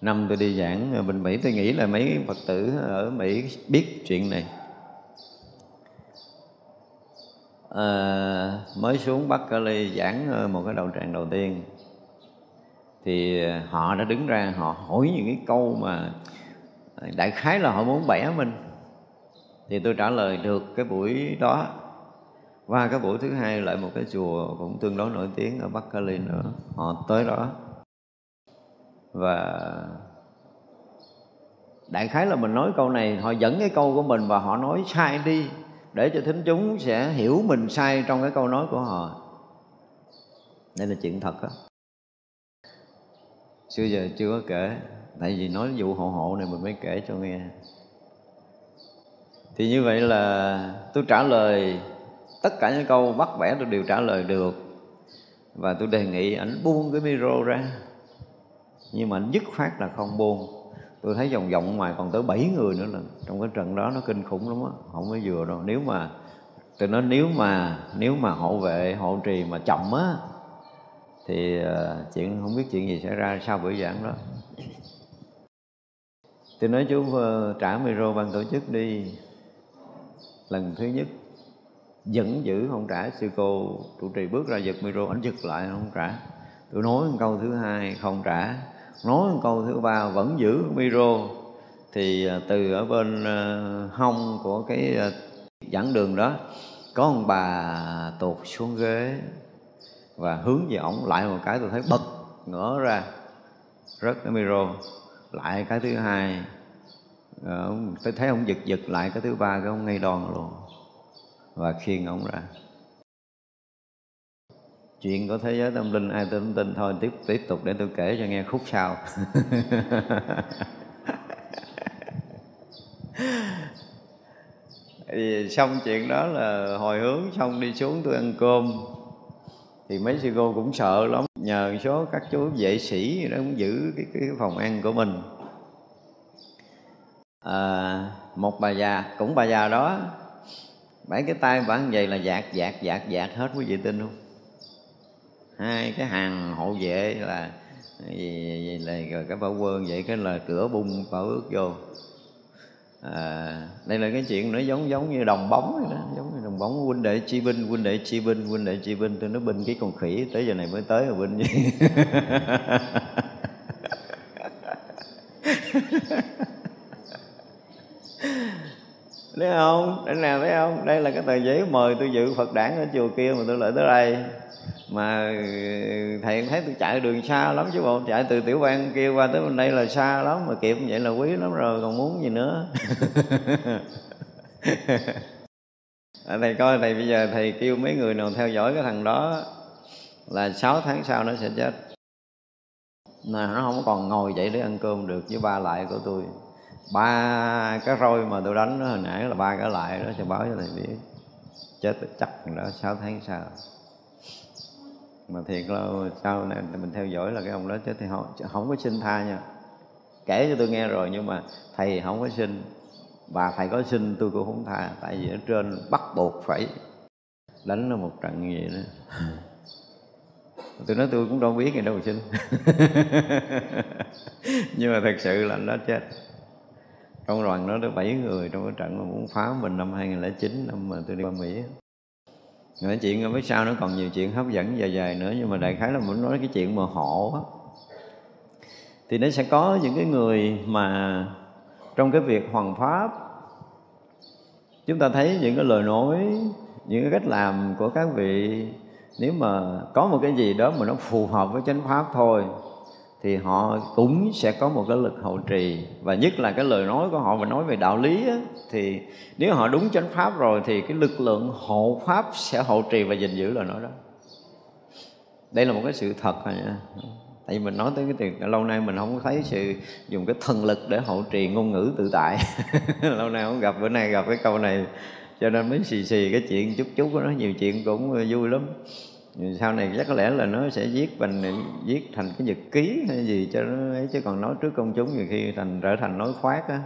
Năm tôi đi giảng ở bên Mỹ tôi nghĩ là mấy Phật tử ở Mỹ biết chuyện này. À, mới xuống Bắc Cali giảng ờ, một cái đầu tràng đầu tiên. Thì ờ, họ đã đứng ra họ hỏi những cái câu mà đại khái là họ muốn bẻ mình thì tôi trả lời được cái buổi đó. Và cái buổi thứ hai lại một cái chùa cũng tương đối nổi tiếng ở Bắc Cali nữa. Họ tới đó. Và đại khái là mình nói câu này, họ dẫn cái câu của mình và họ nói sai đi để cho thính chúng sẽ hiểu mình sai trong cái câu nói của họ. Đây là chuyện thật đó xưa giờ chưa có kể, tại vì nói vụ hộ hộ này mình mới kể cho nghe thì như vậy là tôi trả lời tất cả những câu bắt bẻ tôi đều trả lời được. Và tôi đề nghị ảnh buông cái micro ra. Nhưng mà anh dứt khoát là không buông. Tôi thấy vòng vòng ngoài còn tới 7 người nữa là trong cái trận đó nó kinh khủng lắm á. Không có vừa đâu. Nếu mà tôi nói nếu mà nếu mà hộ vệ hộ trì mà chậm á thì uh, chuyện không biết chuyện gì xảy ra sau buổi giảng đó. Tôi nói chú uh, trả micro ban tổ chức đi lần thứ nhất, vẫn giữ không trả. Sư cô trụ trì bước ra giật micro ảnh giật lại không trả. Tôi nói một câu thứ hai, không trả. Nói một câu thứ ba, vẫn giữ micro. Thì à, từ ở bên à, hông của cái à, giảng đường đó, có ông bà tuột xuống ghế và hướng về ổng lại một cái tôi thấy bật ngỡ ra rất cái micro. Lại cái thứ hai Ờ, tôi thấy ông giật giật lại cái thứ ba cái ông ngay đòn luôn. Và khiêng ông ra. Chuyện của thế giới tâm linh ai tin tin. Thôi tiếp tiếp tục để tôi kể cho nghe khúc sau. Thì xong chuyện đó là hồi hướng xong đi xuống tôi ăn cơm. Thì mấy sư cô cũng sợ lắm. Nhờ số các chú vệ sĩ đó cũng giữ cái, cái phòng ăn của mình à, một bà già cũng bà già đó bảy cái tay bản vậy là dạt dạt dạt dạt hết quý vị tin không? Hai cái hàng hộ vệ là gì, là cái bảo quân vậy cái là cửa bung bảo ước vô. À, đây là cái chuyện nó giống giống như đồng bóng vậy đó giống như đồng bóng huynh đệ chi binh huynh đệ chi binh huynh đệ chi binh tôi nói binh cái con khỉ tới giờ này mới tới rồi binh gì thấy không? Để nào thấy không? Đây là cái tờ giấy mời tôi dự phật đảng ở chùa kia mà tôi lại tới đây. Mà ừ, thầy thấy tôi chạy đường xa lắm chứ bộ chạy từ tiểu bang kia qua tới bên đây là xa lắm mà kịp vậy là quý lắm rồi còn muốn gì nữa? À, thầy coi thầy bây giờ thầy kêu mấy người nào theo dõi cái thằng đó là 6 tháng sau nó sẽ chết. Là nó không còn ngồi dậy để ăn cơm được với ba lại của tôi ba cái roi mà tôi đánh nó hồi nãy là ba cái lại đó sẽ báo cho thầy biết. Chết chắc đó sáu tháng sau. Mà thiệt là sau này mình theo dõi là cái ông đó chết thì không, không có xin tha nha. Kể cho tôi nghe rồi nhưng mà thầy không có xin. Và thầy có xin tôi cũng không tha. Tại vì ở trên bắt buộc phải đánh nó một trận như vậy đó. Tôi nói tôi cũng đâu biết gì đâu mà xin. Nhưng mà thật sự là anh đó chết trong đoàn đó được bảy người trong cái trận mà muốn phá mình năm 2009 năm mà tôi đi qua Mỹ nói chuyện ở phía sau nó còn nhiều chuyện hấp dẫn dài dài nữa, nhưng mà đại khái là muốn nói cái chuyện mà hộ á. Thì nó sẽ có những cái người mà trong cái việc hoàn pháp, chúng ta thấy những cái lời nói, những cái cách làm của các vị, nếu mà có một cái gì đó mà nó phù hợp với chánh pháp thôi thì họ cũng sẽ có một cái lực hậu trì. Và nhất là cái lời nói của họ mà nói về đạo lý á, thì nếu họ đúng chánh pháp rồi thì cái lực lượng hộ pháp sẽ hậu trì và gìn giữ lời nói đó. Đây là một cái sự thật rồi nha. Tại vì mình nói tới cái tiền lâu nay mình không thấy sự dùng cái thần lực để hậu trì ngôn ngữ tự tại. Lâu nay không gặp bữa nay gặp cái câu này cho nên mới xì xì cái chuyện chút chút của nó nhiều chuyện cũng vui lắm sau này chắc có lẽ là nó sẽ viết thành viết thành cái nhật ký hay gì cho nó ấy, chứ còn nói trước công chúng nhiều khi thành, trở thành nói khoác á.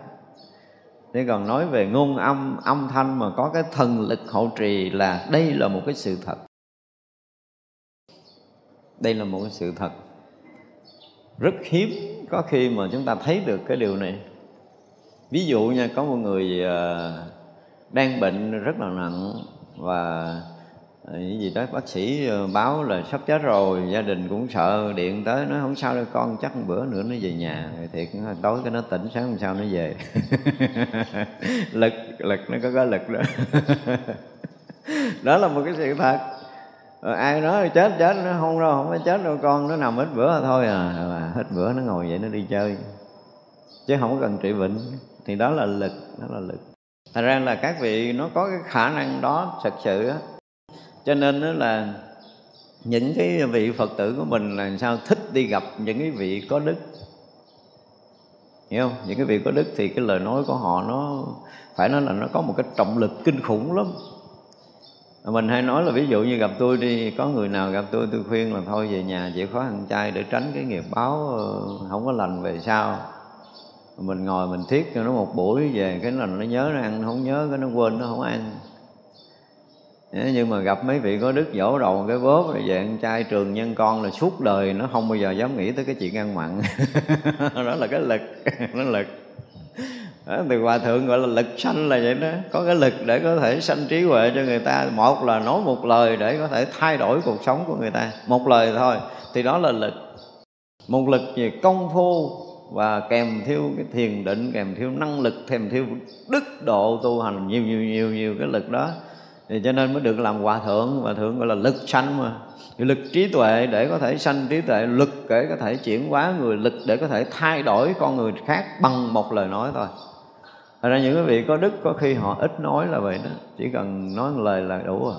Thế còn nói về ngôn âm âm thanh mà có cái thần lực hậu trì là đây là một cái sự thật. Đây là một cái sự thật. Rất hiếm có khi mà chúng ta thấy được cái điều này. Ví dụ nha, có một người ờ, đang bệnh rất là nặng và cái gì đó bác sĩ ờ, báo là sắp chết rồi, gia đình cũng sợ, điện tới nói không sao đâu con, chắc một bữa nữa nó về nhà. Thiệt tối cái nó tỉnh, sáng hôm sau nó về. Lực lực, nó có cái lực đó. Đó là một cái sự thật. Rồi ai nói chết chết, nó không đâu, không có chết đâu con, nó nằm ít bữa thôi à. Là hết bữa nó ngồi vậy nó đi chơi. Chứ không cần trị bệnh. Thì đó là lực, đó là lực. Thật ra là các vị, nó có cái khả năng đó, thật sự á cho nên đó là những cái vị phật tử của mình là sao? Thích đi gặp những cái vị có đức. Hiểu không? Những cái vị có đức thì cái lời nói của họ nó phải nói là nó có một cái trọng lực kinh khủng lắm. Mình hay nói là ví dụ như gặp tôi đi, có người nào gặp tôi tôi khuyên là thôi về nhà chịu khó ăn chay để tránh cái nghiệp báo ờ, không có lành về sau. Mình ngồi mình thiết cho nó một buổi về, cái là nó nhớ nó ăn, nó không nhớ, cái nó quên, nó không ăn nhưng mà gặp mấy vị có đức dỗ đầu cái bóp rồi về ăn trai trường nhân con là suốt đời nó không bao giờ dám nghĩ tới cái chuyện ăn mặn. Đó là cái lực nó lực. Đó, từ hòa thượng gọi là lực sanh là vậy đó. Có cái lực để có thể sanh trí huệ cho người ta. Một là nói một lời để có thể thay đổi cuộc sống của người ta. Một lời thôi thì đó là lực. Một lực về công phu và kèm theo cái thiền định kèm theo năng lực kèm theo đức độ tu hành nhiều nhiều nhiều nhiều cái lực đó thì cho nên mới được làm hòa thượng hòa thượng gọi là lực sanh mà. Lực trí tuệ để có thể sanh trí tuệ, lực để có thể chuyển hóa người, lực để có thể thay đổi con người khác bằng một lời nói thôi. Thật ra những cái vị có đức có khi họ ít nói là vậy đó, Chỉ cần nói một lời là đủ rồi.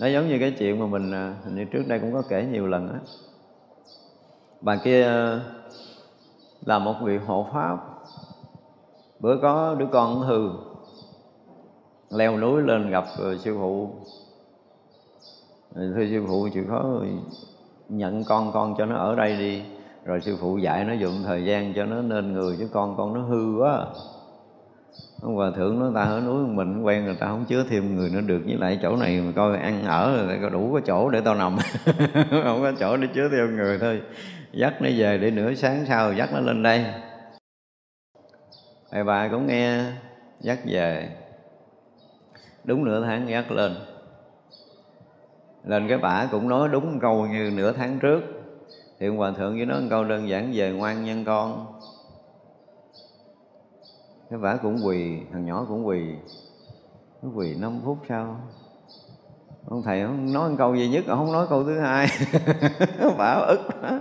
Nó giống như cái chuyện mà mình à, hình như trước đây cũng có kể nhiều lần á. Bà kia à, là một vị hộ pháp. Bữa có đứa con hư Leo núi lên gặp ờ, sư phụ. Ừ, thưa sư phụ, chịu khó nhận con con cho nó ở đây đi. Rồi sư phụ dạy nó dụng thời gian cho nó nên người, chứ con con nó hư quá. Ông hòa thượng nó ta ở núi mình quen người ta không chứa thêm người nữa được. Với lại chỗ này mà coi ăn ở rồi có đủ có chỗ để tao nằm. Không có chỗ để chứa thêm người thôi. Dắt nó về để nửa sáng sau dắt nó lên đây. Thầy bà cũng nghe, dắt về đúng nửa tháng gác lên. Lên cái bả cũng nói đúng câu như nửa tháng trước. Thì ông hòa thượng với nó một câu đơn giản về ngoan nhân con. Cái vả cũng quỳ, thằng nhỏ cũng quỳ. Nó quỳ 5 phút sau. Ông thầy không nói một câu gì nhất không nói câu thứ hai. Bả ức quá.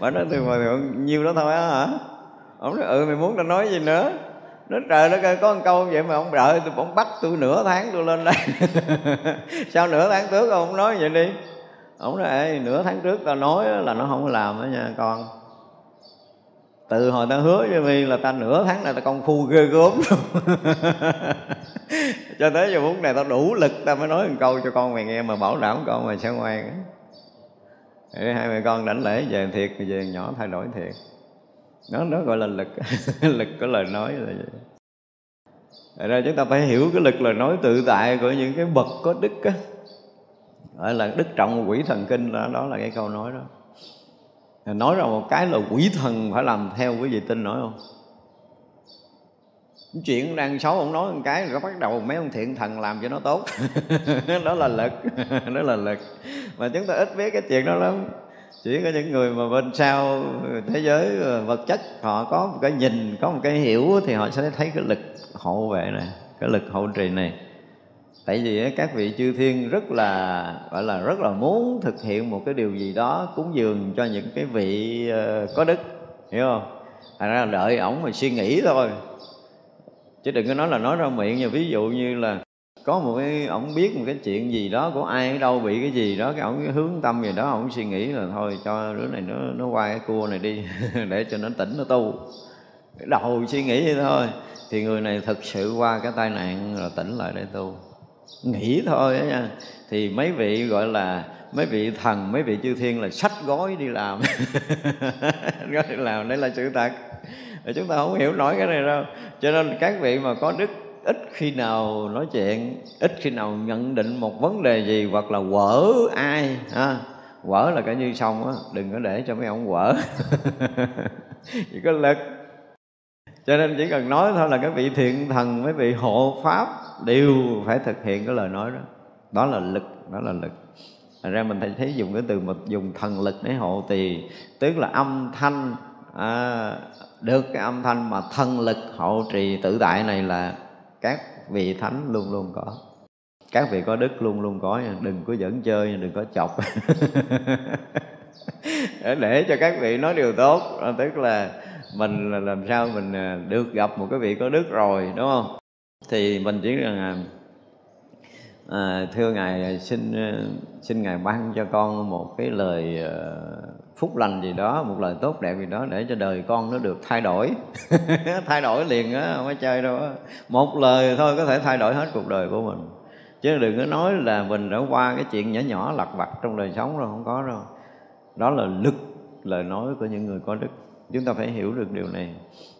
Bả nói từ hòa thượng, nhiêu đó thôi á hả? Ông nói ừ mày muốn tao nói gì nữa? Nó trời nó có một câu vậy mà ông đợi tôi ông bắt tôi nửa tháng tôi lên đây. Sau nửa tháng trước ông nói vậy đi? Ông nói Ê, nửa tháng trước tao nói là nó không làm đó nha con. Từ hồi tao hứa với mi là ta nửa tháng này tao công phu ghê gớm cho tới giờ phút này tao đủ lực tao mới nói một câu cho con mày nghe mà bảo đảm con mày sẽ ngoan Để hai mẹ con đảnh lễ về thiệt về nhỏ thay đổi thiệt nó nó gọi là lực. Lực của lời nói là vậy. Thật ra chúng ta phải hiểu cái lực lời nói tự tại của những cái bậc có đức á. Gọi là đức trọng quỷ thần kinh đó, đó là cái câu nói đó. Nói ra một cái là quỷ thần phải làm theo quý vị tin nổi không? Chuyện đang xấu ông nói một cái rồi bắt đầu mấy ông thiện thần làm cho nó tốt. Đó là lực. Đó là lực. Mà chúng ta ít biết cái chuyện đó lắm chỉ có những người mà bên sau thế giới ờ, vật chất, họ có một cái nhìn, có một cái hiểu thì họ sẽ thấy cái lực hộ vệ này, cái lực hộ trì này. Tại vì các vị chư thiên rất là, gọi là rất là muốn thực hiện một cái điều gì đó cúng dường cho những cái vị ờ, có đức, hiểu không? Thành ra đợi ổng mà suy nghĩ thôi. Chứ đừng có nói là nói ra miệng như ví dụ như là có một cái, ổng biết một cái chuyện gì đó của ai ở đâu, bị cái gì đó, cái ổng hướng tâm gì đó, ổng suy nghĩ là thôi cho đứa này nó nó qua cái cua này đi, để cho nó tỉnh nó tu. Đầu suy nghĩ vậy thôi. Thì người này thực sự qua cái tai nạn là tỉnh lại để tu. Nghĩ thôi á nha. Thì mấy vị gọi là, mấy vị thần, mấy vị chư thiên là sách gói đi làm. Gói đi làm đấy là sự thật. Chúng ta không hiểu nổi cái này đâu. Cho nên các vị mà có đức ít khi nào nói chuyện ít khi nào nhận định một vấn đề gì hoặc là quở ai ha? Quở là cả như xong á đừng có để cho mấy ông quở. Chỉ có lực. Cho nên chỉ cần nói thôi là cái vị thiện thần mấy vị hộ pháp đều phải thực hiện cái lời nói đó. Đó là lực đó là lực. Thành ra mình thấy dùng cái từ mà dùng thần lực để hộ thì tức là âm thanh. À, được cái âm thanh mà thần lực hộ trì tự tại này là các vị thánh luôn luôn có. Các vị có đức luôn luôn có đừng có dẫn chơi đừng có chọc. Để cho các vị nói điều tốt. Tức là mình là làm sao mình à, được gặp một cái vị có đức rồi đúng không? Thì mình chỉ rằng à, thưa ngài à, xin à, xin ngài ban cho con một cái lời phúc lành gì đó, một lời tốt đẹp gì đó để cho đời con nó được thay đổi. Thay đổi liền á, không có chơi đâu á. Một lời thôi có thể thay đổi hết cuộc đời của mình. Chứ đừng có nói là mình đã qua cái chuyện nhỏ nhỏ lặt vặt trong đời sống rồi, không có đâu. Đó là lực, lời nói của những người có đức. Chúng ta phải hiểu được điều này.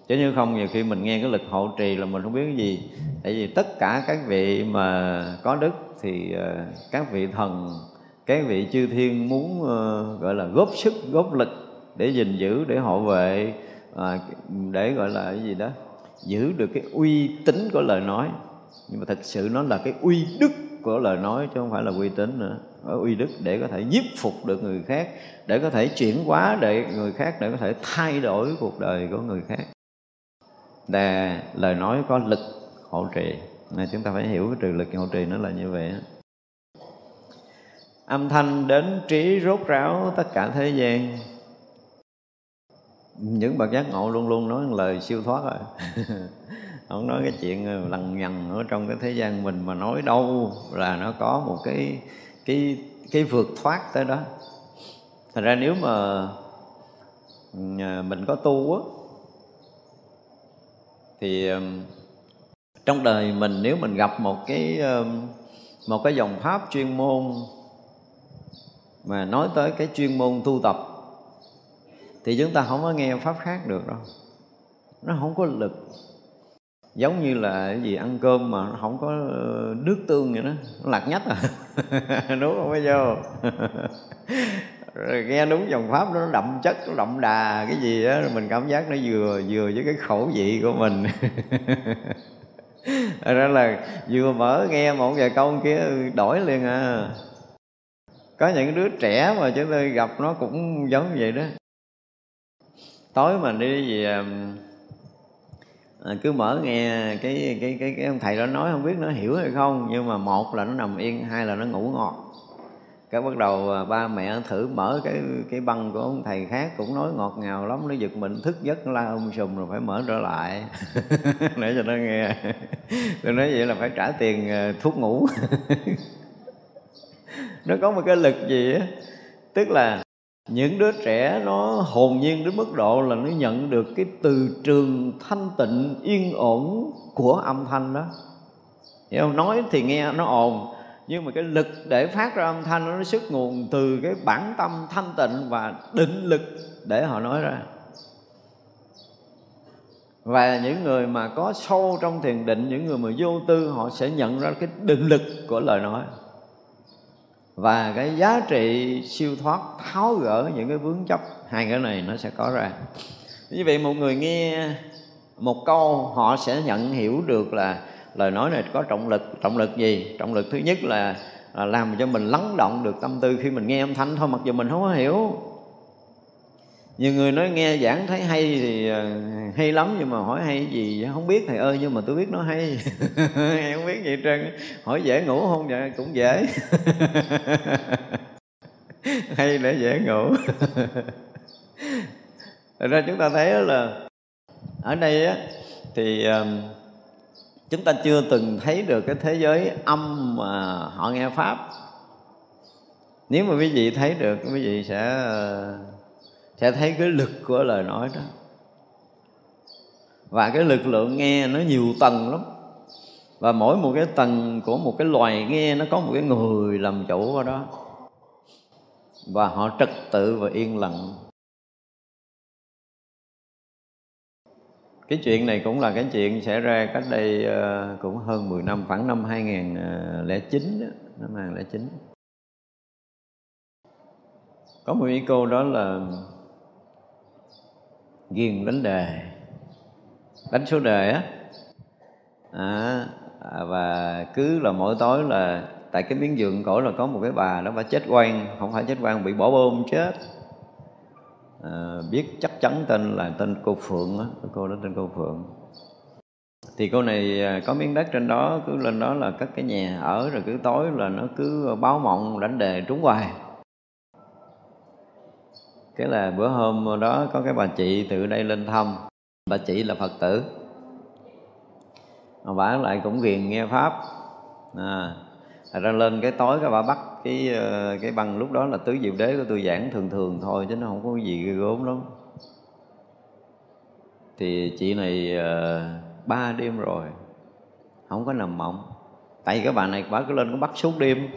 Chứ như không, nhiều khi mình nghe cái lực hộ trì là mình không biết cái gì. Tại vì tất cả các vị mà có đức thì ờ, các vị thần các vị chư thiên muốn ờ, gọi là góp sức góp lực để gìn giữ để hộ vệ à, để gọi là cái gì đó giữ được cái uy tín của lời nói. Nhưng mà thật sự nó là cái uy đức của lời nói chứ không phải là uy tín nữa. Ở uy đức để có thể giúp phục được người khác để có thể chuyển hóa để người khác để có thể thay đổi cuộc đời của người khác. Là lời nói có lực hộ trì. Này chúng ta phải hiểu cái trừ lực hộ trì nó là như vậy âm thanh đến trí rốt ráo tất cả thế gian. Những bậc giác ngộ luôn luôn nói lời siêu thoát rồi. Không nói cái chuyện lằng nhằng ở trong cái thế gian mình mà nói đâu là nó có một cái cái cái vượt thoát tới đó. Thành ra nếu mà ừ, mình có tu á, thì trong đời mình nếu mình gặp một cái một cái dòng pháp chuyên môn mà nói tới cái chuyên môn tu tập, thì chúng ta không có nghe pháp khác được đâu. Nó không có lực. Giống như là cái gì ăn cơm mà nó không có ờ, nước tương vậy đó. Nó lạc nhách à. Đúng không? Có giờ rồi nghe đúng dòng pháp nó đậm chất, nó đậm đà, cái gì đó mình cảm giác nó vừa vừa với cái khẩu vị của mình. Ra là vừa mở nghe một vài câu kia đổi liền à có những đứa trẻ mà chúng tôi gặp nó cũng giống như vậy đó. Tối mà đi về à, cứ mở nghe cái cái cái cái ông thầy đó nói không biết nó hiểu hay không nhưng mà một là nó nằm yên hai là nó ngủ ngọt cái bắt đầu à, ba mẹ thử mở cái cái băng của ông thầy khác cũng nói ngọt ngào lắm nó giật mình thức giấc la ông sùm rồi phải mở trở lại. Để cho nó nghe tôi nói vậy là phải trả tiền à, thuốc ngủ. nó có một cái lực gì á? Tức là những đứa trẻ nó hồn nhiên đến mức độ là nó nhận được cái từ trường thanh tịnh, yên ổn của âm thanh đó. Hiểu không? Nói thì nghe nó ồn, nhưng mà cái lực để phát ra âm thanh nó xuất nguồn từ cái bản tâm thanh tịnh và định lực để họ nói ra. Và những người mà có sâu trong thiền định, những người mà vô tư, họ sẽ nhận ra cái định lực của lời nói và cái giá trị siêu thoát tháo gỡ những cái vướng chấp hai cái này nó sẽ có ra. Như vậy một người nghe một câu họ sẽ nhận hiểu được là lời nói này có trọng lực. Trọng lực gì? Trọng lực thứ nhất là, là làm cho mình lắng động được tâm tư khi mình nghe âm thanh thôi mặc dù mình không có hiểu nhiều người nói nghe giảng thấy hay thì ờ, hay lắm, nhưng mà hỏi hay gì không biết thầy ơi, nhưng mà tôi biết nó hay. Không biết gì trơn hỏi dễ ngủ không? Vậy cũng dễ. Hay để dễ ngủ. Thật ra chúng ta thấy là ở đây á, thì ờ, chúng ta chưa từng thấy được cái thế giới âm mà họ nghe pháp. Nếu mà quý vị thấy được, quý vị sẽ ờ, sẽ thấy cái lực của lời nói đó. Và cái lực lượng nghe nó nhiều tầng lắm. Và mỗi một cái tầng của một cái loài nghe nó có một cái người làm chủ ở đó. Và họ trật tự và yên lặng. Cái chuyện này cũng là cái chuyện xảy ra cách đây ờ, cũng hơn 10 năm khoảng năm 2009 ờ, đó, năm 2009 có một cái cô đó là ghiền đánh đề. Đánh số đề á. À, à, và cứ là mỗi tối là tại cái miếng giường cổ là có một cái bà đó bà chết quan không phải chết quan bị bỏ bom chết. À, biết chắc chắn tên là tên cô phượng á cô đó tên cô phượng. Thì cô này à, có miếng đất trên đó cứ lên đó là cất cái nhà ở rồi cứ tối là nó cứ báo mộng đánh đề trúng hoài cái là bữa hôm đó có cái bà chị từ đây lên thăm. Bà chị là phật tử. Mà bà lại cũng ghiền nghe pháp. À, ra lên cái tối cái bà bắt cái ờ, cái băng lúc đó là tứ diệu đế của tôi giảng thường thường thôi chứ nó không có gì ghê gốm lắm. Thì chị này uh, ba đêm rồi không có nằm mộng. Tại vì các bạn này bà cứ lên có bắt suốt đêm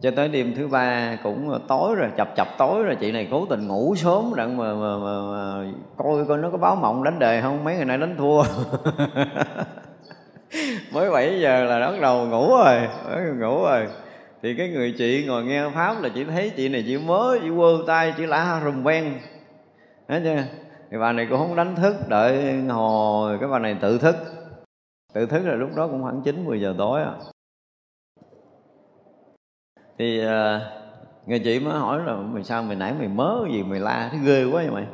cho tới đêm thứ ba cũng tối rồi chập chập tối rồi chị này cố tình ngủ sớm đặng mà, mà, mà, mà coi coi nó có báo mộng đánh đề không mấy ngày nay đánh thua. Mới 7 giờ là bắt đầu ngủ rồi mới ngủ rồi. Thì cái người chị ngồi nghe pháp là chị thấy chị này chị mới chị quơ tay chị lá rùm ven Thấy chưa? thì bà này cũng không đánh thức đợi hồi cái bà này tự thức. Tự thức là lúc đó cũng khoảng chín mười giờ tối à thì uh, người chị mới hỏi là mày sao mày nãy mày mớ gì mày la? Thấy ghê quá vậy mày.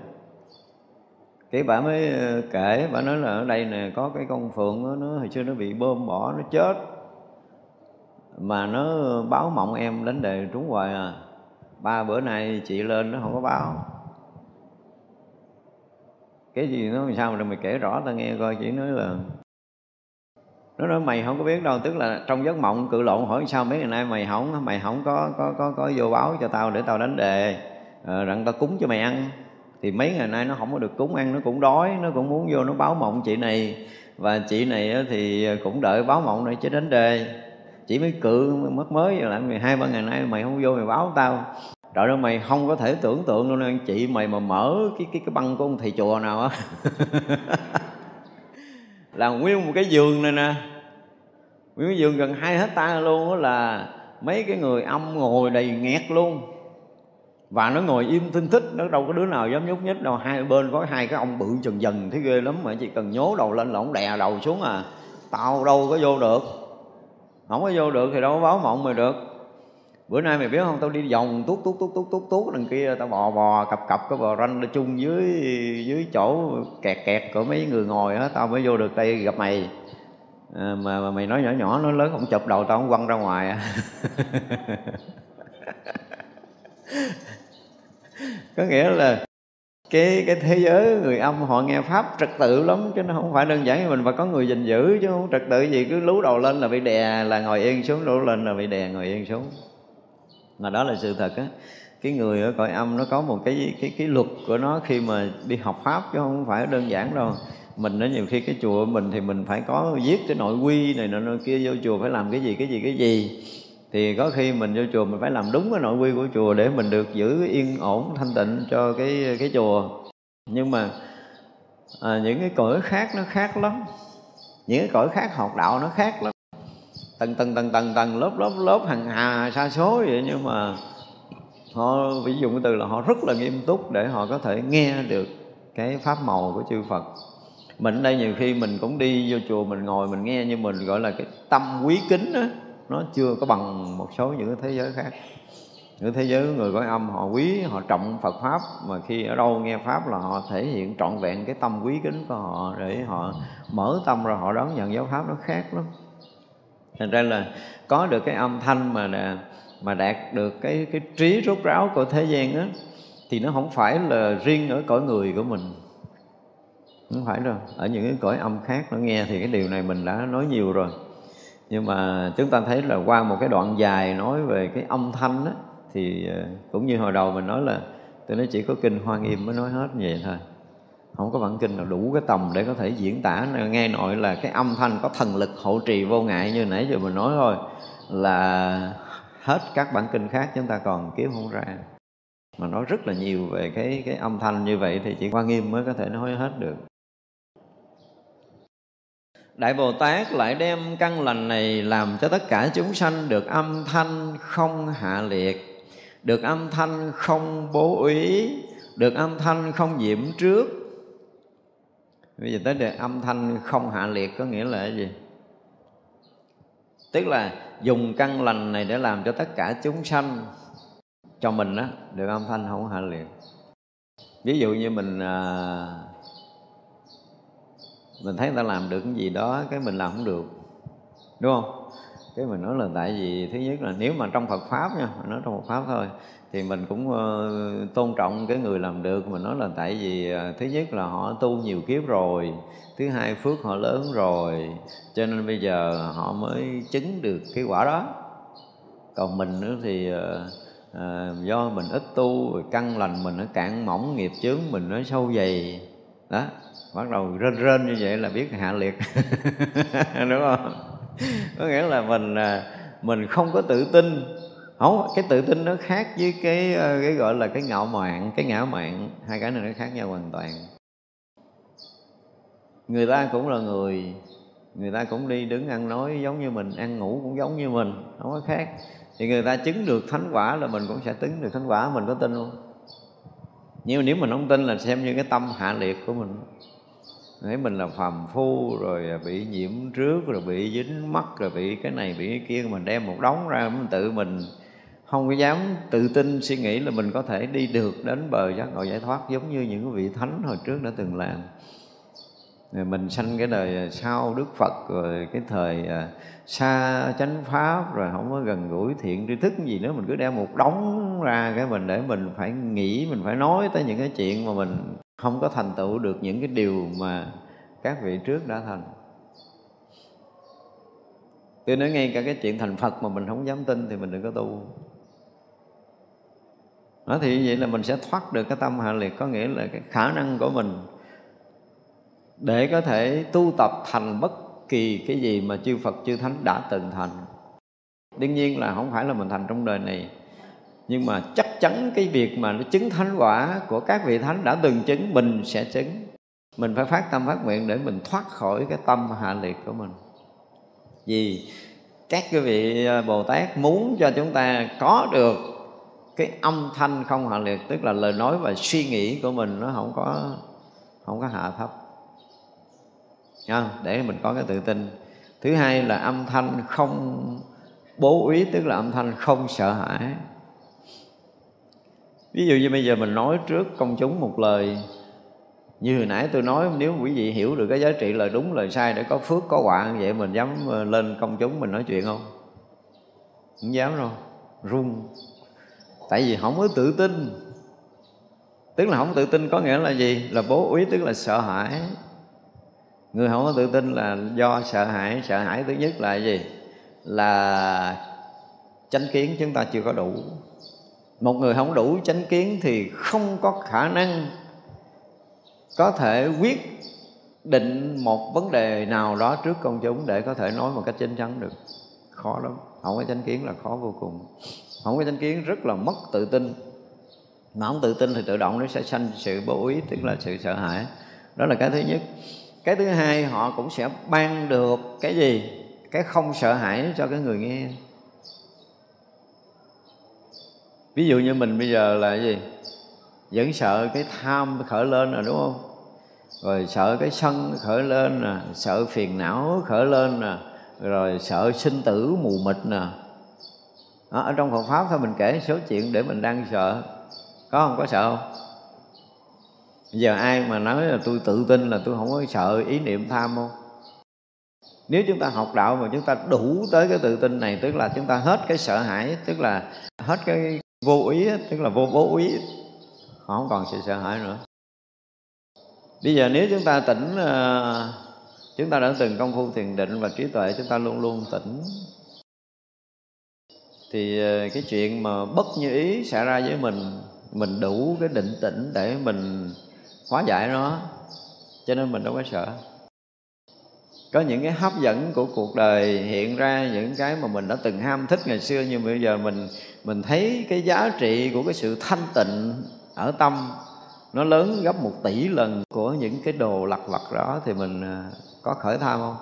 Cái bà mới ờ, kể bà nói là ở đây nè có cái con phượng đó, nó hồi xưa nó bị bơm bỏ nó chết. Mà nó báo mộng em đánh đề trúng hoài à. Ba bữa nay chị lên nó không có báo. Cái gì nó làm sao mà mày kể rõ tao nghe coi? Chỉ nói là nó nói mày không có biết đâu tức là trong giấc mộng cự lộn hỏi sao mấy ngày nay mày không mày không có có có có vô báo cho tao để tao đánh đề. Ờ, à, rằng tao cúng cho mày ăn. Thì mấy ngày nay nó không có được cúng ăn nó cũng đói nó cũng muốn vô nó báo mộng chị này. Và chị này thì cũng đợi báo mộng này chứ đánh đề. Chỉ mới cự mất mới rồi lại mày hai ba ngày nay mày không vô mày báo tao. Trời ơi mày không có thể tưởng tượng luôn anh chị mày mà mở cái cái cái băng của ông thầy chùa nào á. Là nguyên một cái giường này nè nguyên cái giường gần hai hecta luôn đó là mấy cái người âm ngồi đầy nghẹt luôn. Và nó ngồi im tinh thích, nó đâu có đứa nào dám nhúc nhích đâu. Hai bên có hai cái ông bự chừng dần, thấy ghê lắm. Mà chỉ cần nhố đầu lên là ông đè đầu xuống à. Tao đâu có vô được. Không có vô được thì đâu có báo mộng mày được. Bữa nay mày biết không? Tao đi vòng, tuốt tuốt tuốt tuốt tuốt tuốt, đằng kia. Tao bò bò, cặp cặp cái bò ranh chung dưới dưới chỗ kẹt kẹt của mấy người ngồi á. Tao mới vô được đây gặp mày à, mà, mà mày nói nhỏ nhỏ nó lớn không chụp đầu tao không quăng ra ngoài à. có nghĩa là cái cái thế giới người âm họ nghe pháp trật tự lắm chứ nó không phải đơn giản như mình mà có người gìn giữ chứ không trật tự gì. Cứ lú đầu lên là bị đè là ngồi yên xuống lú lên là bị đè ngồi yên xuống. Mà đó là sự thật á. Cái người ở cõi âm nó có một cái cái cái luật của nó khi mà đi học pháp chứ không phải đơn giản đâu mình nó nhiều khi cái chùa mình thì mình phải có viết cái nội quy này nọ kia vô chùa phải làm cái gì cái gì cái gì. Thì có khi mình vô chùa mình phải làm đúng cái nội quy của chùa để mình được giữ yên ổn thanh tịnh cho cái cái chùa. Nhưng mà à, những cái cõi khác nó khác lắm. Những cái cõi khác học đạo nó khác lắm. Tầng tầng tầng tầng tầng lớp lớp lớp hàng hà sa số vậy. Nhưng mà họ ví dụ cái từ là họ rất là nghiêm túc để họ có thể nghe được cái pháp màu của chư Phật mình ở đây nhiều khi mình cũng đi vô chùa mình ngồi mình nghe nhưng mình gọi là cái tâm quý kính đó nó chưa có bằng một số những cái thế giới khác. Những thế giới người có âm họ quý họ trọng Phật pháp mà khi ở đâu nghe pháp là họ thể hiện trọn vẹn cái tâm quý kính của họ để họ mở tâm ra họ đón nhận giáo pháp nó khác lắm. Thành ra là có được cái âm thanh mà đà, mà đạt được cái cái trí rốt ráo của thế gian á thì nó không phải là riêng ở cõi người của mình không phải đâu, ở những cái cõi âm khác nó nghe thì cái điều này mình đã nói nhiều rồi. Nhưng mà chúng ta thấy là qua một cái đoạn dài nói về cái âm thanh á, thì ờ, cũng như hồi đầu mình nói là tôi nói chỉ có kinh hoa nghiêm mới nói hết như vậy thôi. Không có bản kinh nào đủ cái tầm để có thể diễn tả. Nghe nội là cái âm thanh có thần lực hộ trì vô ngại như nãy giờ mình nói thôi, là hết các bản kinh khác chúng ta còn kiếm không ra. Mà nói rất là nhiều về cái cái âm thanh như vậy thì chỉ Hoa Nghiêm mới có thể nói hết được. Đại Bồ Tát lại đem căn lành này làm cho tất cả chúng sanh được âm thanh không hạ liệt, được âm thanh không bố ý, được âm thanh không nhiễm trước, bây giờ tới đề âm thanh không hạ liệt có nghĩa là cái gì? Tức là dùng căn lành này để làm cho tất cả chúng sanh cho mình đó được âm thanh không hạ liệt. Ví dụ như mình à, mình thấy người ta làm được cái gì đó cái mình làm không được. Đúng không? Cái mình nói là tại vì thứ nhất là nếu mà trong Phật pháp nha mình nói trong Phật pháp thôi thì mình cũng uh, tôn trọng cái người làm được. Mình nói là tại vì uh, thứ nhất là họ tu nhiều kiếp rồi thứ hai phước họ lớn rồi cho nên bây giờ họ mới chứng được cái quả đó. Còn mình nữa thì uh, uh, do mình ít tu rồi căn lành mình nó cạn mỏng nghiệp chướng mình nó sâu dày. Đó bắt đầu rên rên như vậy là biết hạ liệt. Đúng không? Có nghĩa là mình à, mình không có tự tin. Không cái tự tin nó khác với cái ờ, cái gọi là cái ngạo mạn, cái ngã mạn. Hai cái này nó khác nhau hoàn toàn. Người ta cũng là người người ta cũng đi đứng ăn nói giống như mình, ăn ngủ cũng giống như mình, không có khác. Thì người ta chứng được thánh quả là mình cũng sẽ chứng được thánh quả, mình có tin không? Nhưng nếu mình không tin là xem như cái tâm hạ liệt của mình thấy mình là phàm phu rồi bị nhiễm trước, rồi bị dính mắt, rồi bị cái này, bị cái kia, mình đem một đống ra mình tự mình không có dám tự tin suy nghĩ là mình có thể đi được đến bờ giác ngộ giải thoát giống như những vị thánh hồi trước đã từng làm. Rồi mình sanh cái đời sau Đức Phật, rồi cái thời à, xa chánh pháp, rồi không có gần gũi thiện tri thức gì nữa, mình cứ đem một đống ra cái mình để mình phải nghĩ, mình phải nói tới những cái chuyện mà mình không có thành tựu được những cái điều mà các vị trước đã thành. Tôi nói ngay cả cái chuyện thành Phật mà mình không dám tin thì mình đừng có tu. Đó thì vậy là mình sẽ thoát được cái tâm hạ liệt, có nghĩa là cái khả năng của mình để có thể tu tập thành bất kỳ cái gì mà chư Phật, chư Thánh đã từng thành. Đương nhiên là không phải là mình thành trong đời này nhưng mà chắc chắn cái việc mà nó chứng thánh quả của các vị thánh đã từng chứng, mình sẽ chứng. Mình phải phát tâm phát nguyện để mình thoát khỏi cái tâm hạ liệt của mình. Vì các cái vị à, bồ tát muốn cho chúng ta có được cái âm thanh không hạ liệt, tức là lời nói và suy nghĩ của mình nó không có không có hạ thấp. Để mình có cái tự tin. Thứ hai là âm thanh không bố úy tức là âm thanh không sợ hãi ví dụ như bây giờ mình nói trước công chúng một lời, như hồi nãy tôi nói, nếu quý vị hiểu được cái giá trị lời đúng, lời sai, để có phước, có quả vậy, mình dám ờ, lên công chúng mình nói chuyện không? Không dám đâu, run. Tại vì không có tự tin. Tức là không tự tin có nghĩa là gì? Là bố úy, tức là sợ hãi. Người không có tự tin là do sợ hãi. Sợ hãi thứ nhất là gì? Là chánh kiến chúng ta chưa có đủ một người không đủ chánh kiến thì không có khả năng có thể quyết định một vấn đề nào đó trước công chúng để có thể nói một cách chính chắn được. Khó lắm. Không có chánh kiến là khó vô cùng. Không có chánh kiến rất là mất tự tin. Mà không tự tin thì tự động nó sẽ sanh sự bố ý, tức là sự sợ hãi. Đó là cái thứ nhất. Cái thứ hai, họ cũng sẽ ban được cái gì? Cái không sợ hãi cho cái người nghe. Ví dụ như mình bây giờ là gì? Vẫn sợ cái tham khởi lên rồi đúng không? Rồi sợ cái sân khởi lên nè sợ phiền não khởi lên nè rồi sợ sinh tử mù mịt nè. Đó, ở trong Phật pháp thôi mình kể số chuyện để mình đang sợ. Có không? Có sợ không? Giờ ai mà nói là tôi tự tin là tôi không có sợ ý niệm tham không? Nếu chúng ta học đạo mà chúng ta đủ tới cái tự tin này tức là chúng ta hết cái sợ hãi tức là hết cái vô ý tức là vô bố ý. Họ không còn sự sợ hãi nữa. Bây giờ nếu chúng ta tỉnh ờ, chúng ta đã từng công phu thiền định và trí tuệ, chúng ta luôn luôn tỉnh, thì ờ, cái chuyện mà bất như ý xảy ra với mình mình đủ cái định tĩnh để mình hóa giải nó. Cho nên mình đâu có sợ có những cái hấp dẫn của cuộc đời hiện ra, những cái mà mình đã từng ham thích ngày xưa, nhưng bây giờ mình mình thấy cái giá trị của cái sự thanh tịnh ở tâm, nó lớn gấp một tỷ lần của những cái đồ lặt vặt đó, thì mình à, có khởi tham không?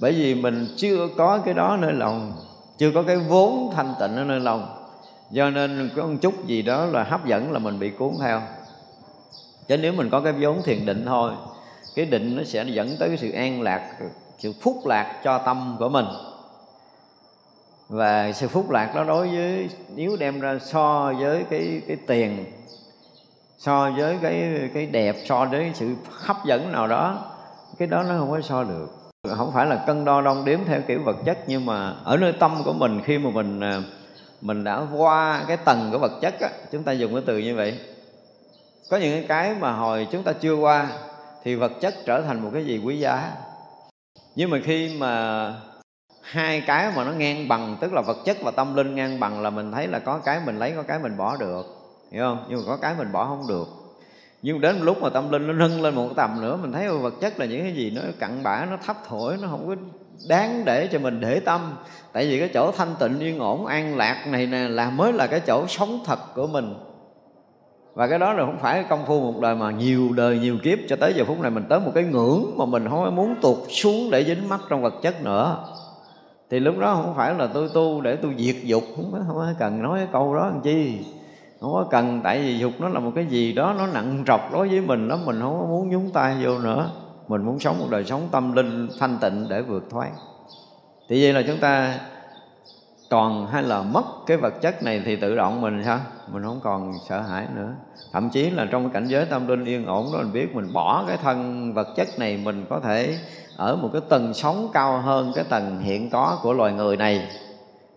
Bởi vì mình chưa có cái đó nơi lòng, chưa có cái vốn thanh tịnh ở nơi lòng. Do nên có một chút gì đó là hấp dẫn là mình bị cuốn theo. Chứ nếu mình có cái vốn thiền định thôi cái định nó sẽ dẫn tới cái sự an lạc sự phúc lạc cho tâm của mình. Và sự phúc lạc đó đối với nếu đem ra so với cái cái tiền so với cái cái đẹp so với sự hấp dẫn nào đó cái đó nó không có so được. Không phải là cân đo đong đếm theo kiểu vật chất nhưng mà ở nơi tâm của mình khi mà mình à, mình đã qua cái tầng của vật chất á, chúng ta dùng cái từ như vậy. Có những cái mà hồi chúng ta chưa qua thì vật chất trở thành một cái gì quý giá. Nhưng mà khi mà hai cái mà nó ngang bằng, tức là vật chất và tâm linh ngang bằng là mình thấy là có cái mình lấy, có cái mình bỏ được. Hiểu không? Nhưng mà có cái mình bỏ không được. Nhưng đến lúc mà tâm linh nó nâng lên một tầm nữa, mình thấy vật chất là những cái gì nó cặn bã, nó thấp thổi, nó không có đáng để cho mình để tâm. Tại vì cái chỗ thanh tịnh, yên ổn, an lạc này nè là mới là cái chỗ sống thật của mình và cái đó là không phải công phu một đời mà nhiều đời nhiều kiếp cho tới giờ phút này mình tới một cái ngưỡng mà mình không muốn tụt xuống để dính mắt trong vật chất nữa. Thì lúc đó không phải là tôi tu để tôi diệt dục không có, không có cần nói cái câu đó làm chi. Không có cần tại vì dục nó là một cái gì đó nó nặng trọc đối với mình đó mình không có muốn nhúng tay vô nữa. Mình muốn sống một đời sống tâm linh thanh tịnh để vượt thoát. Thì vậy là chúng ta còn hay là mất cái vật chất này thì tự động mình sao? Mình không còn sợ hãi nữa. Thậm chí là trong cái cảnh giới tâm linh yên ổn đó, mình biết mình bỏ cái thân vật chất này, mình có thể ở một cái tầng sống cao hơn cái tầng hiện có của loài người này,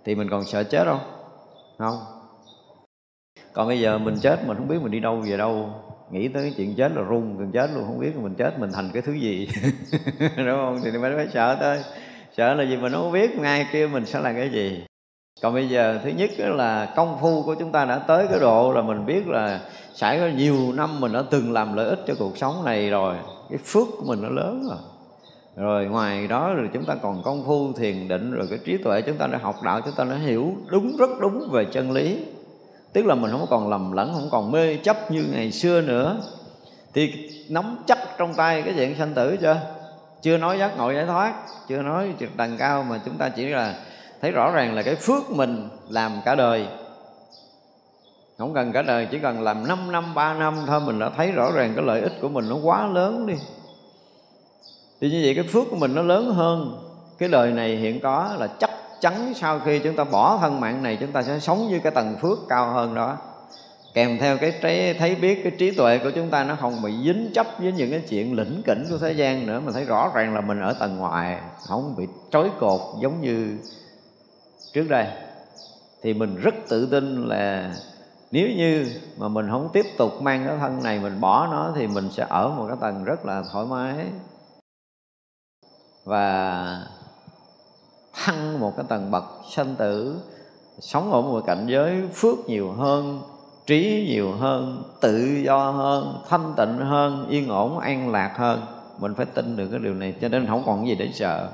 thì mình còn sợ chết không? Không. Còn bây giờ mình chết, mình không biết mình đi đâu về đâu. Nghĩ tới cái chuyện chết là run, gần chết luôn, không biết mình chết, mình thành cái thứ gì. Đúng không? Thì mới phải sợ thôi. Sợ là gì mình không biết, ngay kia mình sẽ là cái gì? Còn bây giờ, thứ nhất là công phu của chúng ta đã tới cái độ là mình biết là trải qua nhiều năm mình đã từng làm lợi ích cho cuộc sống này rồi. Cái phước của mình nó lớn rồi. Rồi ngoài đó rồi chúng ta còn công phu, thiền định, rồi cái trí tuệ chúng ta đã học đạo, chúng ta đã hiểu đúng, rất đúng về chân lý. Tức là mình không còn lầm lẫn, không còn mê chấp như ngày xưa nữa. Thì nắm chắc trong tay cái chuyện sanh tử chưa? Chưa nói giác ngộ giải thoát, chưa nói trực cao mà chúng ta chỉ là thấy rõ ràng là cái phước mình làm cả đời. Không cần cả đời chỉ cần làm 5 năm 3 năm thôi mình đã thấy rõ ràng cái lợi ích của mình nó quá lớn đi. Thì như vậy cái phước của mình nó lớn hơn. Cái đời này hiện có là chắc chắn sau khi chúng ta bỏ thân mạng này chúng ta sẽ sống với cái tầng phước cao hơn đó. Kèm theo cái trí, thấy biết cái trí tuệ của chúng ta nó không bị dính chấp với những cái chuyện lĩnh kỉnh của thế gian nữa mình thấy rõ ràng là mình ở tầng ngoài không bị trói cột giống như trước đây thì mình rất tự tin là nếu như mà mình không tiếp tục mang cái thân này, mình bỏ nó thì mình sẽ ở một cái tầng rất là thoải mái. Và thăng một cái tầng bậc sanh tử, sống ở một cảnh giới phước nhiều hơn, trí nhiều hơn, tự do hơn, thanh tịnh hơn, yên ổn, an lạc hơn. Mình phải tin được cái điều này, cho nên không còn gì để sợ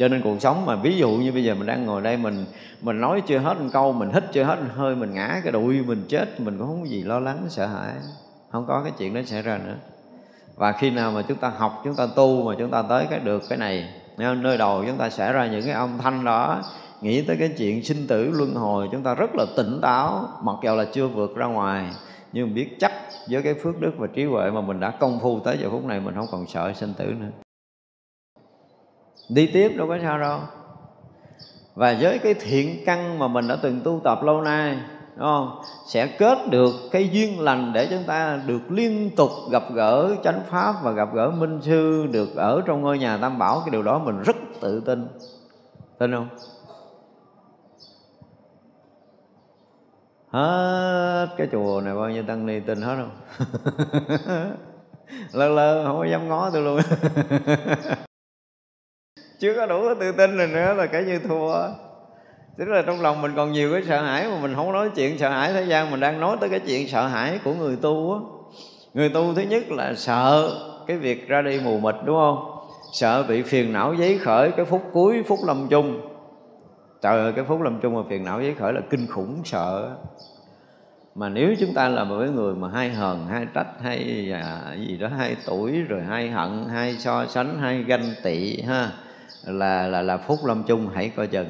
cho nên cuộc sống mà, ví dụ như bây giờ mình đang ngồi đây, mình mình nói chưa hết một câu, mình hít chưa hết một hơi, mình ngã cái đùi, mình chết, mình cũng không có gì lo lắng, sợ hãi. Không có cái chuyện đó xảy ra nữa. Và khi nào mà chúng ta học, chúng ta tu mà chúng ta tới cái được cái này nơi đầu chúng ta xảy ra những cái âm thanh đó, nghĩ tới cái chuyện sinh tử, luân hồi, chúng ta rất là tỉnh táo, mặc dầu là chưa vượt ra ngoài. Nhưng biết chắc với cái phước đức và trí huệ mà mình đã công phu tới giờ phút này, mình không còn sợ sinh tử nữa đi tiếp đâu có sao đâu. Và với cái thiện căn mà mình đã từng tu tập lâu nay, đúng không? Sẽ kết được cái duyên lành để chúng ta được liên tục gặp gỡ chánh pháp và gặp gỡ minh sư, được ở trong ngôi nhà tam bảo. Cái điều đó mình rất tự tin. Tin không? Hết cái chùa này bao nhiêu tăng ni tin hết không? Lơ lơ, không có dám ngó tôi luôn. chưa có đủ tự tin rồi nữa là cái như thua. Tức là trong lòng mình còn nhiều cái sợ hãi mà mình không nói chuyện sợ hãi. Thế gian mình đang nói tới cái chuyện sợ hãi của người tu á. Người tu thứ nhất là sợ cái việc ra đi mù mịt đúng không? Sợ bị phiền não giấy khởi cái phút cuối phút lâm chung. Trời ơi cái phút lâm chung mà phiền não giấy khởi là kinh khủng sợ. Mà nếu chúng ta là một cái người mà hay hờn hay trách hay à, gì đó hay tuổi rồi hay hận hay so sánh hay ganh tị ha là là là phúc lâm chung, hãy coi chừng.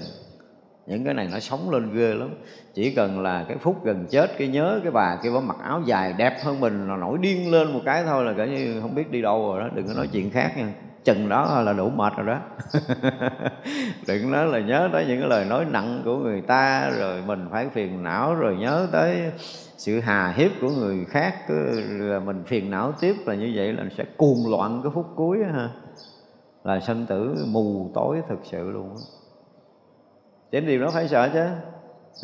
Những cái này nó sống lên ghê lắm. Chỉ cần là cái phút gần chết, cái nhớ cái bà kia có mặc áo dài đẹp hơn mình là nổi điên lên một cái thôi là cả như không biết đi đâu rồi đó. Đừng có nói chuyện khác nha. Chừng đó là đủ mệt rồi đó. Đừng nói là nhớ tới những cái lời nói nặng của người ta, rồi mình phải phiền não, rồi nhớ tới sự hà hiếp của người khác. Cứ là mình phiền não tiếp là như vậy là sẽ cuồng loạn cái phút cuối ha là sanh tử mù tối thực sự luôn Chính điều đó phải sợ chứ.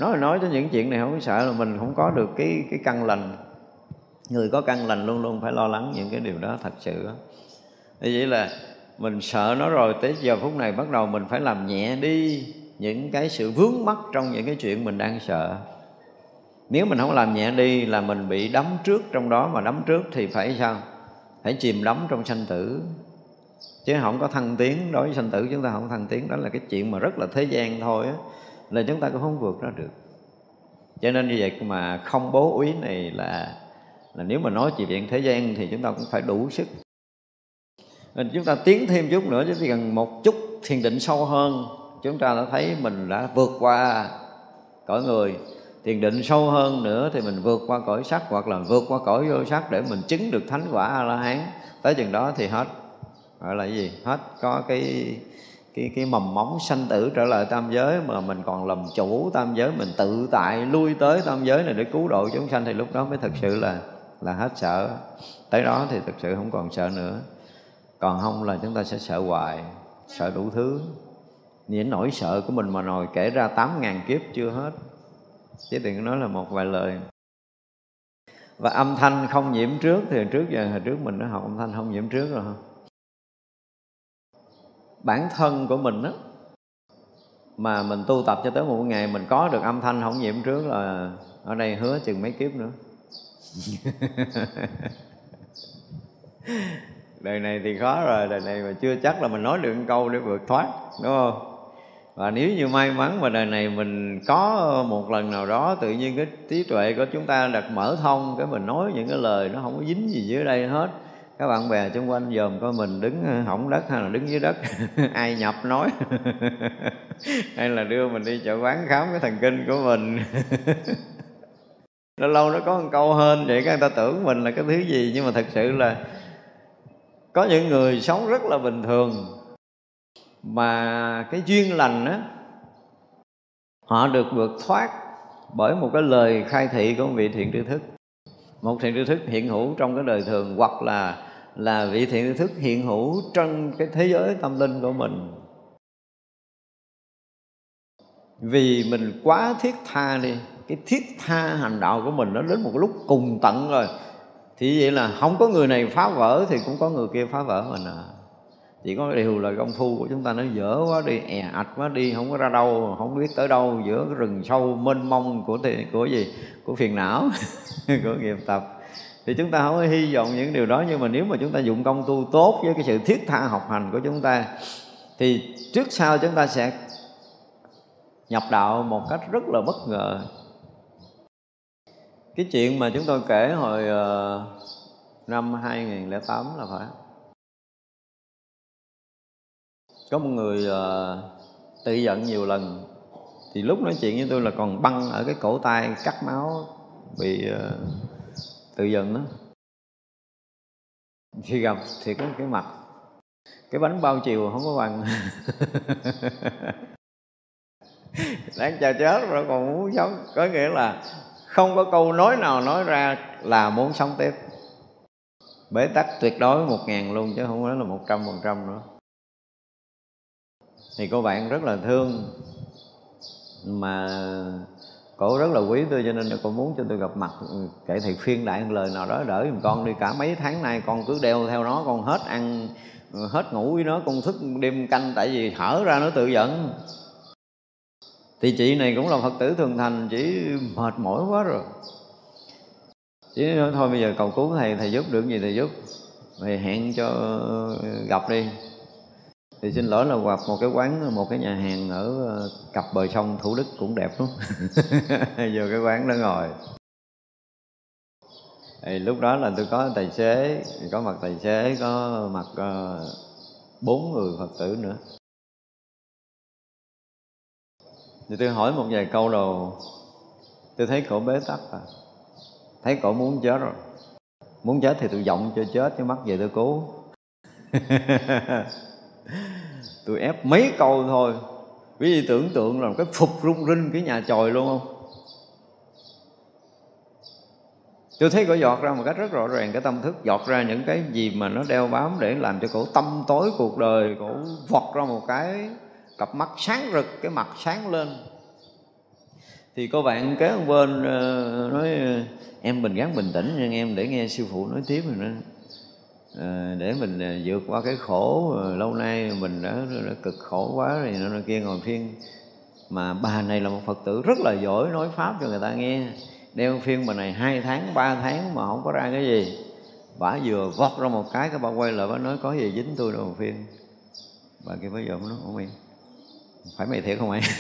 Nói là nói cho những chuyện này không sợ là mình không có được cái cái căn lành. Người có căn lành luôn luôn phải lo lắng những cái điều đó thật sự đó. Vậy là mình sợ nó rồi tới giờ phút này bắt đầu mình phải làm nhẹ đi những cái sự vướng mắc trong những cái chuyện mình đang sợ. Nếu mình không làm nhẹ đi là mình bị đắm trước trong đó mà đắm trước thì phải sao? Phải chìm đắm trong sanh tử chứ không có thăng tiến, đối với sanh tử chúng ta không thăng tiến, đó là cái chuyện mà rất là thế gian thôi á, là chúng ta cũng không vượt ra được. Cho nên như vậy mà không bố úy này là là nếu mà nói chuyện thế gian thì chúng ta cũng phải đủ sức. Nên chúng ta tiến thêm chút nữa, chứ chỉ cần một chút thiền định sâu hơn, chúng ta đã thấy mình đã vượt qua cõi người. Thiền định sâu hơn nữa thì mình vượt qua cõi sắc, hoặc là vượt qua cõi vô sắc để mình chứng được thánh quả a la hán tới chừng đó thì hết gọi là gì? Hết, có cái cái cái mầm móng sanh tử trở lại tam giới mà mình còn làm chủ tam giới, mình tự tại lui tới tam giới này để cứu độ chúng sanh, thì lúc đó mới thực sự là là hết sợ. Tới đó thì thực sự không còn sợ nữa. Còn không là chúng ta sẽ sợ hoài, sợ đủ thứ. Những nỗi sợ của mình mà nồi kể ra tám ngàn kiếp chưa hết. Chứ đừng nói là một vài lời. Và âm thanh không nhiễm trước, thì trước giờ hồi trước mình đã học âm thanh không nhiễm trước rồi. không bản thân của mình đó mà mình tu tập cho tới một ngày mình có được âm thanh không nhiễm trước là ở đây hứa chừng mấy kiếp nữa. Đời này thì khó rồi, đời này mà chưa chắc là mình nói được một câu để vượt thoát, đúng không? Và nếu như may mắn mà đời này mình có một lần nào đó tự nhiên cái trí tuệ của chúng ta đặt mở thông, cái mình nói những cái lời nó không có dính gì dưới đây hết các bạn bè xung quanh dòm coi mình đứng ờ, hỏng đất hay là đứng dưới đất. Ai nhập nói. Hay là đưa mình đi chợ quán khám cái thần kinh của mình. Lâu lâu nó có một câu hơn vậy các người ta tưởng mình là cái thứ gì, nhưng mà thật sự là có những người sống rất là bình thường. Mà cái duyên lành á, họ được vượt thoát bởi một cái lời khai thị của một vị thiện tri thức. Một thiện tri thức hiện hữu trong cái đời thường, hoặc là là vị thiện thức hiện hữu trong cái thế giới tâm linh của mình. Vì mình quá thiết tha đi, cái thiết tha hành đạo của mình nó đến một lúc cùng tận rồi. Thì vậy là không có người này phá vỡ thì cũng có người kia phá vỡ mình à. Chỉ có điều là công phu của chúng ta nó dở quá đi è ạch quá đi, không có ra đâu, không biết tới đâu, giữa cái rừng sâu mênh mông của của gì? Của phiền não, của nghiệp tập thì chúng ta không có hy vọng những điều đó nhưng mà nếu mà chúng ta dụng công tu tốt với cái sự thiết tha học hành của chúng ta thì trước sau chúng ta sẽ nhập đạo một cách rất là bất ngờ. Cái chuyện mà chúng tôi kể hồi ờ, năm 2008 là phải. Có một người ờ, tự giận nhiều lần. Thì lúc nói chuyện với tôi là còn băng ở cái cổ tay cắt máu bị uh, tự giận đó khi gặp thì có cái mặt, cái bánh bao chiều không có bằng. Đang chờ chết rồi, còn muốn sống. Có nghĩa là không có câu nói nào nói ra là muốn sống tiếp. Bế tắc tuyệt đối một ngàn luôn chứ không nói là một trăm phần trăm nữa. Thì cô bạn rất là thương, mà cổ rất là quý tôi cho nên cô muốn cho tôi gặp mặt ừ, kể thầy phiên đại một lời nào đó, đỡ giùm con đi. Cả mấy tháng nay con cứ đeo theo nó, con hết ăn ừ, hết ngủ với nó, con thức đêm canh, tại vì hở ra nó tự giận. Thì chị này cũng là phật tử thường thành chỉ mệt mỏi quá rồi. Chỉ nói thôi, bây giờ cầu cứu thầy thầy giúp được gì thầy giúp. Thầy hẹn cho gặp đi thì xin lỗi là gặp một cái quán một cái nhà hàng ở ờ, cặp bờ sông thủ đức cũng đẹp lắm. Vô cái quán đó ngồi. Thì lúc đó là tôi có tài xế có mặt tài xế có mặt uh, bốn người phật tử nữa. Thì tôi hỏi một vài câu đầu tôi thấy cổ bế tắc à. Thấy cổ muốn chết rồi. Muốn chết thì tôi giọng cho chết chứ mắt về tôi cứu. tôi ép mấy câu thôi. Quý vị tưởng tượng là một cái phục rung rinh cái nhà chòi luôn không? Tôi thấy cổ giọt ra một cách rất rõ ràng cái tâm thức giọt ra những cái gì mà nó đeo bám để làm cho cổ tâm tối cuộc đời cổ vọt ra một cái cặp mắt sáng rực cái mặt sáng lên. Thì cô bạn kế bên uh, nói em bình gắng bình tĩnh nhưng em để nghe sư phụ nói tiếp rồi nữa Ờ, để mình ờ, vượt qua cái khổ ờ, lâu nay mình đã, đã cực khổ quá rồi nó kia ngồi phiên. Mà bà này là một phật tử rất là giỏi nói pháp cho người ta nghe. Đeo phiên bà này hai tháng ba tháng mà không có ra cái gì. Bà vừa vót ra một cái cái bà quay lại bà nói có gì dính tôi đâu phiên. Bà kia bây giờ nó không yên. Phải mày thiệt không mày?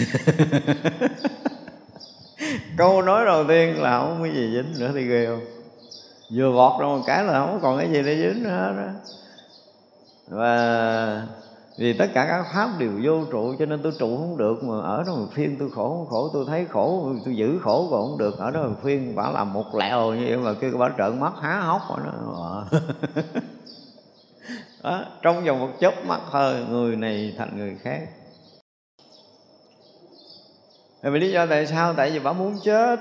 Câu nói đầu tiên là không có gì dính nữa thì ghê không? Vừa vọt ra một cái là không còn cái gì để dính nữa hết đó và vì tất cả các pháp đều vô trụ cho nên tôi trụ không được mà ở đó mà phiên tôi khổ không khổ tôi thấy khổ tôi giữ khổ còn không được ở đó mà phiên bả làm một lẹo như vậy mà kêu bả trợn mắt há hốc mà nó ờ. đó, trong vòng một chớp mắt thôi người này thành người khác. Vì lý do tại sao? Tại vì bà muốn chết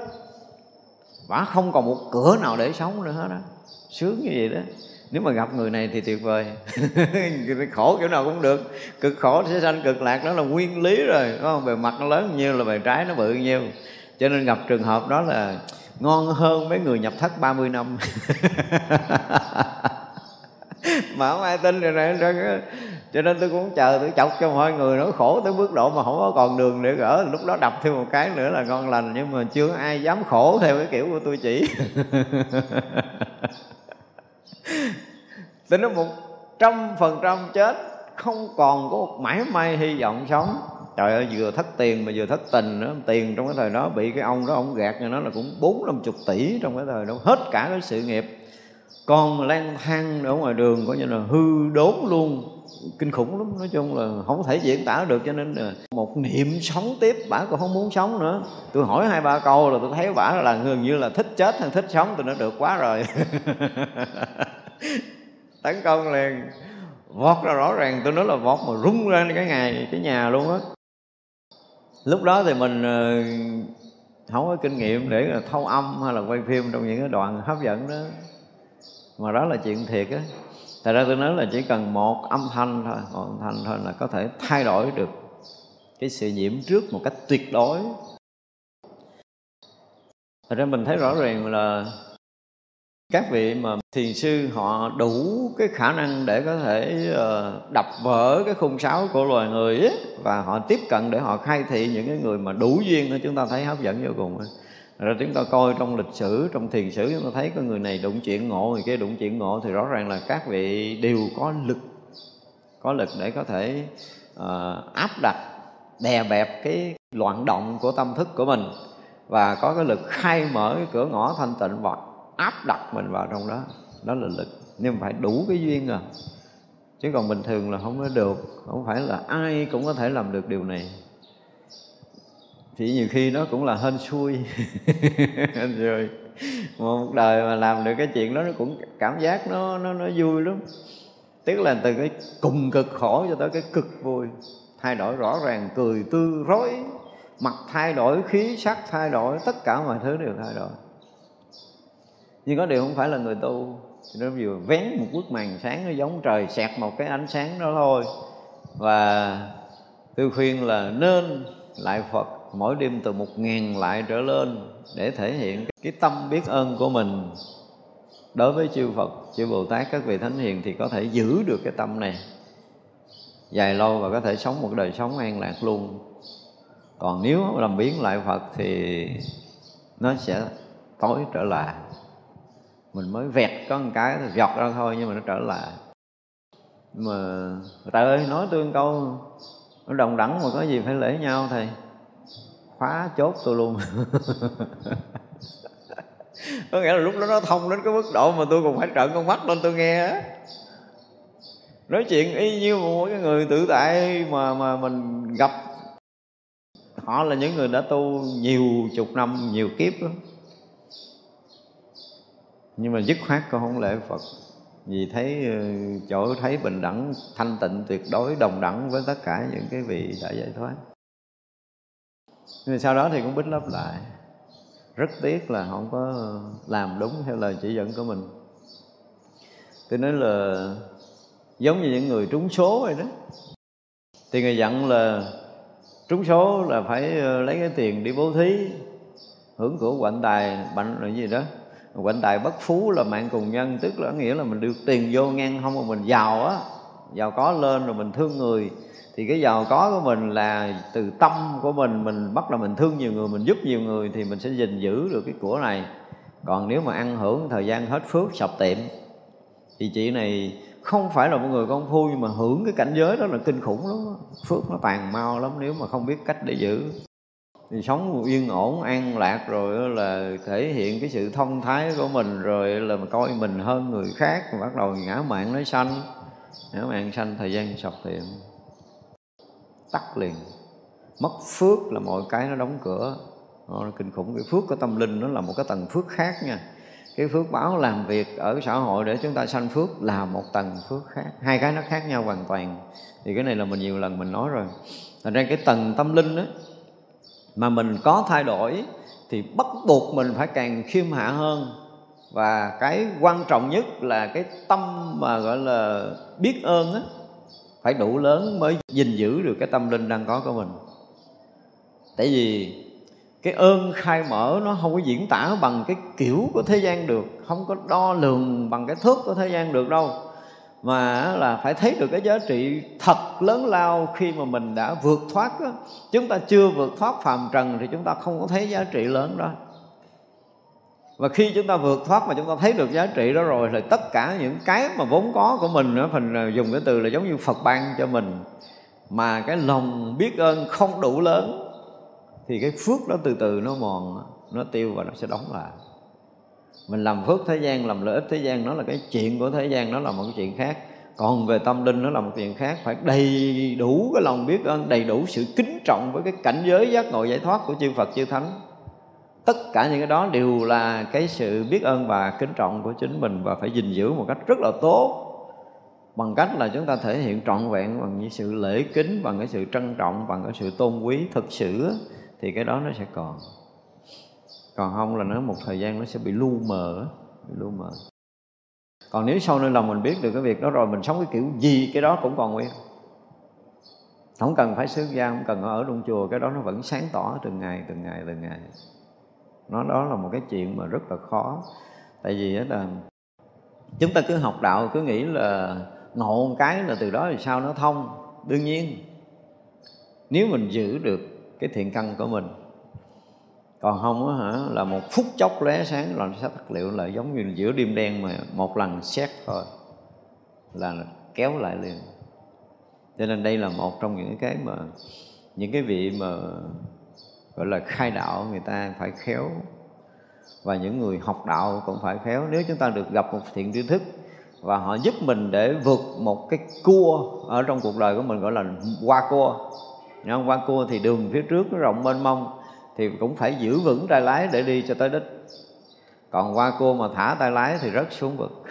bà không còn một cửa nào để sống nữa hết đó sướng như vậy đó. Nếu mà gặp người này thì tuyệt vời. Khổ kiểu nào cũng được. Cực khổ sẽ sanh cực lạc, đó là nguyên lý rồi đúng không? Bề mặt nó lớn nhiêu là bề trái nó bự nhiêu. Cho nên gặp trường hợp đó là ngon hơn mấy người nhập thất 30 năm. mà không ai tin rồi này cho nên tôi cũng chờ, tôi chọc cho mọi người nó khổ tới mức độ mà không có còn đường để gỡ. Lúc đó đập thêm một cái nữa là ngon lành, nhưng mà chưa ai dám khổ theo cái kiểu của tôi chỉ. Tính nó một trăm phần trăm chết, không còn có một mãi may hy vọng sống. Trời ơi, vừa thất tiền mà vừa thất tình nữa. Tiền trong cái thời đó bị cái ông đó, ông gạt cho nó là cũng bốn năm chục tỷ trong cái thời đó. Hết cả cái sự nghiệp con lang thang ở ngoài đường, coi như là hư đốn luôn. Kinh khủng lắm. Nói chung là không thể diễn tả được, cho nên là một niệm sống tiếp. Bả còn không muốn sống nữa. Tôi hỏi hai ba câu là tôi thấy bả là gần như là thích chết hay thích sống, tôi nó được quá rồi. Tấn công liền. Vọt ra rõ ràng, tôi nói là vọt mà rung ra cái ngày, cái nhà luôn á. Lúc đó thì mình ờ, không có kinh nghiệm để là thâu âm hay là quay phim trong những cái đoạn hấp dẫn đó mà đó là chuyện thiệt á. Thật ra tôi nói là chỉ cần một âm thanh thôi Một âm thanh thôi là có thể thay đổi được Cái sự nhiễm trước một cách tuyệt đối. Thật ra mình thấy rõ ràng là các vị mà thiền sư họ đủ cái khả năng để có thể ờ, đập vỡ cái khung sáo của loài người ấy, và họ tiếp cận để họ khai thị những cái người mà đủ duyên chúng ta thấy hấp dẫn vô cùng rồi chúng ta coi trong lịch sử trong thiền sử chúng ta thấy có người này đụng chuyện ngộ người kia đụng chuyện ngộ thì rõ ràng là các vị đều có lực có lực để có thể uh, áp đặt đè bẹp cái loạn động của tâm thức của mình và có cái lực khai mở cái cửa ngõ thanh tịnh và áp đặt mình vào trong đó. Đó là lực nhưng phải đủ cái duyên à. Chứ còn bình thường là không có được không phải là ai cũng có thể làm được điều này thì nhiều khi nó cũng là hên xui. Hên xui một đời mà làm được cái chuyện đó, nó cũng cảm giác nó nó nó vui lắm. Tức là từ cái cùng cực khổ cho tới cái cực vui. Thay đổi rõ ràng, cười tươi rối. Mặt thay đổi, khí sắc thay đổi, tất cả mọi thứ đều thay đổi. Nhưng có điều không phải là người tu. Nó vừa vén một bức màn sáng, nó giống trời xẹt một cái ánh sáng đó thôi. Và tôi khuyên là nên lại Phật mỗi đêm từ một ngàn lại trở lên để thể hiện cái tâm biết ơn của mình đối với chư Phật, chư Bồ Tát, các vị Thánh Hiền thì có thể giữ được cái tâm này dài lâu và có thể sống một đời sống an lạc luôn. Còn nếu làm biến lại Phật thì nó sẽ tối trở lại. Mình mới vẹt có một cái thì giọt ra thôi nhưng mà nó trở lại. mà trời ơi nói tương câu nó đồng đẳng mà có gì phải lễ nhau thầy khóa chốt tôi luôn. Có nghĩa là lúc đó nó thông đến cái mức độ mà tôi còn phải trợn con mắt lên tôi nghe nói chuyện y như một cái người tự tại mà mà mình gặp. Họ là những người đã tu nhiều chục năm, nhiều kiếp đó nhưng mà dứt khoát con không lễ phật. Vì thấy ờ, chỗ thấy bình đẳng, thanh tịnh, tuyệt đối, đồng đẳng với tất cả những cái vị đã giải thoát nhưng sau đó thì cũng bít lấp lại. Rất tiếc là không có làm đúng theo lời chỉ dẫn của mình. Tôi nói là giống như những người trúng số vậy đó. Thì người dặn là trúng số là phải ờ, lấy cái tiền đi bố thí, hưởng của quạnh tài bệnh là gì đó. Quạnh tài bất phú là mạng cùng nhân, tức là nghĩa là mình được tiền vô ngang không mà mình giàu á. Giàu có lên rồi mình thương người thì cái giàu có của mình là từ tâm của mình mình bắt đầu mình thương nhiều người, mình giúp nhiều người thì mình sẽ gìn giữ được cái của này. Còn nếu mà ăn hưởng thời gian hết phước, sập tiệm, thì chị này không phải là một người công phu nhưng mà hưởng cái cảnh giới đó là kinh khủng lắm phước nó tàn mau lắm nếu mà không biết cách để giữ. Thì sống yên ổn, an lạc rồi là thể hiện cái sự thông thái của mình rồi là mà coi mình hơn người khác, bắt đầu ngã mạng nó sanh. Ngã mạng sanh, thời gian sập tiệm tắt liền. Mất phước là mọi cái nó đóng cửa. Nó kinh khủng. Cái phước của tâm linh nó là một cái tầng phước khác nha. Cái phước báo làm việc ở xã hội để chúng ta sanh phước là một tầng phước khác. Hai cái nó khác nhau hoàn toàn. Thì cái này là mình nhiều lần mình nói rồi. Thành ra cái tầng tâm linh đó mà mình có thay đổi thì bắt buộc mình phải càng khiêm hạ hơn. Và cái quan trọng nhất là cái tâm mà gọi là biết ơn á phải đủ lớn mới gìn giữ được cái tâm linh đang có của mình. Tại vì cái ơn khai mở nó không có diễn tả bằng cái kiểu của thế gian được, không có đo lường bằng cái thước của thế gian được đâu. Mà là phải thấy được cái giá trị thật lớn lao khi mà mình đã vượt thoát đó. chúng ta chưa vượt thoát phàm trần thì chúng ta không có thấy giá trị lớn đó và khi chúng ta vượt thoát mà chúng ta thấy được giá trị đó rồi thì tất cả những cái mà vốn có của mình nữa mình à, dùng cái từ là giống như Phật ban cho mình, mà cái lòng biết ơn không đủ lớn, thì cái phước đó từ từ nó mòn, nó tiêu và nó sẽ đóng lại. Mình làm phước thế gian, làm lợi ích thế gian, nó là cái chuyện của thế gian, nó là một cái chuyện khác. Còn về tâm linh, nó là một chuyện khác. Phải đầy đủ cái lòng biết ơn, đầy đủ sự kính trọng với cái cảnh giới giác ngộ giải thoát của chư Phật, chư Thánh tất cả những cái đó đều là cái sự biết ơn và kính trọng của chính mình và phải gìn giữ một cách rất là tốt. Bằng cách là chúng ta thể hiện trọn vẹn bằng những sự lễ kính, bằng cái sự trân trọng, bằng cái sự tôn quý thực sự, thì cái đó nó sẽ còn. Còn không là nó một thời gian nó sẽ bị lu mờ, bị lu mờ. Còn nếu sau nơi lòng mình biết được cái việc đó rồi, mình sống cái kiểu gì, cái đó cũng còn nguyên. Không cần phải xuất gia, không cần ở trong chùa, cái đó nó vẫn sáng tỏ từng ngày từng ngày từng ngày nó, đó là một cái chuyện mà rất là khó. Tại vì là chúng ta cứ học đạo, cứ nghĩ là ngộ một cái là từ đó thì sao nó thông. Đương nhiên, nếu mình giữ được cái thiện căn của mình, còn không á hả, là một phút chốc lóe sáng là nó sẽ tắt liệu lại, giống như giữa đêm đen mà một lần xét thôi, là kéo lại liền. Cho nên đây là một trong những cái mà, những cái vị mà gọi là khai đạo người ta phải khéo. Và những người học đạo cũng phải khéo. Nếu chúng ta được gặp một thiện tri thức và họ giúp mình để vượt một cái cua ở trong cuộc đời của mình, gọi là qua cua. Không? qua cua thì đường phía trước nó rộng mênh mông thì cũng phải giữ vững tay lái để đi cho tới đích. Còn qua cua mà thả tay lái thì rất xuống vực.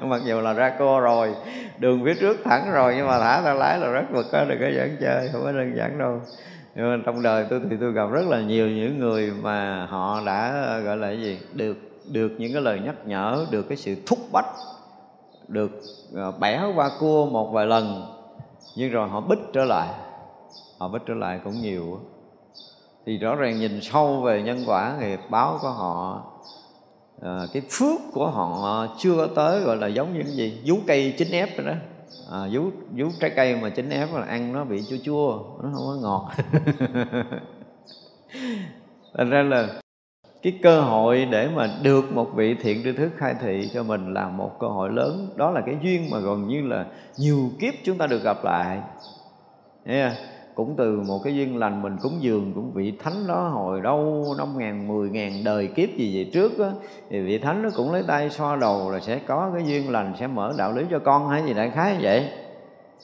Mặc dù là ra cua rồi, đường phía trước thẳng rồi nhưng mà thả tay lái là rất vực đó đừng có giỡn chơi, không có đơn giản đâu nhưng mà trong đời tôi thì tôi gặp rất là nhiều những người mà họ đã gọi là cái gì được được những cái lời nhắc nhở được cái sự thúc bách được ờ, bẻ qua cua một vài lần nhưng rồi họ bích trở lại họ bích trở lại cũng nhiều thì rõ ràng nhìn sâu về nhân quả nghiệp báo của họ à, cái phước của họ chưa có tới gọi là giống như cái gì vú cây chín ép rồi đó à, vú vú trái cây mà chín ép là ăn nó bị chua chua nó không có ngọt. Thành ra là cái cơ hội để mà được một vị thiện tri thức khai thị cho mình là một cơ hội lớn. Đó là cái duyên mà gần như là nhiều kiếp chúng ta được gặp lại. Yeah cũng từ một cái duyên lành mình cúng dường cũng vị thánh đó hồi đâu năm ngàn mười ngàn đời kiếp gì vậy trước á thì vị thánh nó cũng lấy tay xoa đầu là sẽ có cái duyên lành sẽ mở đạo lý cho con hay gì đại khái vậy.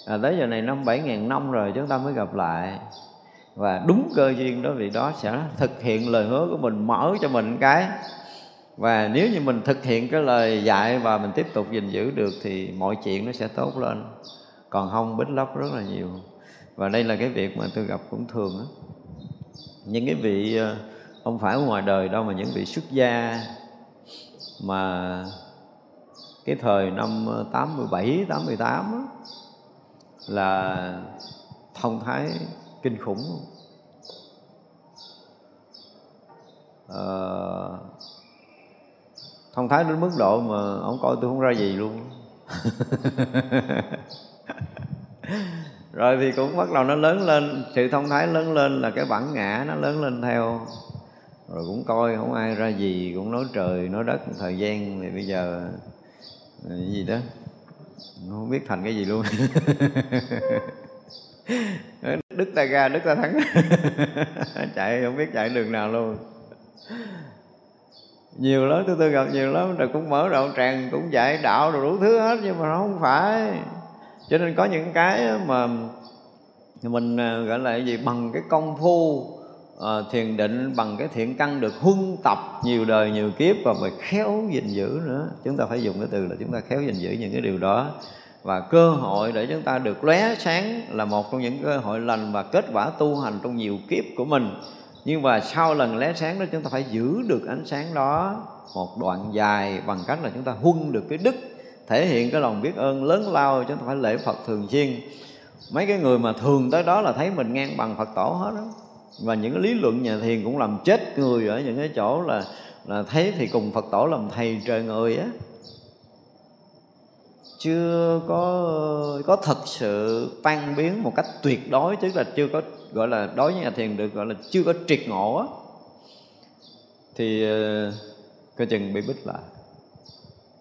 À, tới giờ này năm bảy ngàn năm rồi chúng ta mới gặp lại. Và đúng cơ duyên đó vị đó sẽ thực hiện lời hứa của mình mở cho mình cái. Và nếu như mình thực hiện cái lời dạy và mình tiếp tục gìn giữ được thì mọi chuyện nó sẽ tốt lên. Còn không bích lấp rất là nhiều và đây là cái việc mà tôi gặp cũng thường á. Những cái vị ờ, không phải ở ngoài đời đâu mà những vị xuất gia mà cái thời năm ờ, 87, 88 á, là thông thái kinh khủng. À, thông thái đến mức độ mà ông coi tôi không ra gì luôn. rồi thì cũng bắt đầu nó lớn lên, sự thông thái lớn lên là cái bản ngã nó lớn lên theo. Rồi cũng coi không ai ra gì, cũng nói trời, nói đất thời gian, thì bây giờ ờ, cái gì đó. Không biết thành cái gì luôn. Đức ta ra, đức ta thắng. Chạy, không biết chạy đường nào luôn. Nhiều lắm, tôi tôi gặp nhiều lắm, rồi cũng mở rộng tràng, cũng dạy đạo rồi đủ thứ hết, nhưng mà nó không phải cho nên có những cái mà mình à, gọi là cái gì bằng cái công phu uh, thiền định bằng cái thiện căn được huân tập nhiều đời nhiều kiếp và phải khéo gìn giữ nữa. Chúng ta phải dùng cái từ là chúng ta khéo gìn giữ những cái điều đó. Và cơ hội để chúng ta được lóe sáng là một trong những cơ hội lành và kết quả tu hành trong nhiều kiếp của mình. Nhưng mà sau lần lóe sáng đó chúng ta phải giữ được ánh sáng đó một đoạn dài bằng cách là chúng ta huân được cái đức thể hiện cái lòng biết ơn lớn lao chứ không phải lễ Phật thường xuyên mấy cái người mà thường tới đó là thấy mình ngang bằng Phật tổ hết đó và những cái lý luận nhà thiền cũng làm chết người ở những cái chỗ là là thấy thì cùng Phật tổ làm thầy trời người á. Chưa có có thật sự tan biến một cách tuyệt đối, tức là chưa có, gọi là đối với nhà thiền được gọi là chưa có triệt ngộ á. Thì ờ, coi chừng bị bích lại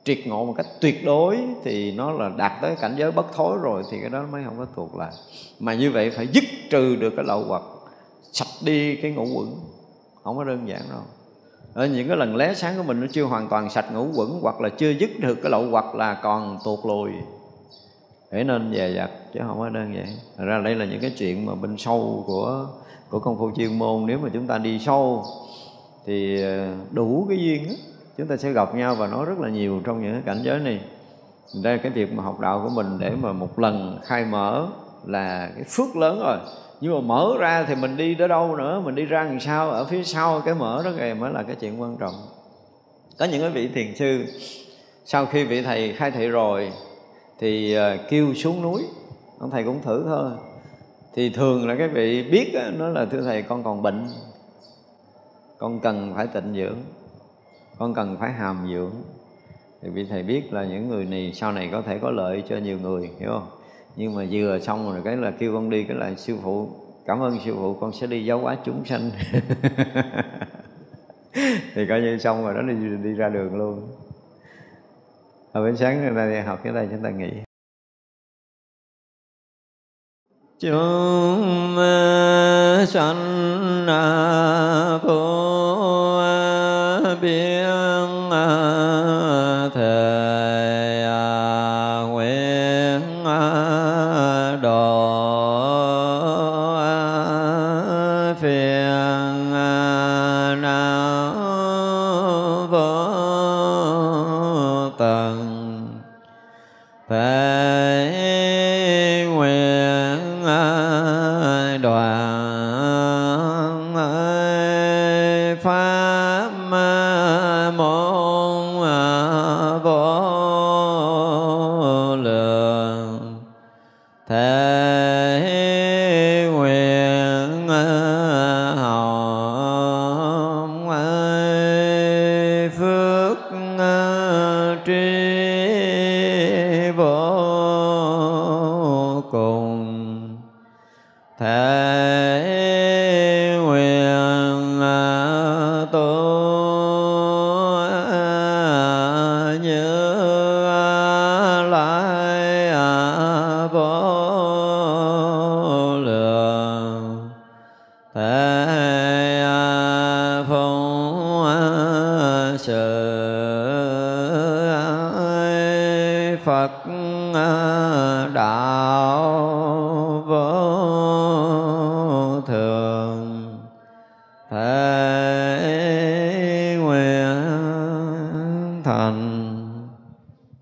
triệt ngộ một cách tuyệt đối thì nó là đạt tới cảnh giới bất thối rồi thì cái đó mới không có thuộc lại mà như vậy phải dứt trừ được cái lậu hoặc sạch đi cái ngũ quẩn không có đơn giản đâu. Ở những cái lần lé sáng của mình nó chưa hoàn toàn sạch ngũ quẩn hoặc là chưa dứt được cái lậu hoặc là còn tuột lùi. Để nên dè dặt chứ không có đơn giản. Thật ra đây là những cái chuyện mà bên sâu của của công phu chuyên môn. Nếu mà chúng ta đi sâu thì ờ, đủ cái duyên đó, chúng ta sẽ gặp nhau và nói rất là nhiều trong những cái cảnh giới này. Đây cái việc mà học đạo của mình để mà một lần khai mở là cái phước lớn rồi. Nhưng mà mở ra thì mình đi tới đâu nữa? Mình đi ra làm sao? Ở phía sau cái mở đó kìa mới là cái chuyện quan trọng. Có những cái vị thiền sư sau khi vị thầy khai thị rồi thì ờ, kêu xuống núi. Ông thầy cũng thử thôi. Thì thường là cái vị biết đó, nó là thưa thầy con còn bệnh con cần phải tịnh dưỡng con cần phải hàm dưỡng. Thì vị thầy biết là những người này sau này có thể có lợi cho nhiều người hiểu không? Nhưng mà vừa xong rồi cái là kêu con đi cái là sư phụ cảm ơn sư phụ con sẽ đi giáo hóa chúng sanh. Thì coi như xong rồi đó đi, đi ra đường luôn. Ở buổi sáng này đi học cái đây chúng ta nghỉ. Chúng sanh à, phụ